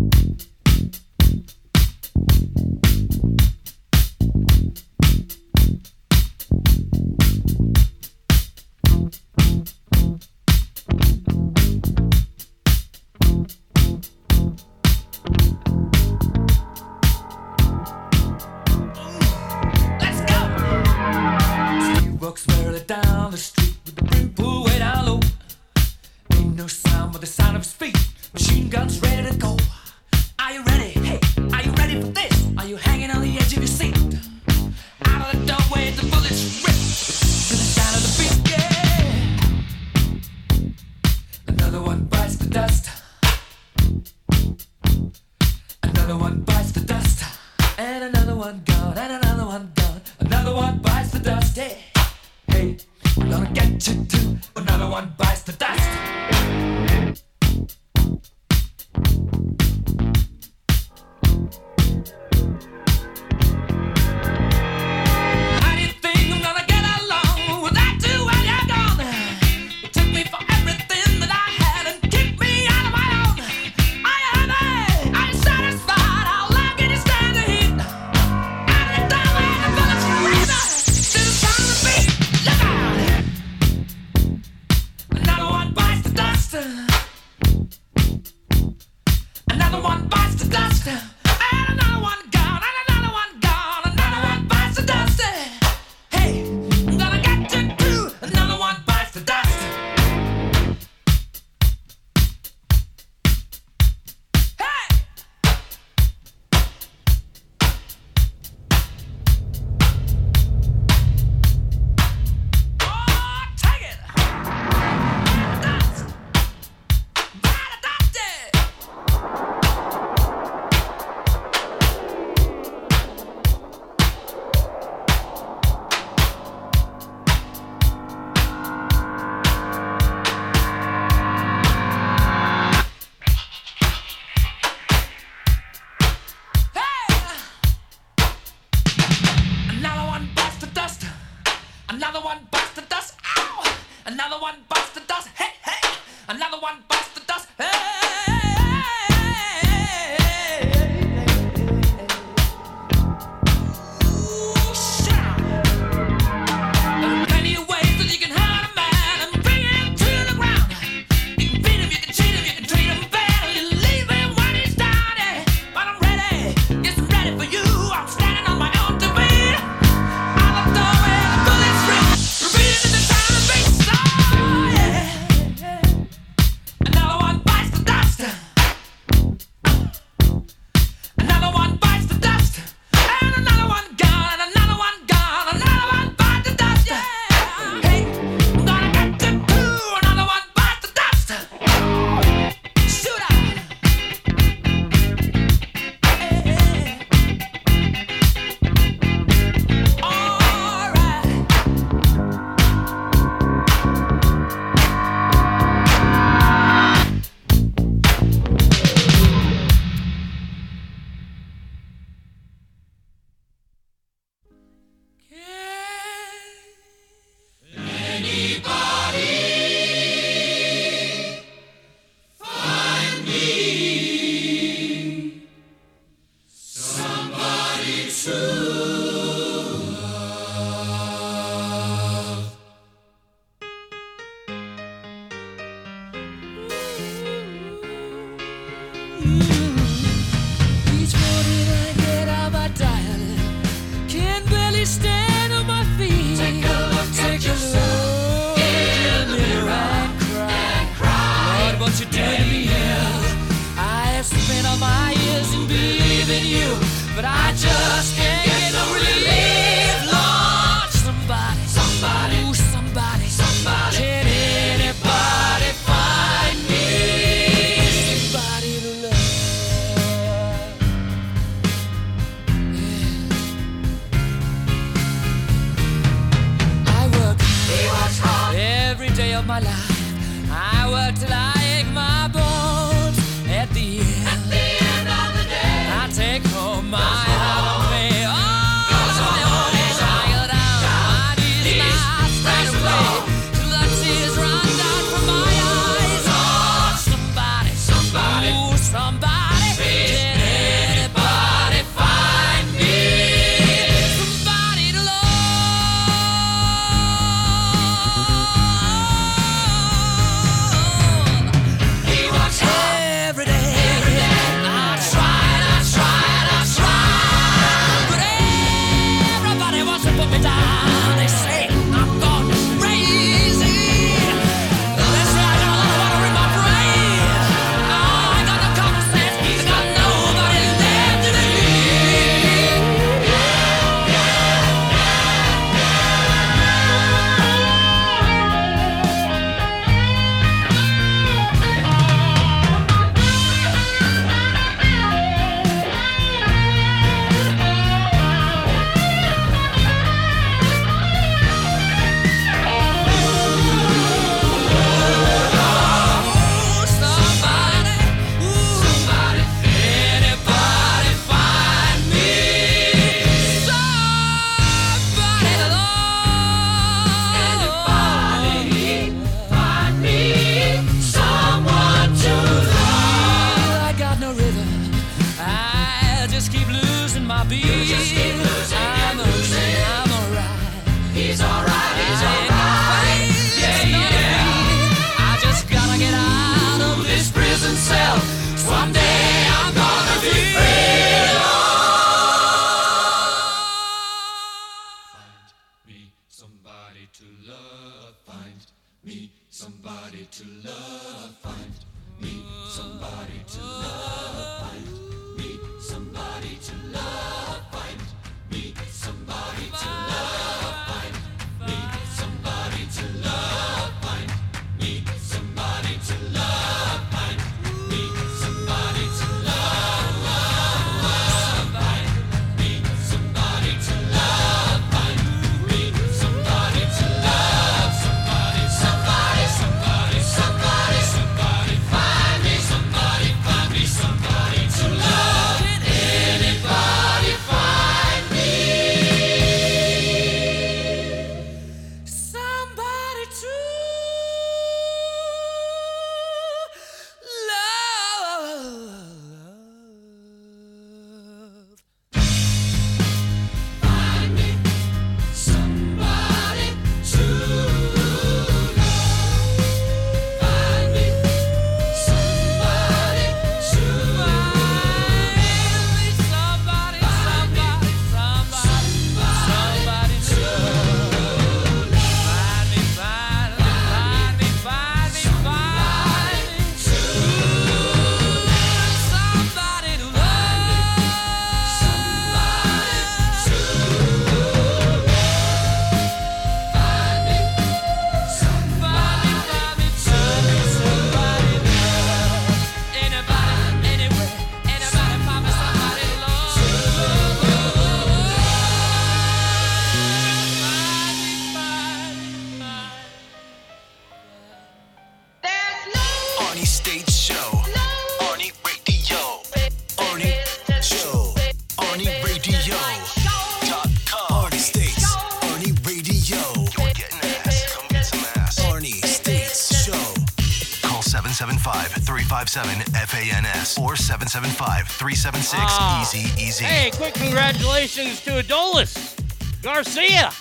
376 Ah. Easy Easy. Hey, quick congratulations to Adolis Garcia,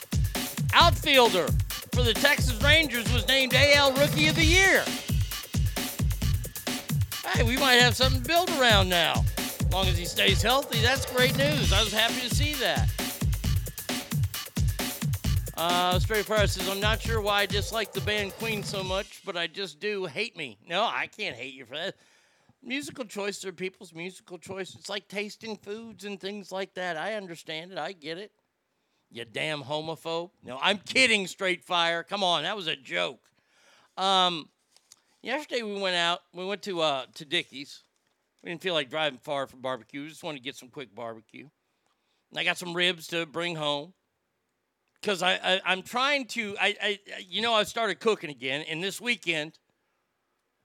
outfielder for the Texas Rangers, was named AL Rookie of the Year. Hey, we might have something to build around now. As long as he stays healthy, that's great news. I was happy to see that. Uh, Straight Fire says, I'm not sure why I dislike the band Queen so much, but I just do hate me. No, I can't hate you for that. Musical choices are people's musical choices. It's like tasting foods and things like that. I understand it. I get it. You damn homophobe. No, I'm kidding, Straight Fire. Come on, that was a joke. Um, yesterday we went out. We went to uh to Dickey's. We didn't feel like driving far for barbecue. We just wanted to get some quick barbecue. And I got some ribs to bring home because I, I I'm trying to I, I you know I started cooking again, and this weekend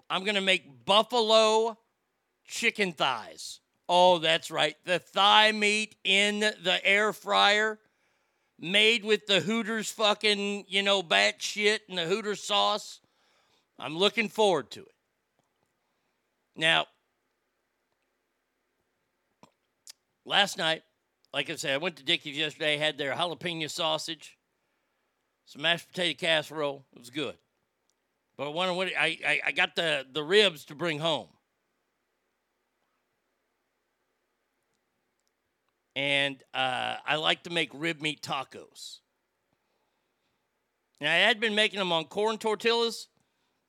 I'm gonna make buffalo chicken thighs. Oh, that's right, the thigh meat in the air fryer, made with the Hooters fucking you know bat shit and the Hooters sauce. I'm looking forward to it. Now, last night, like I said, I went to Dickey's yesterday, had their jalapeno sausage, some mashed potato casserole. It was good. But I wanted, I, I, I got the, the ribs to bring home. And uh, I like to make rib meat tacos. Now, I had been making them on corn tortillas,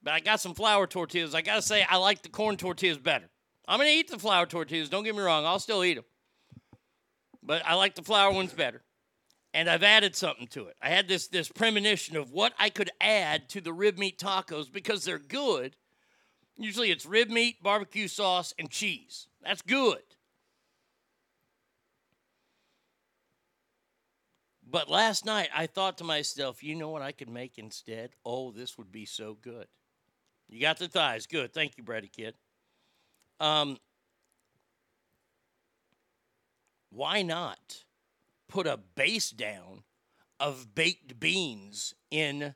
but I got some flour tortillas. I got to say, I like the corn tortillas better. I'm going to eat the flour tortillas. Don't get me wrong. I'll still eat them. But I like the flour ones better. And I've added something to it. I had this, this premonition of what I could add to the rib meat tacos because they're good. Usually it's rib meat, barbecue sauce, and cheese. That's good. But last night I thought to myself, you know what I could make instead? Oh, this would be so good. You got the thighs. Good. Thank you, Brady Kid. Um, why not put a base down of baked beans in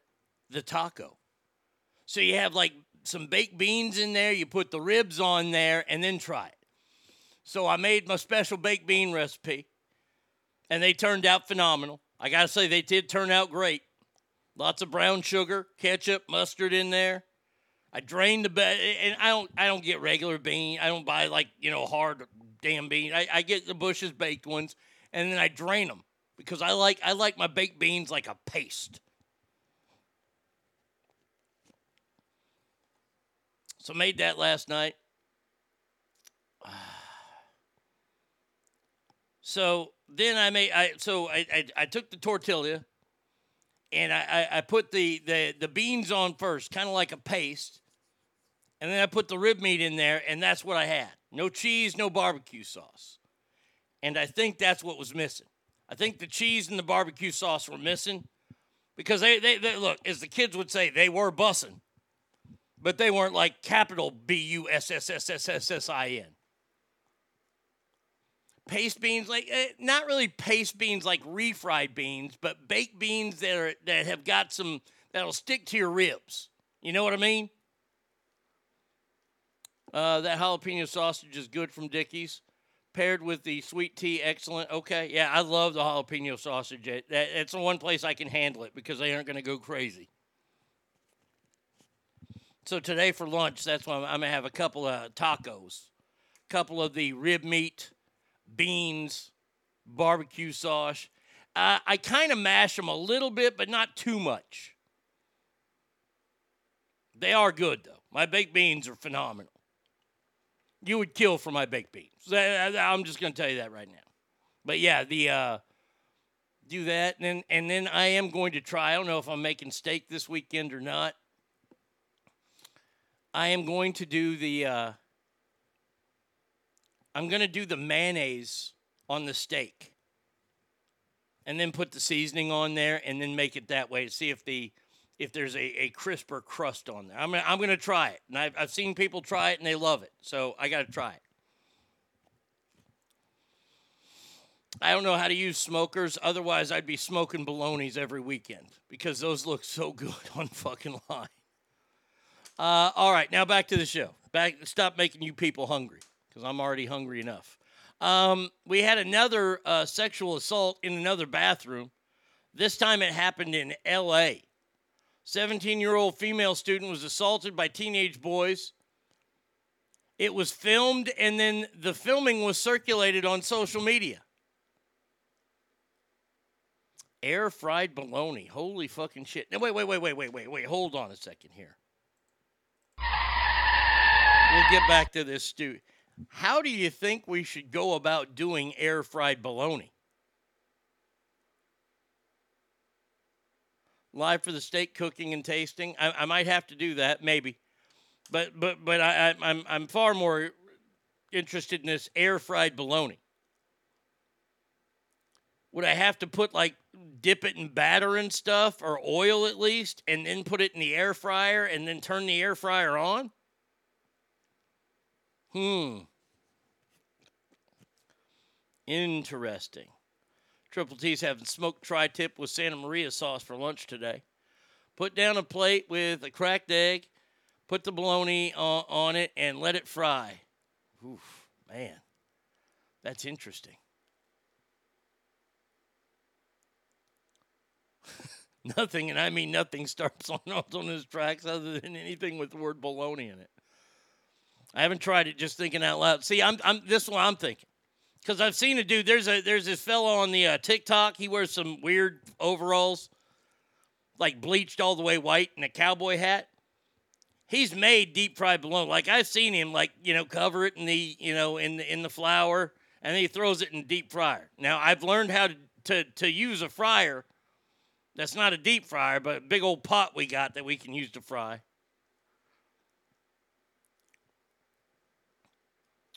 the taco? So you have like some baked beans in there, you put the ribs on there, and then try it. So I made my special baked bean recipe, and they turned out phenomenal. I gotta say, they did turn out great. Lots of brown sugar, ketchup, mustard in there. I drained the bed, and I don't. I don't get regular bean. I don't buy like you know hard damn bean. I, I get the Bush's baked ones, and then I drain them because I like I like my baked beans like a paste. So made that last night. So then I made I so I I, I took the tortilla and I, I, I put the, the the beans on first, kind of like a paste. And then I put the rib meat in there, and that's what I had. No cheese, no barbecue sauce. And I think that's what was missing. I think the cheese and the barbecue sauce were missing because they, they, they look, as the kids would say, they were bussing, but they weren't like capital B U S S S S S S I N. Paste beans, like eh, not really paste beans like refried beans, but baked beans that are that have got some that'll stick to your ribs. You know what I mean? Uh, that jalapeno sausage is good from Dickey's. Paired with the sweet tea, excellent. Okay, yeah, I love the jalapeno sausage. It, that, it's the one place I can handle it because they aren't going to go crazy. So today for lunch, that's why I'm, I'm gonna have a couple of tacos, a couple of the rib meat, beans, barbecue sauce. Uh, I kind of mash them a little bit, but not too much. They are good though. My baked beans are phenomenal. You would kill for my baked beans. I'm just gonna tell you that right now. But yeah, the uh, do that, and then and then I am going to try. I don't know if I'm making steak this weekend or not. I am going to do the. Uh, I'm going to do the mayonnaise on the steak, and then put the seasoning on there, and then make it that way to see if the if there's a, a crisper crust on there. I'm gonna, I'm going to try it, and I've, I've seen people try it and they love it, so I got to try it. I don't know how to use smokers. Otherwise, I'd be smoking bolognas every weekend because those look so good on fucking line. Uh, all right, now back to the show. Back, stop making you people hungry because I'm already hungry enough. Um, we had another uh, sexual assault in another bathroom. This time it happened in L.A. 17 year old female student was assaulted by teenage boys. It was filmed and then the filming was circulated on social media. Air fried bologna. Holy fucking shit. No, wait, wait, wait, wait, wait, wait, wait. Hold on a second here. We'll get back to this, Stu. How do you think we should go about doing air fried bologna? Live for the steak cooking and tasting. I, I might have to do that, maybe, but but but I, I I'm I'm far more interested in this air fried bologna. Would I have to put like dip it in batter and stuff or oil at least and then put it in the air fryer and then turn the air fryer on? Hmm. Interesting. Triple T's having smoked tri tip with Santa Maria sauce for lunch today. Put down a plate with a cracked egg, put the bologna on, on it, and let it fry. Oof, man, that's interesting. nothing, and I mean nothing, starts on on his tracks other than anything with the word bologna in it. I haven't tried it. Just thinking out loud. See, I'm, I'm this one I'm thinking because I've seen a dude. There's a there's this fellow on the uh, TikTok. He wears some weird overalls, like bleached all the way white, and a cowboy hat. He's made deep fried bologna. Like I've seen him, like you know, cover it in the you know in the in the flour, and he throws it in deep fryer. Now I've learned how to to, to use a fryer. That's not a deep fryer, but a big old pot we got that we can use to fry.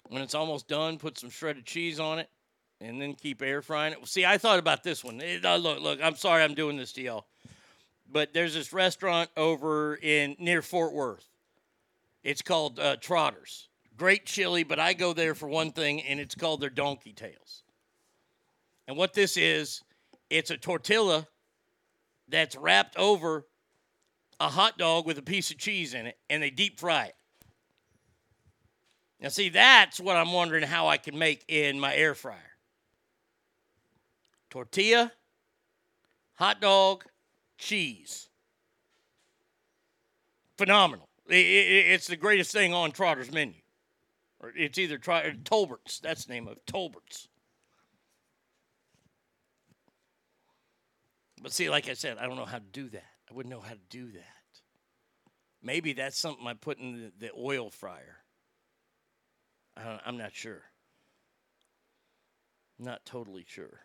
When it's almost done, put some shredded cheese on it, and then keep air frying it. See, I thought about this one. It, uh, look, look. I'm sorry, I'm doing this to y'all, but there's this restaurant over in near Fort Worth. It's called uh, Trotters. Great chili, but I go there for one thing, and it's called their donkey tails. And what this is, it's a tortilla that's wrapped over a hot dog with a piece of cheese in it, and they deep fry it. Now, see, that's what I'm wondering how I can make in my air fryer tortilla, hot dog, cheese. Phenomenal. It's the greatest thing on Trotter's menu. Or it's either Trotter, Tolbert's. That's the name of Tolbert's. But see, like I said, I don't know how to do that. I wouldn't know how to do that. Maybe that's something I put in the oil fryer. I I'm not sure. Not totally sure.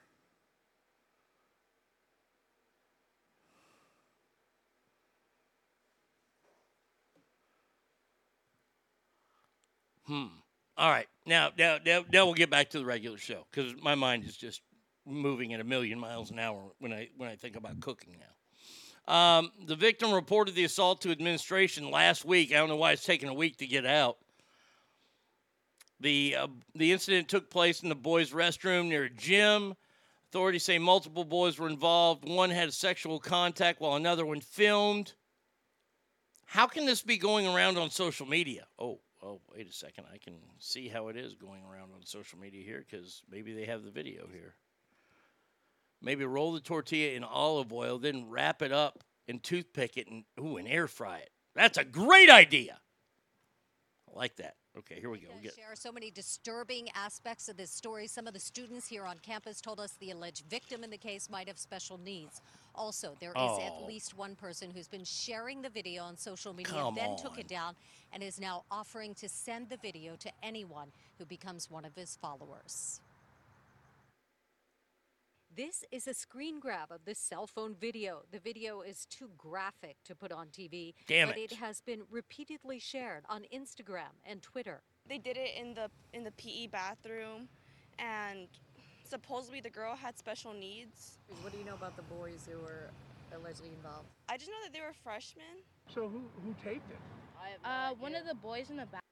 Hmm. All right. Now, now, now, now we'll get back to the regular show because my mind is just moving at a million miles an hour when I when I think about cooking now. Um, the victim reported the assault to administration last week. I don't know why it's taking a week to get out. The uh, the incident took place in the boys' restroom near a gym. Authorities say multiple boys were involved. One had sexual contact while another one filmed. How can this be going around on social media? Oh, oh, wait a second. I can see how it is going around on social media here because maybe they have the video here. Maybe roll the tortilla in olive oil, then wrap it up and toothpick it and ooh, and air fry it. That's a great idea. I like that. Okay, here we go. We share so many disturbing aspects of this story. Some of the students here on campus told us the alleged victim in the case might have special needs. Also, there is Oh. at least one person who's been sharing the video on social media, Come then took it down, and is now offering to send the video to anyone who becomes one of his followers. This is a screen grab of this cell phone video. The video is too graphic to put on TV, Damn but it. it has been repeatedly shared on Instagram and Twitter. They did it in the in the PE bathroom, and supposedly the girl had special needs. What do you know about the boys who were allegedly involved? I just know that they were freshmen. So who who taped it? Uh, one of the boys in the back.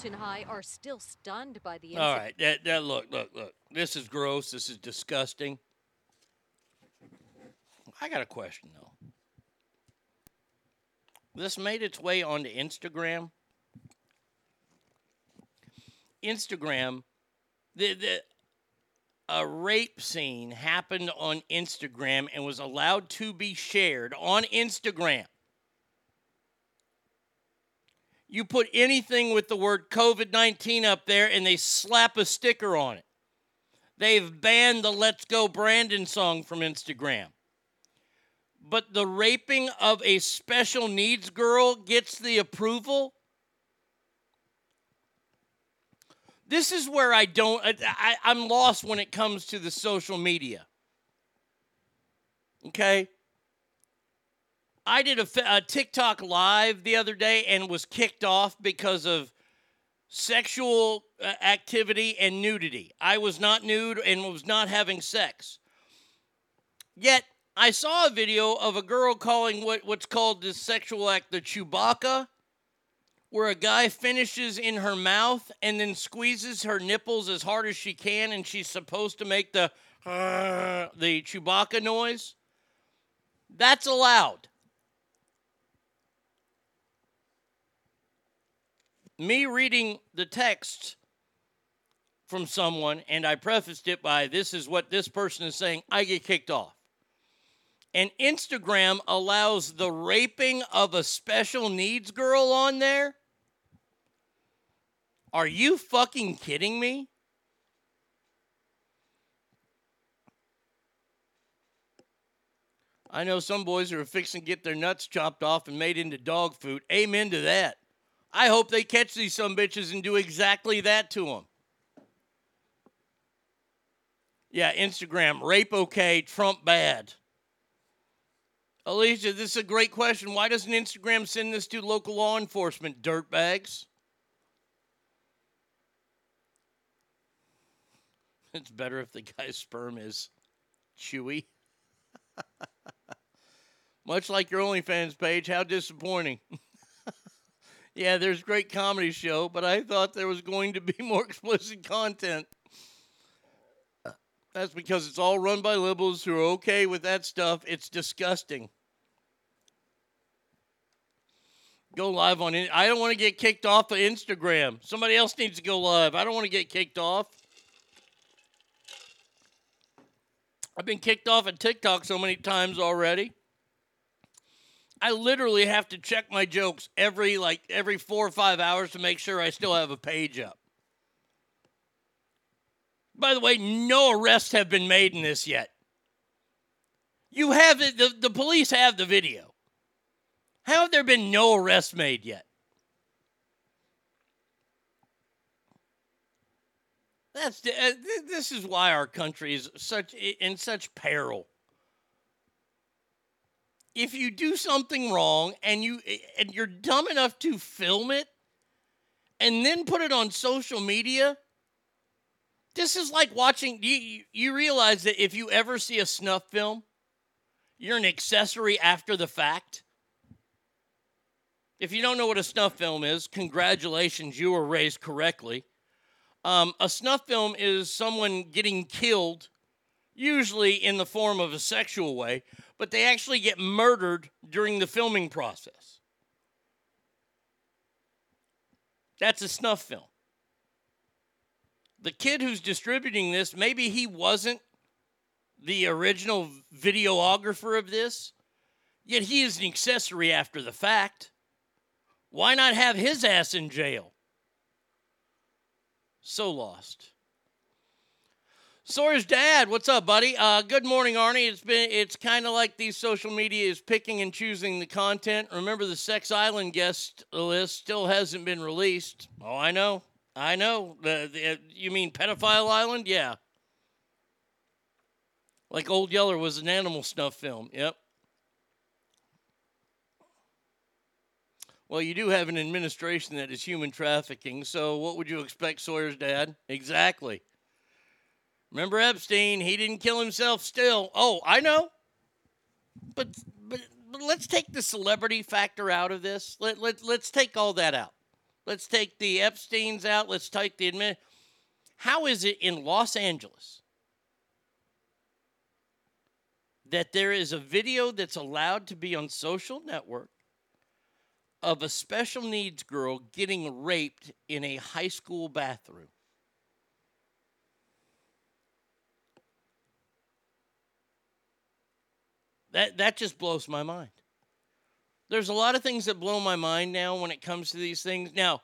Hilton High are still stunned by the All incident. right, that, that look, look, look. This is gross. This is disgusting. I got a question though. This made its way onto Instagram. Instagram, the the a rape scene happened on Instagram and was allowed to be shared on Instagram. You put anything with the word COVID 19 up there and they slap a sticker on it. They've banned the Let's Go Brandon song from Instagram. But the raping of a special needs girl gets the approval. This is where I don't, I, I'm lost when it comes to the social media. Okay? I did a, a TikTok live the other day and was kicked off because of sexual uh, activity and nudity. I was not nude and was not having sex. Yet I saw a video of a girl calling what, what's called this sexual act the Chewbacca, where a guy finishes in her mouth and then squeezes her nipples as hard as she can, and she's supposed to make the uh, the Chewbacca noise. That's allowed. Me reading the text from someone and I prefaced it by this is what this person is saying, I get kicked off. And Instagram allows the raping of a special needs girl on there? Are you fucking kidding me? I know some boys are fixing to get their nuts chopped off and made into dog food. Amen to that. I hope they catch these some bitches and do exactly that to them. Yeah, Instagram, rape okay, Trump bad. Alicia, this is a great question. Why doesn't Instagram send this to local law enforcement, dirtbags? It's better if the guy's sperm is chewy. Much like your OnlyFans page, how disappointing. Yeah, there's great comedy show, but I thought there was going to be more explicit content. Uh, that's because it's all run by liberals who are okay with that stuff. It's disgusting. Go live on it. I don't want to get kicked off of Instagram. Somebody else needs to go live. I don't want to get kicked off. I've been kicked off of TikTok so many times already. I literally have to check my jokes every like every four or five hours to make sure I still have a page up. By the way, no arrests have been made in this yet. You have it, the, the police have the video. How have there been no arrests made yet? That's uh, this is why our country is such in such peril if you do something wrong and you and you're dumb enough to film it and then put it on social media this is like watching you you realize that if you ever see a snuff film you're an accessory after the fact. If you don't know what a snuff film is congratulations you were raised correctly. Um, a snuff film is someone getting killed usually in the form of a sexual way but they actually get murdered during the filming process. That's a snuff film. The kid who's distributing this, maybe he wasn't the original videographer of this, yet he is an accessory after the fact. Why not have his ass in jail? So lost. Sawyer's dad, what's up, buddy? Uh, good morning, Arnie. It's been it's kind of like these social media is picking and choosing the content. Remember, the Sex Island guest list still hasn't been released. Oh, I know, I know. The, the you mean Pedophile Island? Yeah. Like Old Yeller was an animal snuff film. Yep. Well, you do have an administration that is human trafficking, so what would you expect, Sawyer's dad? Exactly. Remember Epstein? He didn't kill himself still. Oh, I know. But but, but let's take the celebrity factor out of this. Let, let, let's take all that out. Let's take the Epsteins out. Let's take the admit. How is it in Los Angeles that there is a video that's allowed to be on social network of a special needs girl getting raped in a high school bathroom. That that just blows my mind. There's a lot of things that blow my mind now when it comes to these things. Now,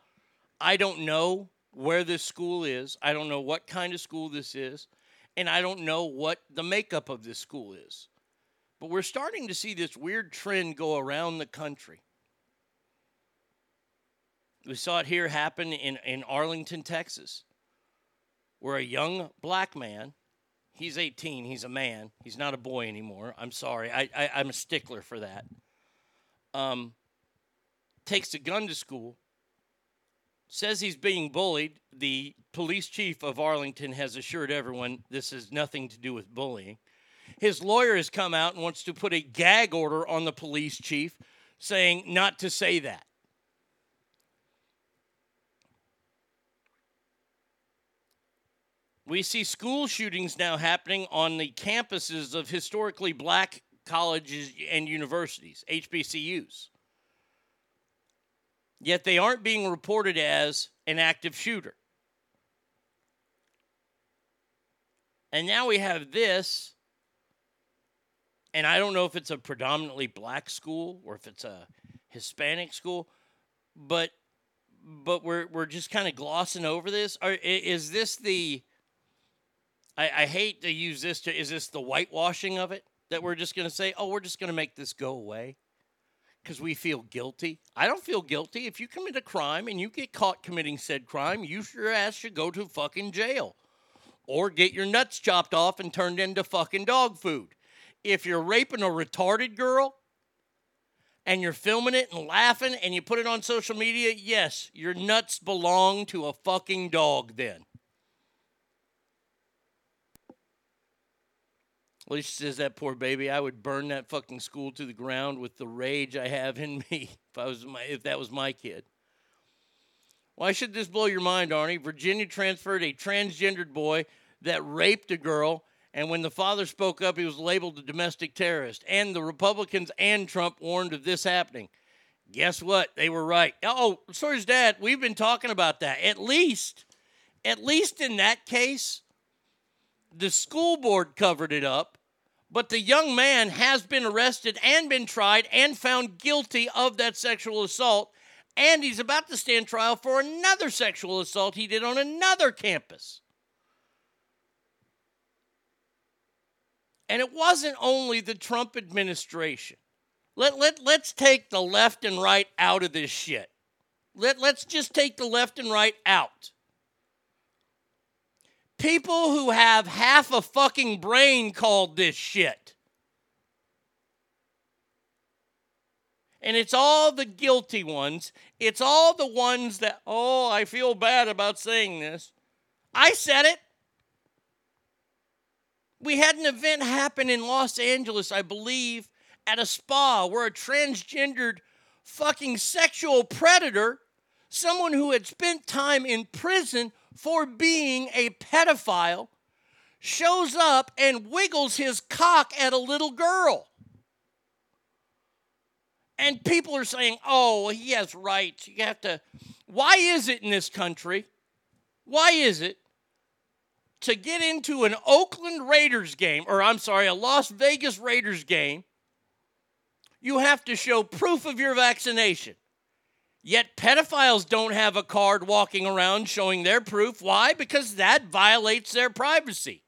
I don't know where this school is. I don't know what kind of school this is, and I don't know what the makeup of this school is. But we're starting to see this weird trend go around the country. We saw it here happen in, in Arlington, Texas, where a young black man, he's 18, he's a man, he's not a boy anymore. I'm sorry, I, I, I'm a stickler for that. Um, takes a gun to school, says he's being bullied. The police chief of Arlington has assured everyone this has nothing to do with bullying. His lawyer has come out and wants to put a gag order on the police chief saying not to say that. We see school shootings now happening on the campuses of historically black colleges and universities, HBCUs. Yet they aren't being reported as an active shooter. And now we have this, and I don't know if it's a predominantly black school or if it's a Hispanic school, but but we're we're just kind of glossing over this. Is this the I, I hate to use this to is this the whitewashing of it that we're just going to say, oh, we're just going to make this go away because we feel guilty. I don't feel guilty. If you commit a crime and you get caught committing said crime, you your ass should go to fucking jail or get your nuts chopped off and turned into fucking dog food. If you're raping a retarded girl and you're filming it and laughing and you put it on social media, yes, your nuts belong to a fucking dog then. Alicia says that poor baby. I would burn that fucking school to the ground with the rage I have in me if I was my if that was my kid. Why should this blow your mind, Arnie? Virginia transferred a transgendered boy that raped a girl, and when the father spoke up, he was labeled a domestic terrorist. And the Republicans and Trump warned of this happening. Guess what? They were right. Oh, so is Dad. We've been talking about that. At least, at least in that case, the school board covered it up, but the young man has been arrested and been tried and found guilty of that sexual assault. And he's about to stand trial for another sexual assault he did on another campus. And it wasn't only the Trump administration. Let, let, let's take the left and right out of this shit. Let, let's just take the left and right out. People who have half a fucking brain called this shit. And it's all the guilty ones. It's all the ones that, oh, I feel bad about saying this. I said it. We had an event happen in Los Angeles, I believe, at a spa where a transgendered fucking sexual predator, someone who had spent time in prison for being a pedophile, shows up and wiggles his cock at a little girl. And people are saying, oh, he has rights. You have to. Why is it in this country? Why is it to get into an Oakland Raiders game, or I'm sorry, a Las Vegas Raiders game, you have to show proof of your vaccination? Yet pedophiles don't have a card walking around showing their proof. Why? Because that violates their privacy.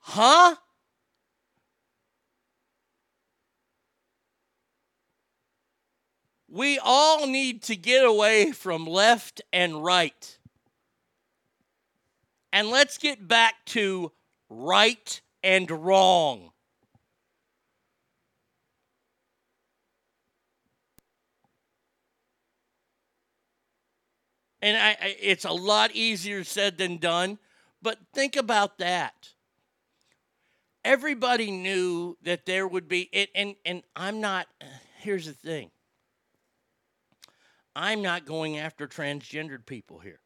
Huh? We all need to get away from left and right. And let's get back to right and wrong. And I, I, it's a lot easier said than done. But think about that. Everybody knew that there would be it, and and I'm not. Here's the thing. I'm not going after transgendered people here.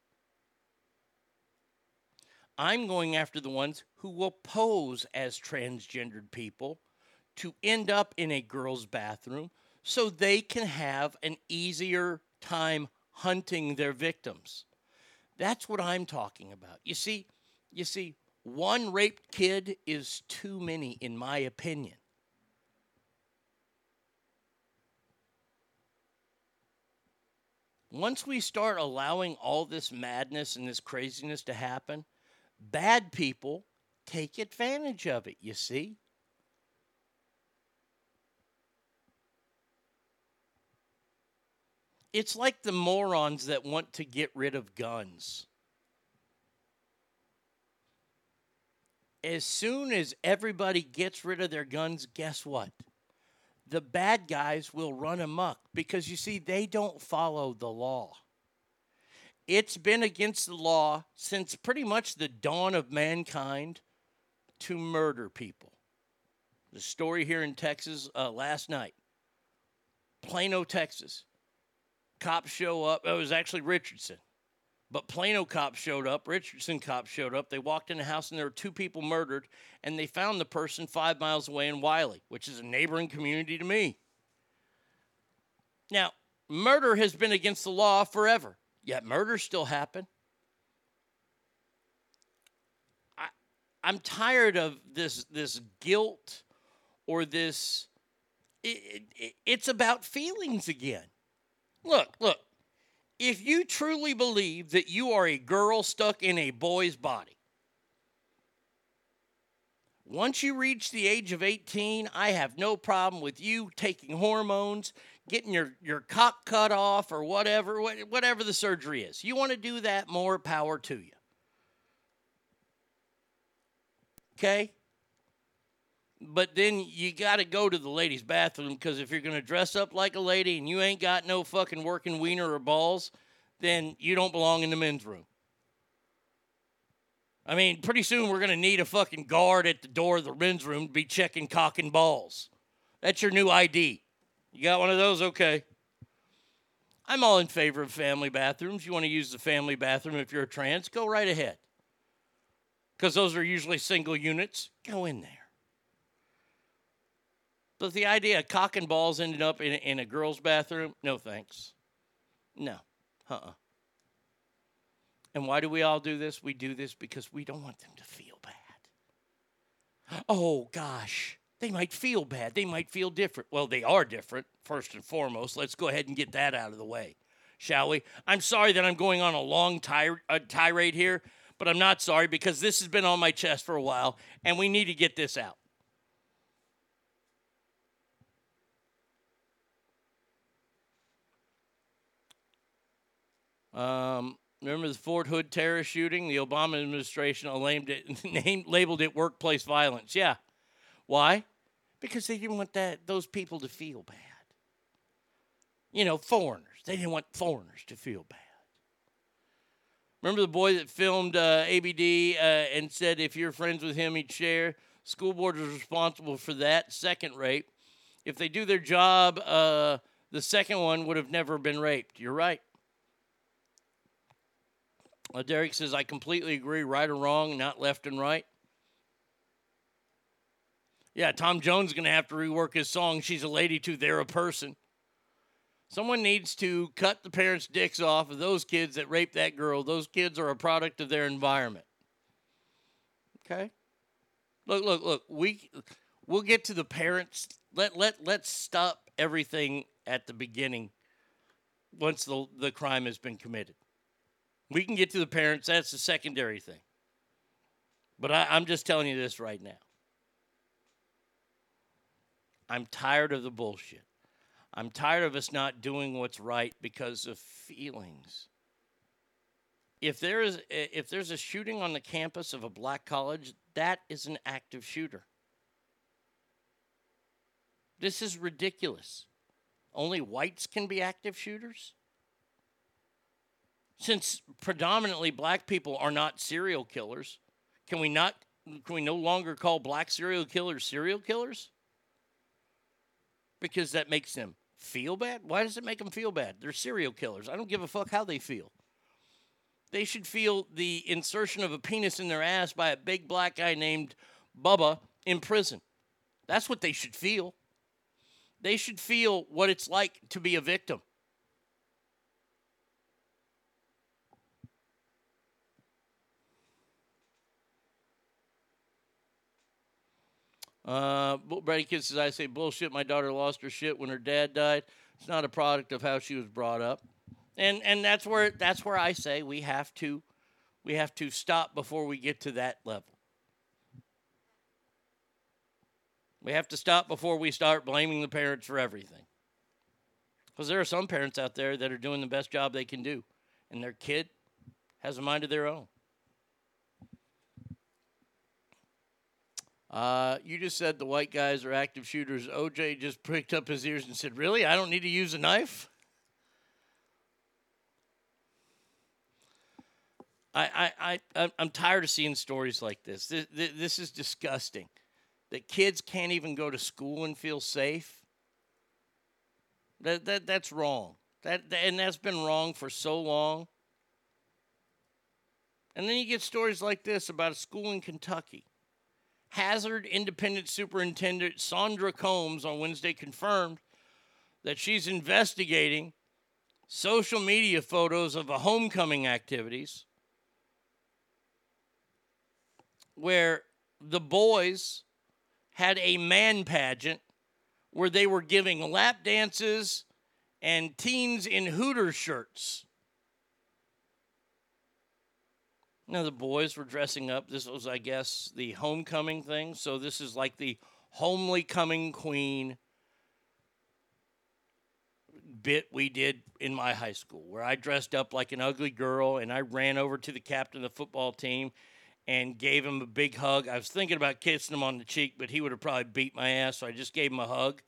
I'm going after the ones who will pose as transgendered people to end up in a girl's bathroom so they can have an easier time hunting their victims. That's what I'm talking about. You see, you see, one raped kid is too many, in my opinion. Once we start allowing all this madness and this craziness to happen, bad people take advantage of it, you see? It's like the morons that want to get rid of guns. As soon as everybody gets rid of their guns, guess what? The bad guys will run amok because you see, they don't follow the law. It's been against the law since pretty much the dawn of mankind to murder people. The story here in Texas uh, last night Plano, Texas. Cops show up. Oh, it was actually Richardson. But Plano cops showed up, Richardson cops showed up. They walked in the house and there were two people murdered, and they found the person five miles away in Wylie, which is a neighboring community to me. Now, murder has been against the law forever, yet murders still happen. I, I'm tired of this this guilt or this. It, it, it's about feelings again. Look, look if you truly believe that you are a girl stuck in a boy's body, once you reach the age of 18, I have no problem with you taking hormones, getting your, your cock cut off, or whatever, whatever the surgery is. You want to do that, more power to you. Okay? But then you got to go to the ladies' bathroom because if you're going to dress up like a lady and you ain't got no fucking working wiener or balls, then you don't belong in the men's room. I mean, pretty soon we're going to need a fucking guard at the door of the men's room to be checking cock and balls. That's your new ID. You got one of those? Okay. I'm all in favor of family bathrooms. You want to use the family bathroom if you're a trans? Go right ahead. Because those are usually single units. Go in there. But the idea of cock and balls ending up in, in a girl's bathroom, no thanks. No. Uh uh And why do we all do this? We do this because we don't want them to feel bad. Oh, gosh. They might feel bad. They might feel different. Well, they are different, first and foremost. Let's go ahead and get that out of the way, shall we? I'm sorry that I'm going on a long tir- tirade here, but I'm not sorry because this has been on my chest for a while, and we need to get this out. Um, remember the Fort Hood terrorist shooting? The Obama administration named it, named, labeled it workplace violence. Yeah. Why? Because they didn't want that those people to feel bad. You know, foreigners. They didn't want foreigners to feel bad. Remember the boy that filmed uh, ABD uh, and said if you're friends with him, he'd share? School board is responsible for that second rape. If they do their job, uh, the second one would have never been raped. You're right. Uh, Derek says, I completely agree, right or wrong, not left and right. Yeah, Tom Jones is going to have to rework his song, She's a Lady Too, They're a Person. Someone needs to cut the parents' dicks off of those kids that raped that girl. Those kids are a product of their environment. Okay? Look, look, look. We we'll get to the parents. Let let let's stop everything at the beginning once the the crime has been committed. We can get to the parents. That's the secondary thing. But I, I'm just telling you this right now. I'm tired of the bullshit. I'm tired of us not doing what's right because of feelings. If there is if there's a shooting on the campus of a black college, that is an active shooter. This is ridiculous. Only whites can be active shooters? Since predominantly black people are not serial killers, can we not can we no longer call black serial killers serial killers? Because that makes them feel bad? Why does it make them feel bad? They're serial killers. I don't give a fuck how they feel. They should feel the insertion of a penis in their ass by a big black guy named Bubba in prison. That's what they should feel. They should feel what it's like to be a victim. Uh, Brady Kid says, I say bullshit. My daughter lost her shit when her dad died. It's not a product of how she was brought up. And and that's where that's where I say we have to we have to stop before we get to that level. We have to stop before we start blaming the parents for everything. Because there are some parents out there that are doing the best job they can do, and their kid has a mind of their own. Uh, you just said the white guys are active shooters. OJ just pricked up his ears and said, Really? I don't need to use a knife? I, I, I, I'm tired of seeing stories like this. This, this is disgusting. That kids can't even go to school and feel safe. That, that, that's wrong. That, and that's been wrong for so long. And then you get stories like this about a school in Kentucky. Hazard Independent Superintendent Sandra Combs on Wednesday confirmed that she's investigating social media photos of a homecoming activities where the boys had a man pageant where they were giving lap dances and teens in Hooter shirts. Now, the boys were dressing up. This was, I guess, the homecoming thing. So, this is like the homely coming queen bit we did in my high school, where I dressed up like an ugly girl and I ran over to the captain of the football team and gave him a big hug. I was thinking about kissing him on the cheek, but he would have probably beat my ass, so I just gave him a hug.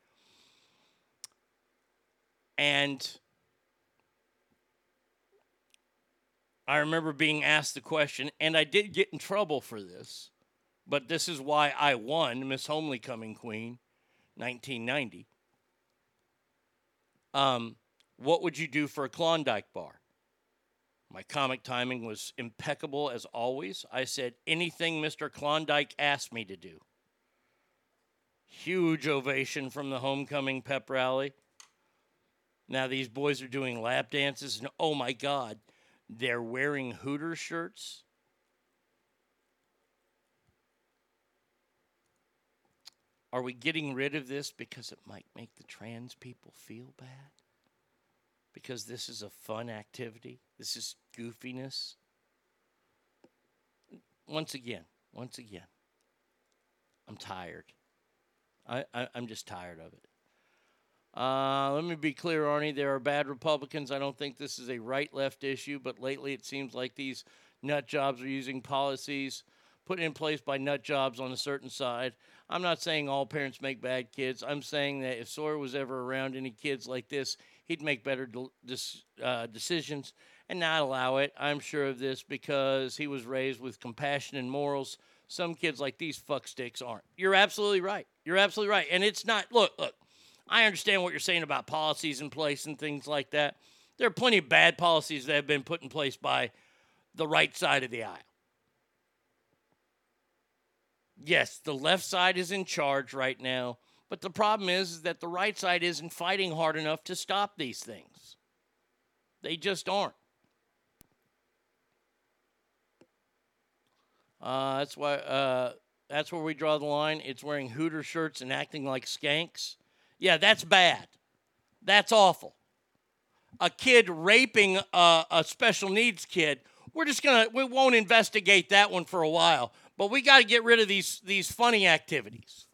And I remember being asked the question, and I did get in trouble for this, but this is why I won Miss Homely Coming Queen 1990. Um, what would you do for a Klondike bar? My comic timing was impeccable as always. I said anything Mr. Klondike asked me to do. Huge ovation from the homecoming pep rally. Now these boys are doing lap dances, and oh my God, they're wearing Hooter shirts. Are we getting rid of this because it might make the trans people feel bad? Because this is a fun activity? This is goofiness? Once again, once again, I'm tired. I, I, am just tired of it. Uh, let me be clear, Arnie. There are bad Republicans. I don't think this is a right left issue, but lately it seems like these nut jobs are using policies put in place by nut jobs on a certain side. I'm not saying all parents make bad kids. I'm saying that if Sawyer was ever around any kids like this, he'd make better de- uh, decisions and not allow it. I'm sure of this because he was raised with compassion and morals. Some kids like these fucksticks aren't. You're absolutely right. You're absolutely right. And it's not, look, look, I understand what you're saying about policies in place and things like that. There are plenty of bad policies that have been put in place by the right side of the aisle. Yes, the left side is in charge right now, but the problem is, is that the right side isn't fighting hard enough to stop these things. They just aren't. Uh, that's why. Uh, that's where we draw the line. It's wearing Hooter shirts and acting like skanks. Yeah, that's bad. That's awful. A kid raping a, a special needs kid. We're just gonna. We won't investigate that one for a while. But we got to get rid of these these funny activities.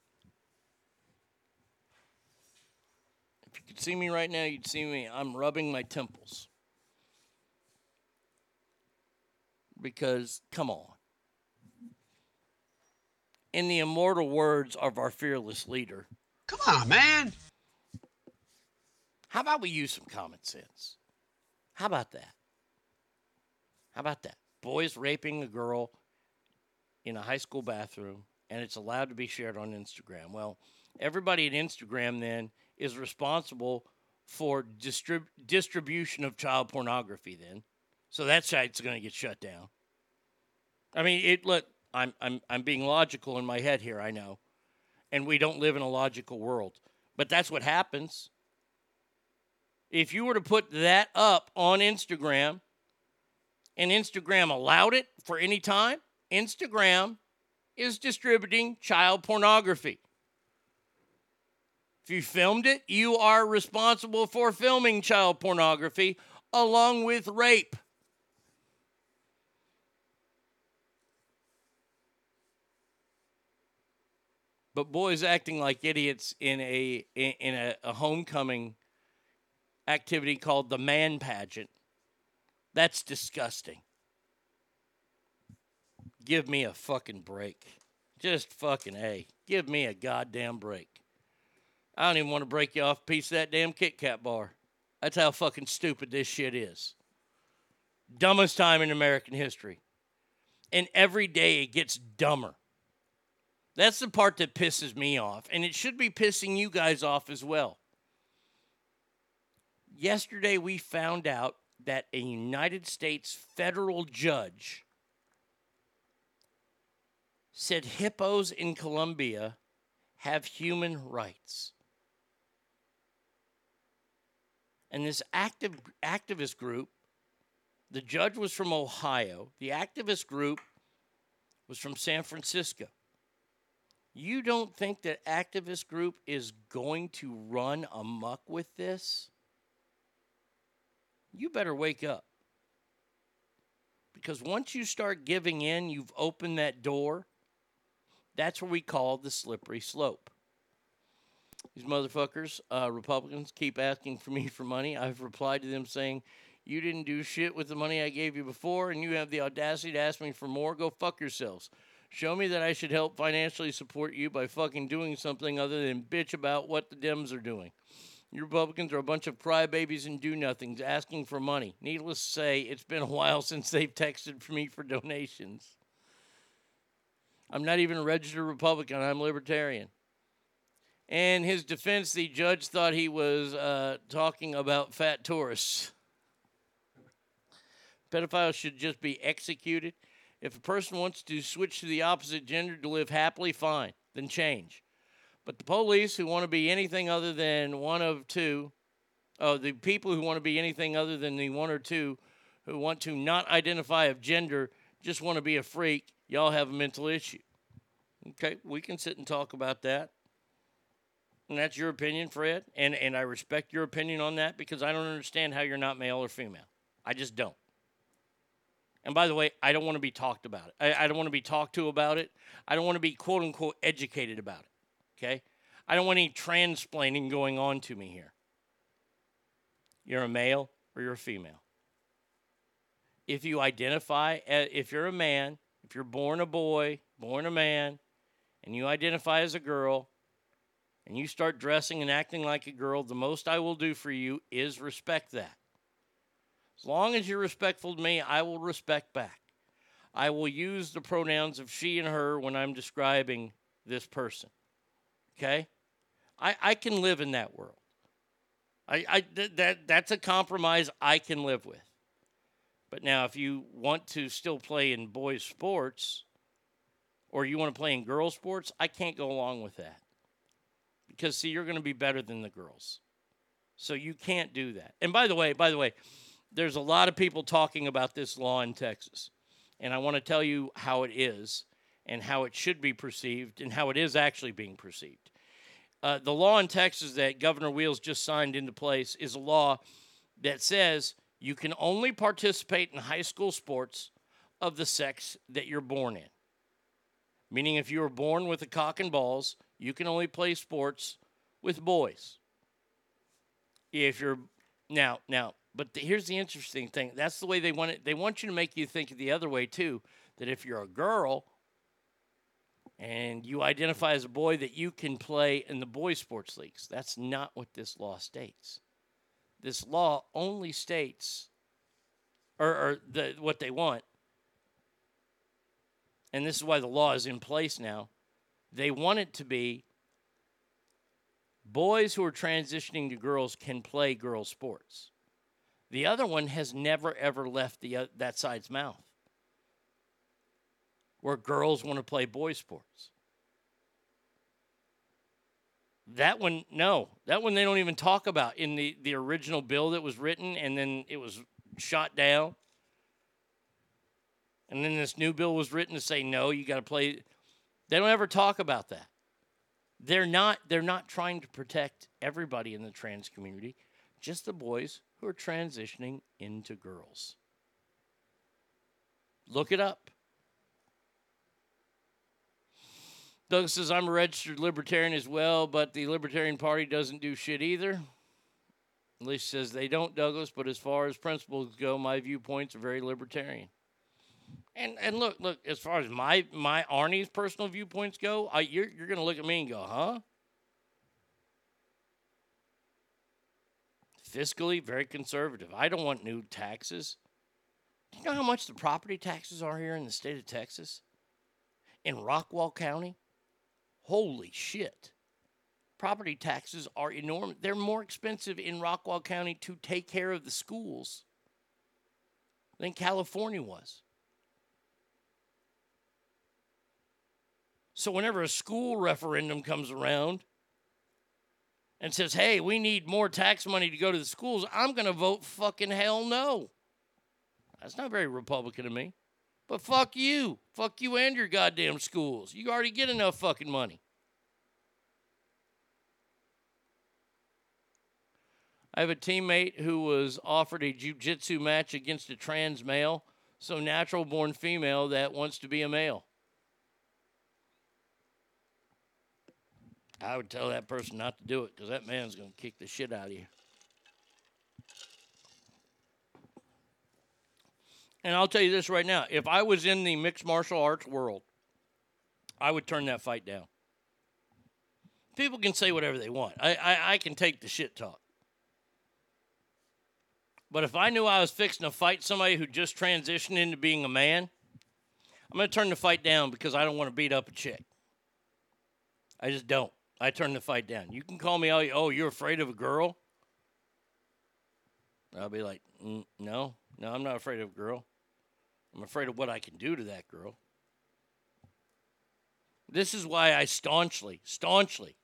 If you could see me right now, you'd see me. I'm rubbing my temples. Because come on. In the immortal words of our fearless leader. Come on, man. How about we use some common sense? How about that? How about that? Boys raping a girl in a high school bathroom and it's allowed to be shared on Instagram. Well, everybody at Instagram then is responsible for distrib- distribution of child pornography then. So that site's going to get shut down. I mean, it look, I'm I'm I'm being logical in my head here, I know. And we don't live in a logical world. But that's what happens. If you were to put that up on Instagram and Instagram allowed it for any time, Instagram is distributing child pornography. If you filmed it, you are responsible for filming child pornography along with rape. But boys acting like idiots in a in a, a homecoming activity called the man pageant. That's disgusting. Give me a fucking break. Just fucking A. Give me a goddamn break. I don't even want to break you off a piece of that damn Kit Kat bar. That's how fucking stupid this shit is. Dumbest time in American history. And every day it gets dumber. That's the part that pisses me off. And it should be pissing you guys off as well. Yesterday we found out that a United States federal judge said hippos in Colombia have human rights. And this active activist group, the judge was from Ohio, the activist group was from San Francisco. You don't think that activist group is going to run amok with this? You better wake up. Because once you start giving in, you've opened that door. That's what we call the slippery slope. These motherfuckers, uh, Republicans, keep asking for me for money. I've replied to them saying, You didn't do shit with the money I gave you before, and you have the audacity to ask me for more. Go fuck yourselves. Show me that I should help financially support you by fucking doing something other than bitch about what the Dems are doing. You Republicans are a bunch of crybabies and do nothings asking for money. Needless to say, it's been a while since they've texted for me for donations. I'm not even a registered Republican, I'm libertarian. In his defense, the judge thought he was uh, talking about fat tourists. Pedophiles should just be executed. If a person wants to switch to the opposite gender to live happily, fine, then change. But the police who want to be anything other than one of two, oh, the people who want to be anything other than the one or two who want to not identify of gender, just want to be a freak, y'all have a mental issue. Okay, we can sit and talk about that. And that's your opinion, Fred. And and I respect your opinion on that because I don't understand how you're not male or female. I just don't. And by the way, I don't want to be talked about it. I, I don't want to be talked to about it. I don't want to be quote unquote educated about it. Okay? I don't want any transplaining going on to me here. You're a male or you're a female. If you identify, eh, if you're a man, if you're born a boy, born a man, and you identify as a girl, and you start dressing and acting like a girl, the most I will do for you is respect that. As long as you're respectful to me, I will respect back. I will use the pronouns of she and her when I'm describing this person. Okay? I, I can live in that world. I, I th- that that's a compromise I can live with. But now if you want to still play in boys sports or you want to play in girls sports, I can't go along with that because see, you're going to be better than the girls. So you can't do that. And by the way, by the way, there's a lot of people talking about this law in Texas. And I want to tell you how it is and how it should be perceived and how it is actually being perceived. Uh, the law in Texas that Governor Wheels just signed into place is a law that says you can only participate in high school sports of the sex that you're born in. Meaning, if you were born with a cock and balls, you can only play sports with boys. If you're now, now, but the, here's the interesting thing. That's the way they want it. They want you to make you think the other way too. That if you're a girl and you identify as a boy, that you can play in the boys' sports leagues. That's not what this law states. This law only states, or, or the, what they want, and this is why the law is in place now they want it to be boys who are transitioning to girls can play girls sports. The other one has never ever left the uh, that side's mouth. Where girls want to play boy sports. That one, no. That one they don't even talk about in the, the original bill that was written and then it was shot down. And then this new bill was written to say, no, you got to play. They don't ever talk about that. They're not, they're not trying to protect everybody in the trans community, just the boys who are transitioning into girls. Look it up. Doug says, I'm a registered libertarian as well, but the Libertarian Party doesn't do shit either. At says they don't, Douglas, but as far as principles go, my viewpoints are very libertarian. And and look, look, as far as my my Arnie's personal viewpoints go, I, you're you're gonna look at me and go, huh? Fiscally, very conservative. I don't want new taxes. Do you know how much the property taxes are here in the state of Texas? In Rockwall County? Holy shit. Property taxes are enormous. They're more expensive in Rockwall County to take care of the schools than California was. So, whenever a school referendum comes around and says, hey, we need more tax money to go to the schools, I'm going to vote fucking hell no. That's not very Republican of me. But fuck you. Fuck you and your goddamn schools. You already get enough fucking money. I have a teammate who was offered a jiu-jitsu match against a trans male, so natural born female that wants to be a male. I would tell that person not to do it because that man's going to kick the shit out of you. And I'll tell you this right now if I was in the mixed martial arts world, I would turn that fight down. People can say whatever they want. I, I, I can take the shit talk. But if I knew I was fixing to fight somebody who just transitioned into being a man, I'm going to turn the fight down because I don't want to beat up a chick. I just don't. I turn the fight down. You can call me, all, oh, you're afraid of a girl? I'll be like, mm, no, no, I'm not afraid of a girl. I'm afraid of what I can do to that girl. This is why I staunchly, staunchly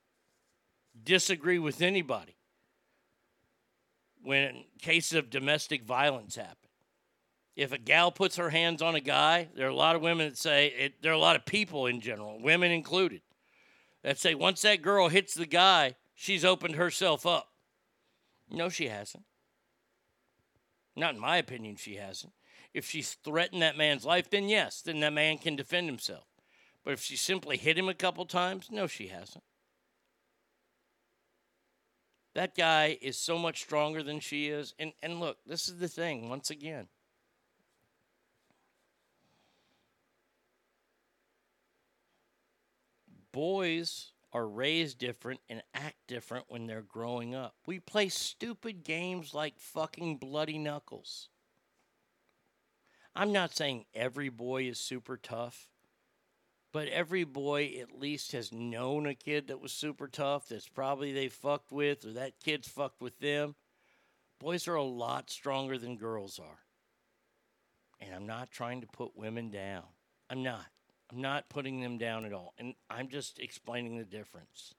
disagree with anybody when cases of domestic violence happen. If a gal puts her hands on a guy, there are a lot of women that say, it, there are a lot of people in general, women included, that say once that girl hits the guy, she's opened herself up. No, she hasn't. Not in my opinion, she hasn't. If she's threatened that man's life, then yes, then that man can defend himself. But if she simply hit him a couple times, no, she hasn't. That guy is so much stronger than she is. And, and look, this is the thing, once again. Boys are raised different and act different when they're growing up. We play stupid games like fucking Bloody Knuckles. I'm not saying every boy is super tough, but every boy at least has known a kid that was super tough that's probably they fucked with or that kid's fucked with them. Boys are a lot stronger than girls are. And I'm not trying to put women down. I'm not. Not putting them down at all. And I'm just explaining the difference.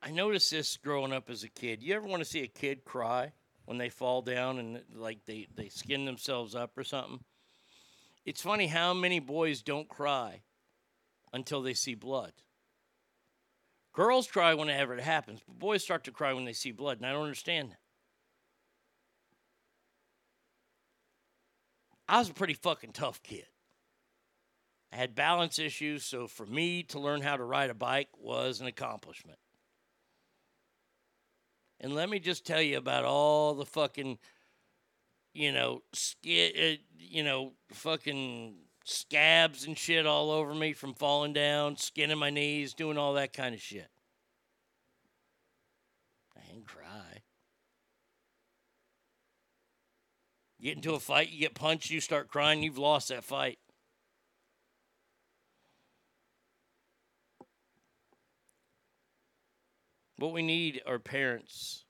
I noticed this growing up as a kid. You ever want to see a kid cry when they fall down and like they, they skin themselves up or something? It's funny how many boys don't cry until they see blood. Girls cry whenever it happens, but boys start to cry when they see blood, and I don't understand that. I was a pretty fucking tough kid. I had balance issues, so for me to learn how to ride a bike was an accomplishment. And let me just tell you about all the fucking, you know, sk- uh, you know, fucking scabs and shit all over me from falling down, skinning my knees, doing all that kind of shit. I didn't cry. Get into a fight, you get punched, you start crying, you've lost that fight. What we need are parents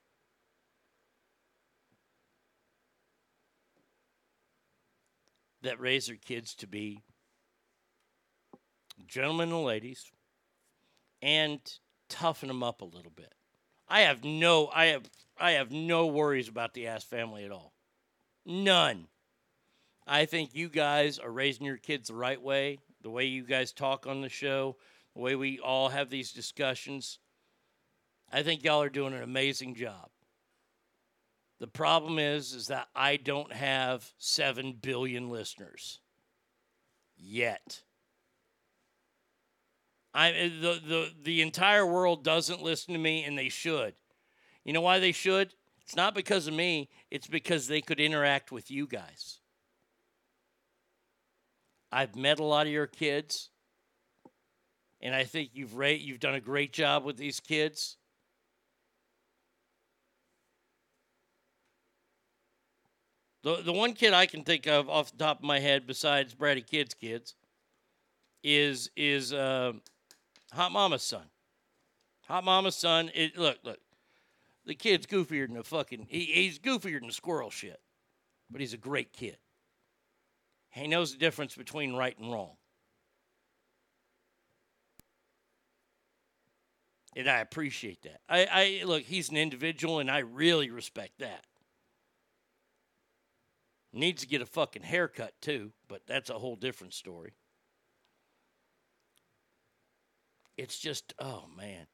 that raise their kids to be gentlemen and ladies, and toughen them up a little bit. I have no I have I have no worries about the ass family at all. None. I think you guys are raising your kids the right way, the way you guys talk on the show, the way we all have these discussions. I think y'all are doing an amazing job. The problem is is that I don't have 7 billion listeners yet. I eh, the, the the entire world doesn't listen to me and they should. You know why they should? It's not because of me, it's because they could interact with you guys. I've met a lot of your kids and I think you've ra- you've done a great job with these kids. The the one kid I can think of off the top of my head besides Brady Kid's kids is is uh, Hot Mama's son. Hot Mama's son. It look look, the kid's goofier than a fucking. He, he's goofier than squirrel shit, but he's a great kid. He knows the difference between right and wrong. And I appreciate that. I, I look, he's an individual, and I really respect that. Needs to get a fucking haircut too, but that's a whole different story. It's just, oh man.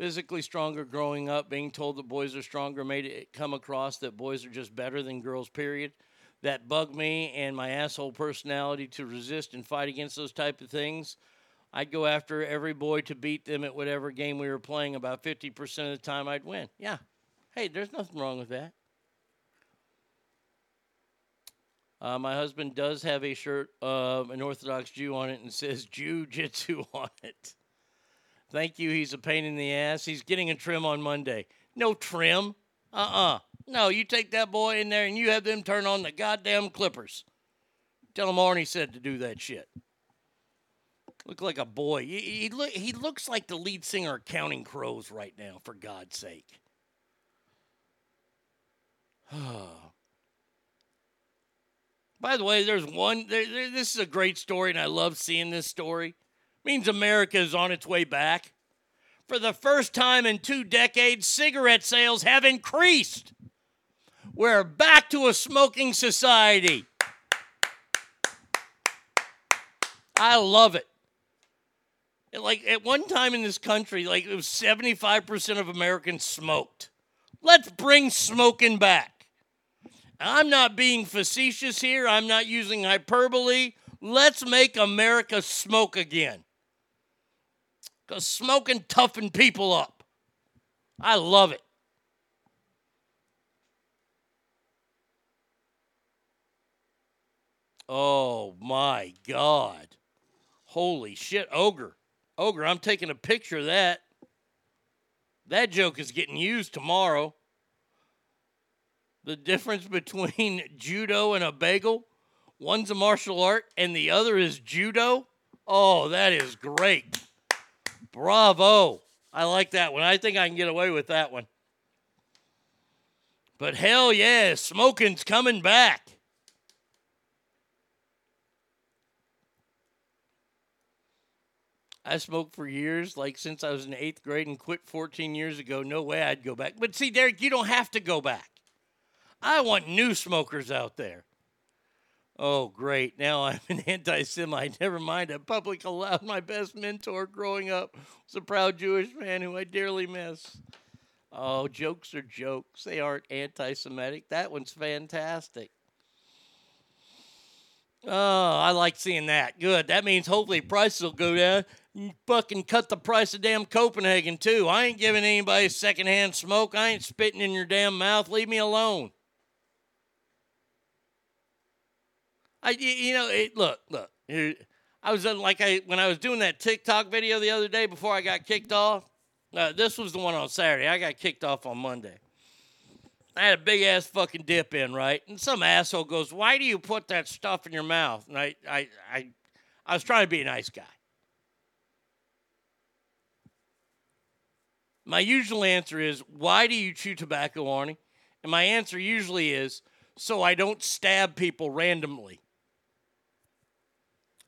Physically stronger growing up, being told that boys are stronger made it come across that boys are just better than girls, period. That bugged me and my asshole personality to resist and fight against those type of things. I'd go after every boy to beat them at whatever game we were playing. About 50% of the time, I'd win. Yeah. Hey, there's nothing wrong with that. Uh, my husband does have a shirt of an Orthodox Jew on it and says Jew Jitsu on it. Thank you. He's a pain in the ass. He's getting a trim on Monday. No trim. Uh uh No, you take that boy in there and you have them turn on the goddamn clippers. Tell him Arnie said to do that shit. Look like a boy. He, he, look, he looks like the lead singer of Counting Crows right now, for God's sake. By the way, there's one. There, there, this is a great story, and I love seeing this story. Means America is on its way back. For the first time in two decades, cigarette sales have increased. We're back to a smoking society. I love it. Like at one time in this country, like it was 75% of Americans smoked. Let's bring smoking back. I'm not being facetious here. I'm not using hyperbole. Let's make America smoke again. Because smoking toughen people up. I love it. Oh my God. Holy shit, Ogre. Ogre, I'm taking a picture of that. That joke is getting used tomorrow. The difference between judo and a bagel one's a martial art and the other is judo. Oh, that is great. Bravo. I like that one. I think I can get away with that one. But hell yeah, smoking's coming back. I smoked for years, like since I was in eighth grade and quit 14 years ago. No way I'd go back. But see, Derek, you don't have to go back. I want new smokers out there. Oh, great. Now I'm an anti Semite. Never mind. A public allowed my best mentor growing up was a proud Jewish man who I dearly miss. Oh, jokes are jokes. They aren't anti Semitic. That one's fantastic. Oh, I like seeing that. Good. That means hopefully prices will go down. You fucking cut the price of damn Copenhagen, too. I ain't giving anybody secondhand smoke. I ain't spitting in your damn mouth. Leave me alone. I, you know, it, look, look. I was like I when I was doing that TikTok video the other day before I got kicked off. Uh, this was the one on Saturday. I got kicked off on Monday. I had a big ass fucking dip in, right? And some asshole goes, "Why do you put that stuff in your mouth?" And I, I, I, I was trying to be a nice guy. My usual answer is, "Why do you chew tobacco, Arnie?" And my answer usually is, "So I don't stab people randomly."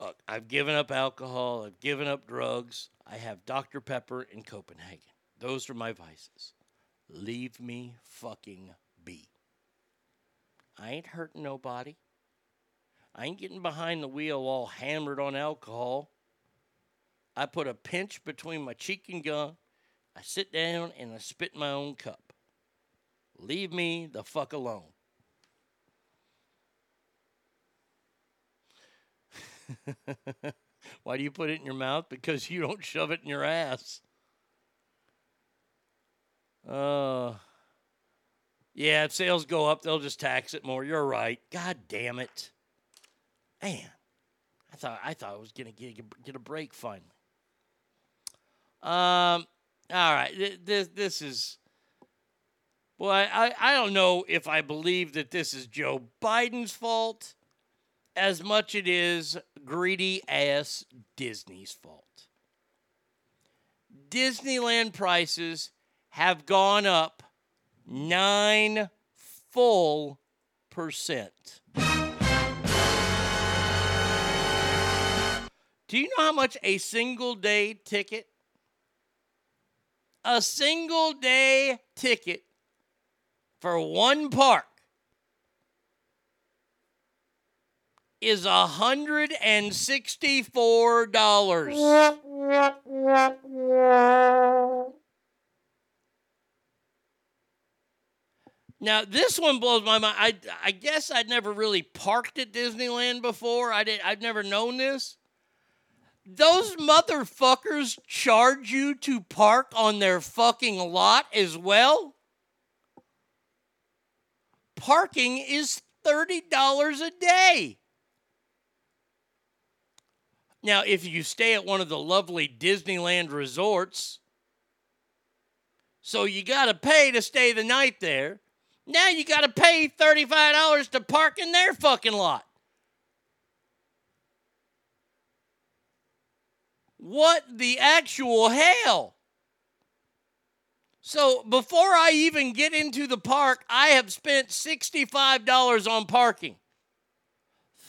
Look, I've given up alcohol. I've given up drugs. I have Dr. Pepper in Copenhagen. Those are my vices. Leave me fucking be. I ain't hurting nobody. I ain't getting behind the wheel all hammered on alcohol. I put a pinch between my cheek and gun. I sit down and I spit my own cup. Leave me the fuck alone. Why do you put it in your mouth? Because you don't shove it in your ass. Uh, yeah, if sales go up, they'll just tax it more. You're right. God damn it. Man, I thought I thought I was gonna get get a break finally. Um, all right, th- this this is. Well, I, I don't know if I believe that this is Joe Biden's fault as much it is greedy ass Disney's fault. Disneyland prices have gone up nine full percent. Do you know how much a single day ticket? A single day ticket for one park is a hundred and sixty-four dollars. Now this one blows my mind. I I guess I'd never really parked at Disneyland before. I did. I've never known this. Those motherfuckers charge you to park on their fucking lot as well. Parking is $30 a day. Now, if you stay at one of the lovely Disneyland resorts, so you got to pay to stay the night there. Now you got to pay $35 to park in their fucking lot. What the actual hell? So before I even get into the park, I have spent $65 on parking.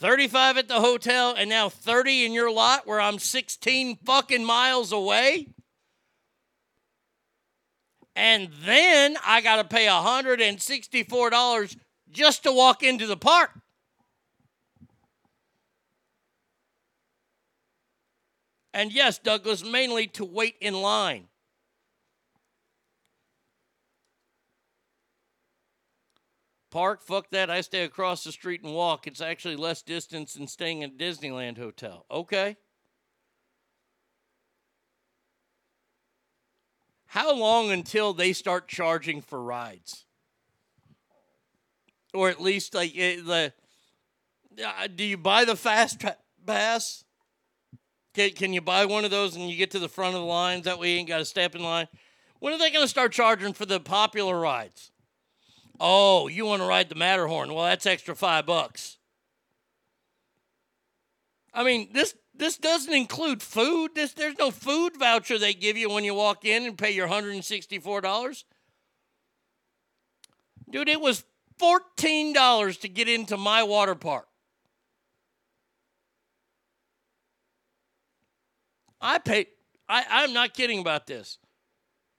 35 at the hotel and now 30 in your lot where I'm 16 fucking miles away. And then I got to pay $164 just to walk into the park. And yes, Douglas, mainly to wait in line. Park, fuck that. I stay across the street and walk. It's actually less distance than staying in a Disneyland hotel. Okay. How long until they start charging for rides? Or at least like eh, the uh, do you buy the fast pass? Can, can you buy one of those and you get to the front of the lines? That way you ain't got to step in line. When are they going to start charging for the popular rides? Oh, you want to ride the Matterhorn? Well, that's extra five bucks. I mean, this this doesn't include food. This there's no food voucher they give you when you walk in and pay your $164. Dude, it was $14 to get into my water park. I paid I, I'm not kidding about this.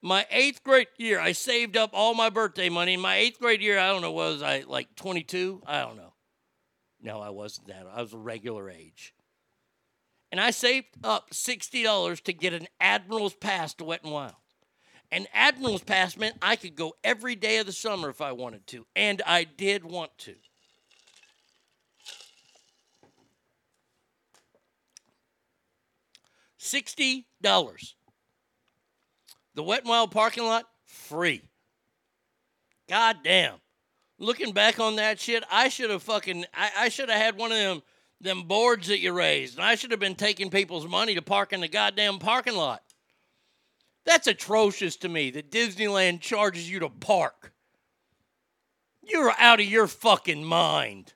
My eighth grade year, I saved up all my birthday money. My eighth grade year, I don't know, was I like 22? I don't know. No, I wasn't that. I was a regular age. And I saved up $60 to get an Admiral's Pass to Wet and Wild. An Admiral's Pass meant I could go every day of the summer if I wanted to. And I did want to. $60. The Wet and Wild parking lot, free. God damn. Looking back on that shit, I should have fucking I, I should have had one of them them boards that you raised. And I should have been taking people's money to park in the goddamn parking lot. That's atrocious to me that Disneyland charges you to park. You're out of your fucking mind.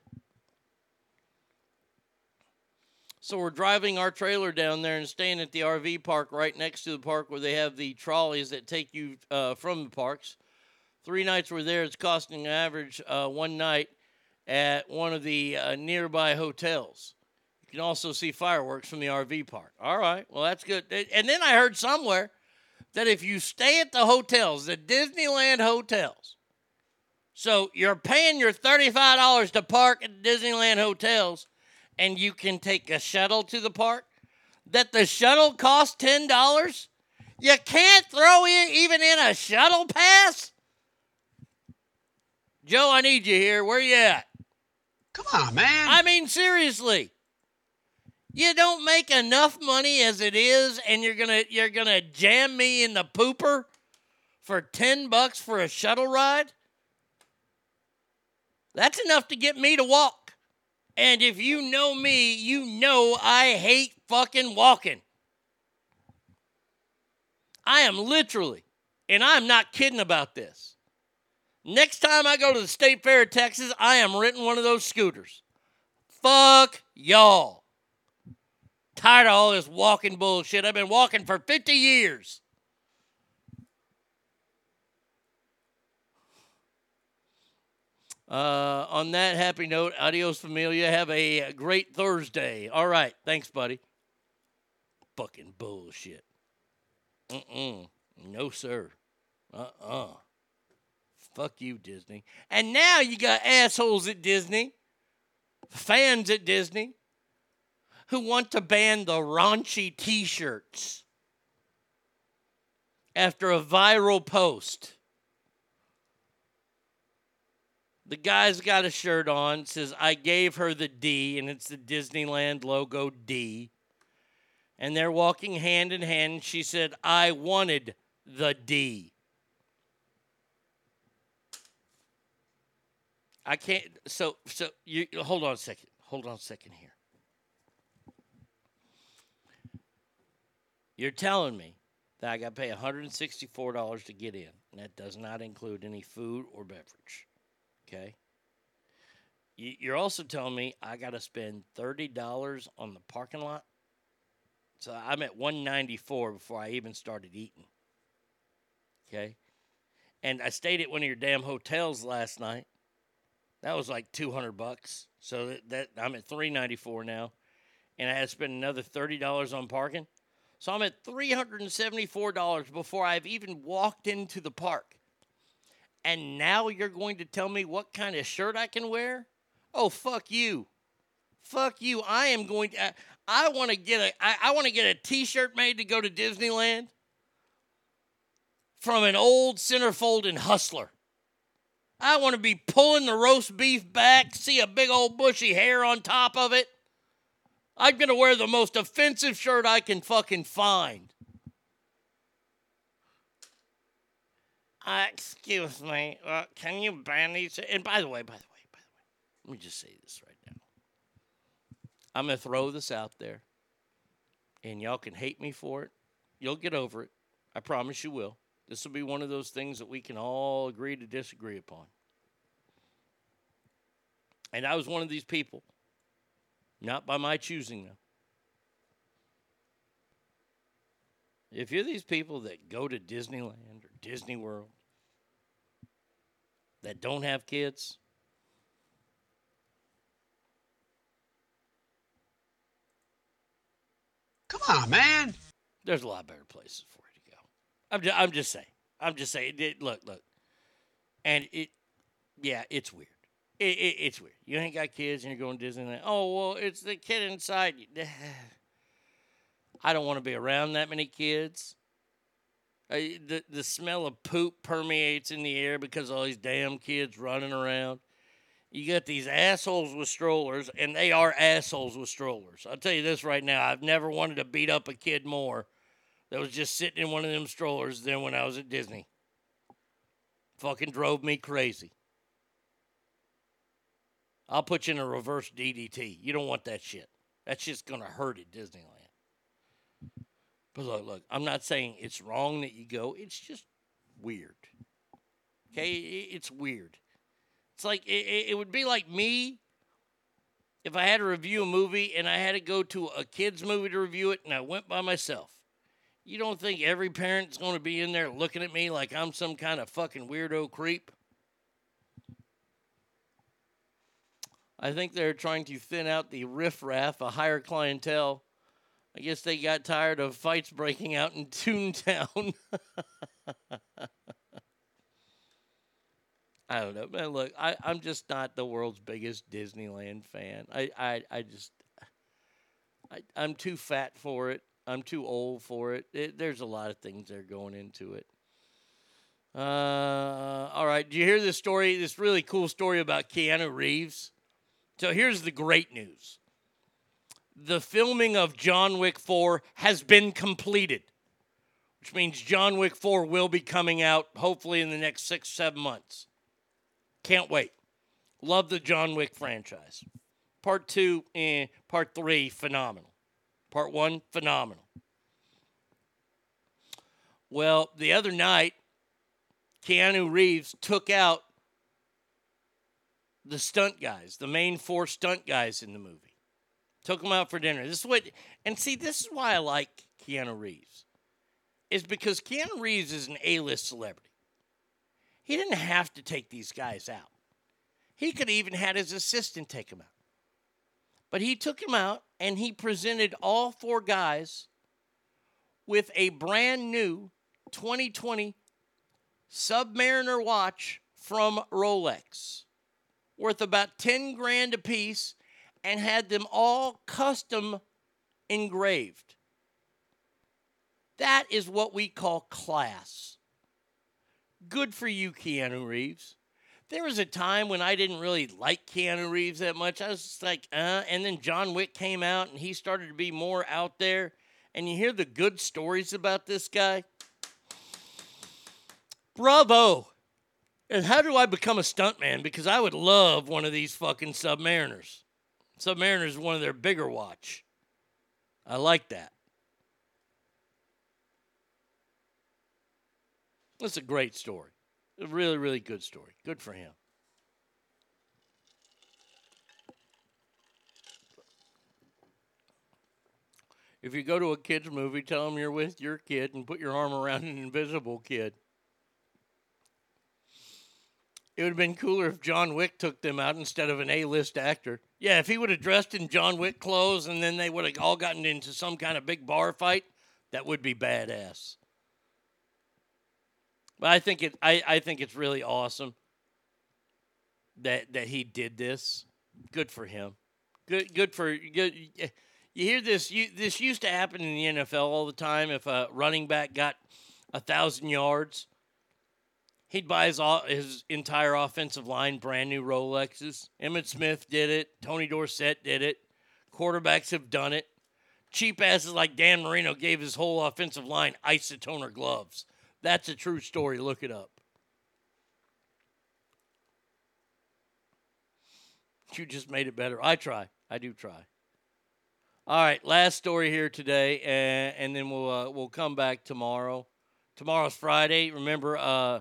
So we're driving our trailer down there and staying at the RV park right next to the park where they have the trolleys that take you uh, from the parks. Three nights we're there. It's costing an average uh, one night at one of the uh, nearby hotels. You can also see fireworks from the RV park. All right, well that's good. And then I heard somewhere that if you stay at the hotels, the Disneyland hotels, so you're paying your thirty-five dollars to park at Disneyland hotels, and you can take a shuttle to the park. That the shuttle costs ten dollars. You can't throw in even in a shuttle pass. Joe, I need you here. Where you at? Come on, man. I mean, seriously. You don't make enough money as it is, and you're gonna you're gonna jam me in the pooper for ten bucks for a shuttle ride. That's enough to get me to walk. And if you know me, you know I hate fucking walking. I am literally, and I'm not kidding about this. Next time I go to the State Fair of Texas, I am renting one of those scooters. Fuck y'all. Tired of all this walking bullshit. I've been walking for 50 years. Uh, on that happy note, adios familia. Have a great Thursday. All right. Thanks, buddy. Fucking bullshit. Mm-mm. No, sir. Uh-uh. Fuck you, Disney. And now you got assholes at Disney, fans at Disney, who want to ban the raunchy t shirts after a viral post. The guy's got a shirt on, says, I gave her the D, and it's the Disneyland logo D. And they're walking hand in hand. She said, I wanted the D. I can't. So, so you hold on a second. Hold on a second here. You're telling me that I got to pay $164 to get in, and that does not include any food or beverage. Okay. You're also telling me I got to spend $30 on the parking lot. So I'm at 194 before I even started eating. Okay. And I stayed at one of your damn hotels last night. That was like 200 bucks. So that, that I'm at 394 now. And I had to spend another $30 on parking. So I'm at $374 before I've even walked into the park. And now you're going to tell me what kind of shirt I can wear? Oh, fuck you. Fuck you. I am going to I, I want to get a I, I want to get a t-shirt made to go to Disneyland from an old centerfold and hustler. I want to be pulling the roast beef back, see a big old bushy hair on top of it. I'm going to wear the most offensive shirt I can fucking find. Uh, excuse me. Uh, can you ban these? And by the way, by the way, by the way, let me just say this right now. I'm going to throw this out there, and y'all can hate me for it. You'll get over it. I promise you will. This will be one of those things that we can all agree to disagree upon. And I was one of these people, not by my choosing, though. If you're these people that go to Disneyland or Disney World that don't have kids, Come on, man. There's a lot better places for you to go. I'm just, I'm just saying. I'm just saying. It, look, look, and it, yeah, it's weird. It, it, it's weird. You ain't got kids and you're going to Disneyland. Oh well, it's the kid inside. you. I don't want to be around that many kids. Uh, the the smell of poop permeates in the air because all these damn kids running around. You got these assholes with strollers, and they are assholes with strollers. I'll tell you this right now: I've never wanted to beat up a kid more that was just sitting in one of them strollers than when I was at Disney. Fucking drove me crazy. I'll put you in a reverse DDT. You don't want that shit. That shit's gonna hurt at Disneyland. But look, look, I'm not saying it's wrong that you go. It's just weird. Okay, it's weird. It's like it, it would be like me if I had to review a movie and I had to go to a kids movie to review it and I went by myself. You don't think every parent's going to be in there looking at me like I'm some kind of fucking weirdo creep? I think they're trying to thin out the riffraff, a higher clientele. I guess they got tired of fights breaking out in Toontown. I don't know, man. Look, I, I'm just not the world's biggest Disneyland fan. I, I, I just, I, I'm too fat for it. I'm too old for it. it there's a lot of things that are going into it. Uh, all right. Do you hear this story? This really cool story about Keanu Reeves. So here's the great news the filming of John Wick 4 has been completed, which means John Wick 4 will be coming out hopefully in the next six, seven months. Can't wait. Love the John Wick franchise. Part two, eh, part three, phenomenal. Part one, phenomenal. Well, the other night, Keanu Reeves took out the stunt guys, the main four stunt guys in the movie. Took him out for dinner. This is what, and see, this is why I like Keanu Reeves, is because Keanu Reeves is an A-list celebrity. He didn't have to take these guys out. He could even had his assistant take them out. But he took him out and he presented all four guys with a brand new 2020 Submariner watch from Rolex worth about 10 grand a piece and had them all custom engraved. That is what we call class. Good for you, Keanu Reeves. There was a time when I didn't really like Keanu Reeves that much. I was just like, uh, and then John Wick came out and he started to be more out there. And you hear the good stories about this guy. Bravo. And how do I become a stuntman? Because I would love one of these fucking Submariners. Submariner is one of their bigger watch. I like that. That's a great story. A really, really good story. Good for him. If you go to a kid's movie, tell them you're with your kid and put your arm around an invisible kid. It would have been cooler if John Wick took them out instead of an A list actor. Yeah, if he would have dressed in John Wick clothes and then they would have all gotten into some kind of big bar fight, that would be badass. But I think it I, I think it's really awesome that that he did this. Good for him. Good good for good you hear this you, this used to happen in the NFL all the time if a running back got a thousand yards He'd buy his, all, his entire offensive line brand new Rolexes. Emmitt Smith did it. Tony Dorsett did it. Quarterbacks have done it. Cheap asses like Dan Marino gave his whole offensive line isotoner gloves. That's a true story. Look it up. You just made it better. I try. I do try. All right, last story here today, and, and then we'll uh, we'll come back tomorrow. Tomorrow's Friday. Remember, uh,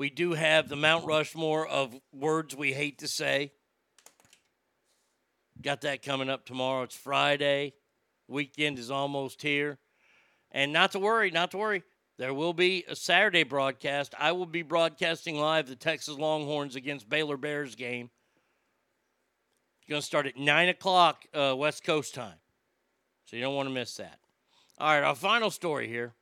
we do have the Mount Rushmore of words we hate to say. Got that coming up tomorrow. It's Friday. Weekend is almost here. And not to worry, not to worry. There will be a Saturday broadcast. I will be broadcasting live the Texas Longhorns against Baylor Bears game. It's going to start at 9 o'clock uh, West Coast time. So you don't want to miss that. All right, our final story here.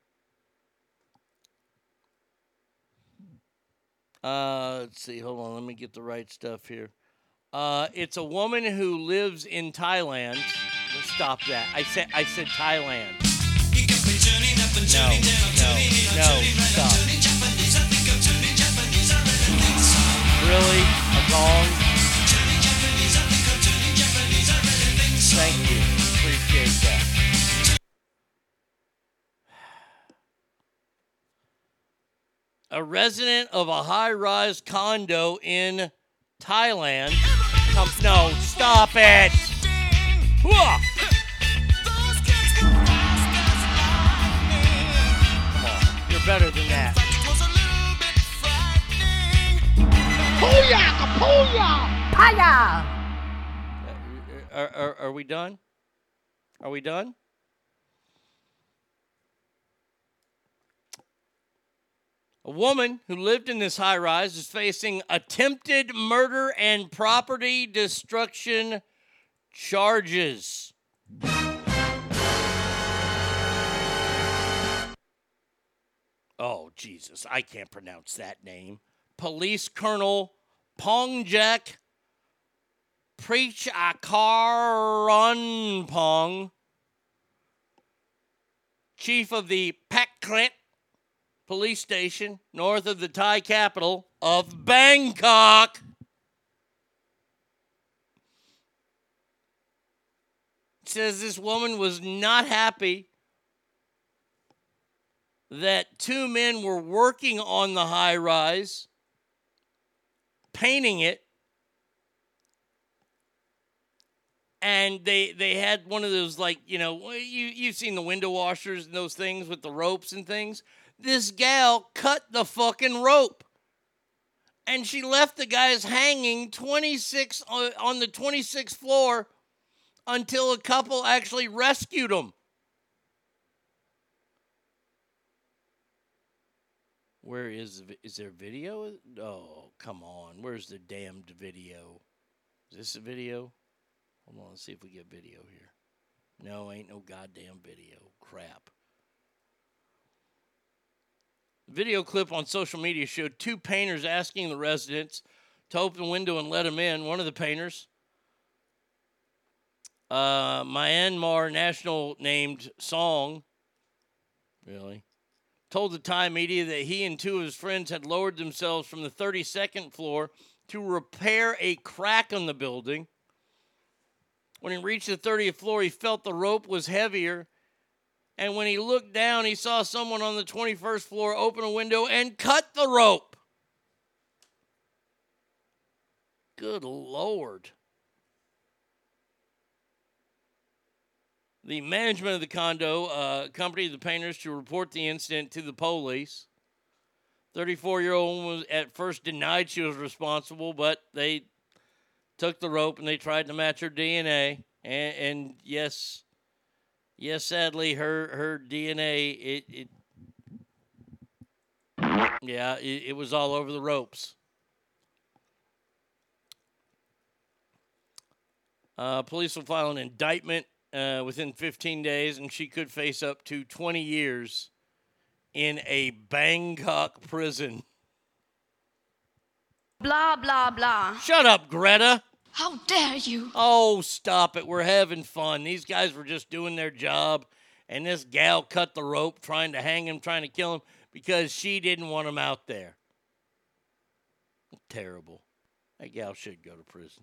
Uh, let's see. Hold on. Let me get the right stuff here. Uh, it's a woman who lives in Thailand. Let's stop that. I said I said Thailand. No, no, no. Stop. Really? A gong? Thank you. A resident of a high rise condo in Thailand. Come, no, stop it! Come on, you're better than that. Pooyah! Pooyah! Paya! Are, are, are we done? Are we done? A woman who lived in this high rise is facing attempted murder and property destruction charges. Oh, Jesus, I can't pronounce that name. Police Colonel Pongjak Preach Pong, chief of the Pak Kret police station north of the Thai capital of Bangkok. Says this woman was not happy that two men were working on the high rise, painting it, and they they had one of those like you know you you've seen the window washers and those things with the ropes and things. This gal cut the fucking rope, and she left the guys hanging 26 uh, on the 26th floor until a couple actually rescued them. Where is is there video? Oh, come on. Where's the damned video? Is this a video? Hold on, let's see if we get video here. No, ain't no goddamn video. Crap. Video clip on social media showed two painters asking the residents to open the window and let them in. One of the painters, uh, Myanmar national named Song, really, told the Thai media that he and two of his friends had lowered themselves from the 32nd floor to repair a crack on the building. When he reached the 30th floor, he felt the rope was heavier. And when he looked down, he saw someone on the 21st floor open a window and cut the rope. Good Lord. The management of the condo uh, accompanied the painters to report the incident to the police. 34 year old woman was at first denied she was responsible, but they took the rope and they tried to match her DNA. And, and yes, yes, sadly, her her DNA it, it yeah, it, it was all over the ropes. Uh, police will file an indictment uh, within 15 days, and she could face up to 20 years in a Bangkok prison. Blah, blah, blah. Shut up, Greta. How dare you? Oh, stop it. We're having fun. These guys were just doing their job, and this gal cut the rope trying to hang him, trying to kill him because she didn't want him out there. Terrible. That gal should go to prison.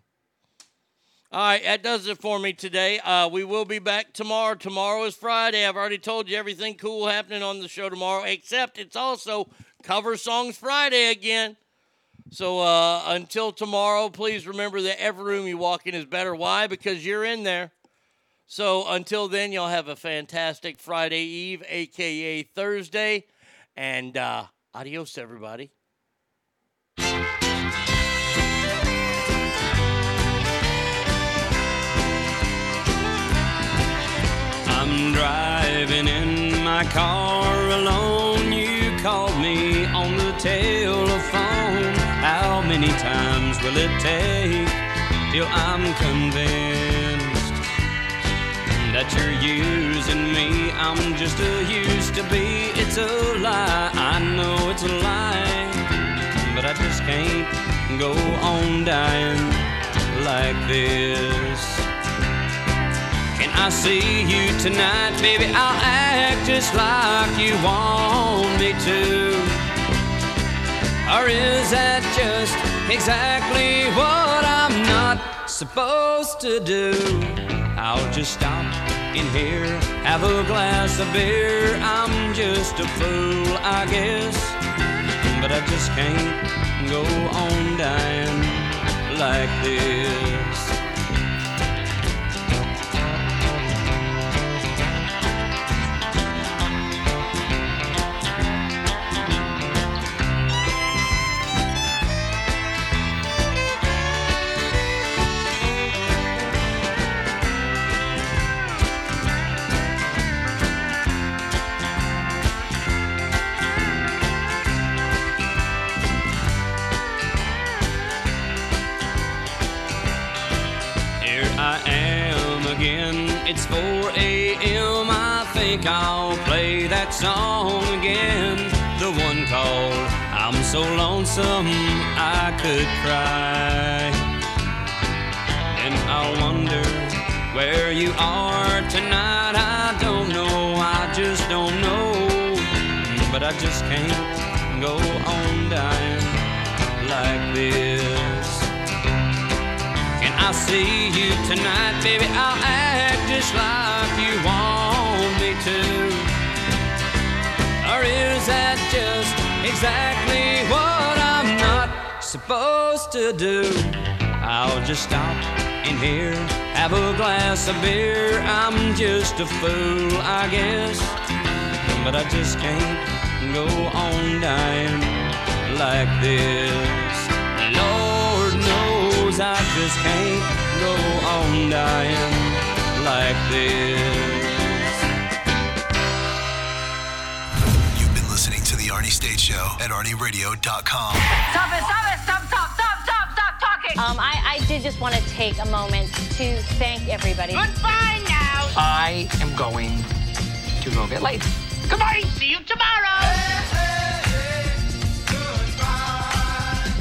All right, that does it for me today. Uh, we will be back tomorrow. Tomorrow is Friday. I've already told you everything cool happening on the show tomorrow, except it's also Cover Songs Friday again. So uh, until tomorrow, please remember that every room you walk in is better. Why? Because you're in there. So until then, y'all have a fantastic Friday Eve, aka Thursday, and uh, adios, everybody. I'm driving in my car alone. You called me on the telephone. Many times will it take till I'm convinced that you're using me? I'm just a used to be. It's a lie. I know it's a lie, but I just can't go on dying like this. Can I see you tonight, baby? I'll act just like you want me to. Or is that just exactly what I'm not supposed to do? I'll just stop in here, have a glass of beer. I'm just a fool, I guess. But I just can't go on dying like this. It's 4 a.m. I think I'll play that song again. The one called I'm So Lonesome I Could Cry. And I wonder where you are tonight. I don't know, I just don't know. But I just can't go on dying like this. Can I see you tonight, baby? I'll act just like you want me to. Or is that just exactly what I'm not supposed to do? I'll just stop in here, have a glass of beer. I'm just a fool, I guess. But I just can't go on dying like this. Lord knows I just can't go on dying like this. You've been listening to The Arnie State Show at ArnieRadio.com. Stop it, stop it, stop, stop, stop, stop, stop talking. Um, I, I did just want to take a moment to thank everybody. Goodbye now. I am going to go get laid. Goodbye. See you tomorrow.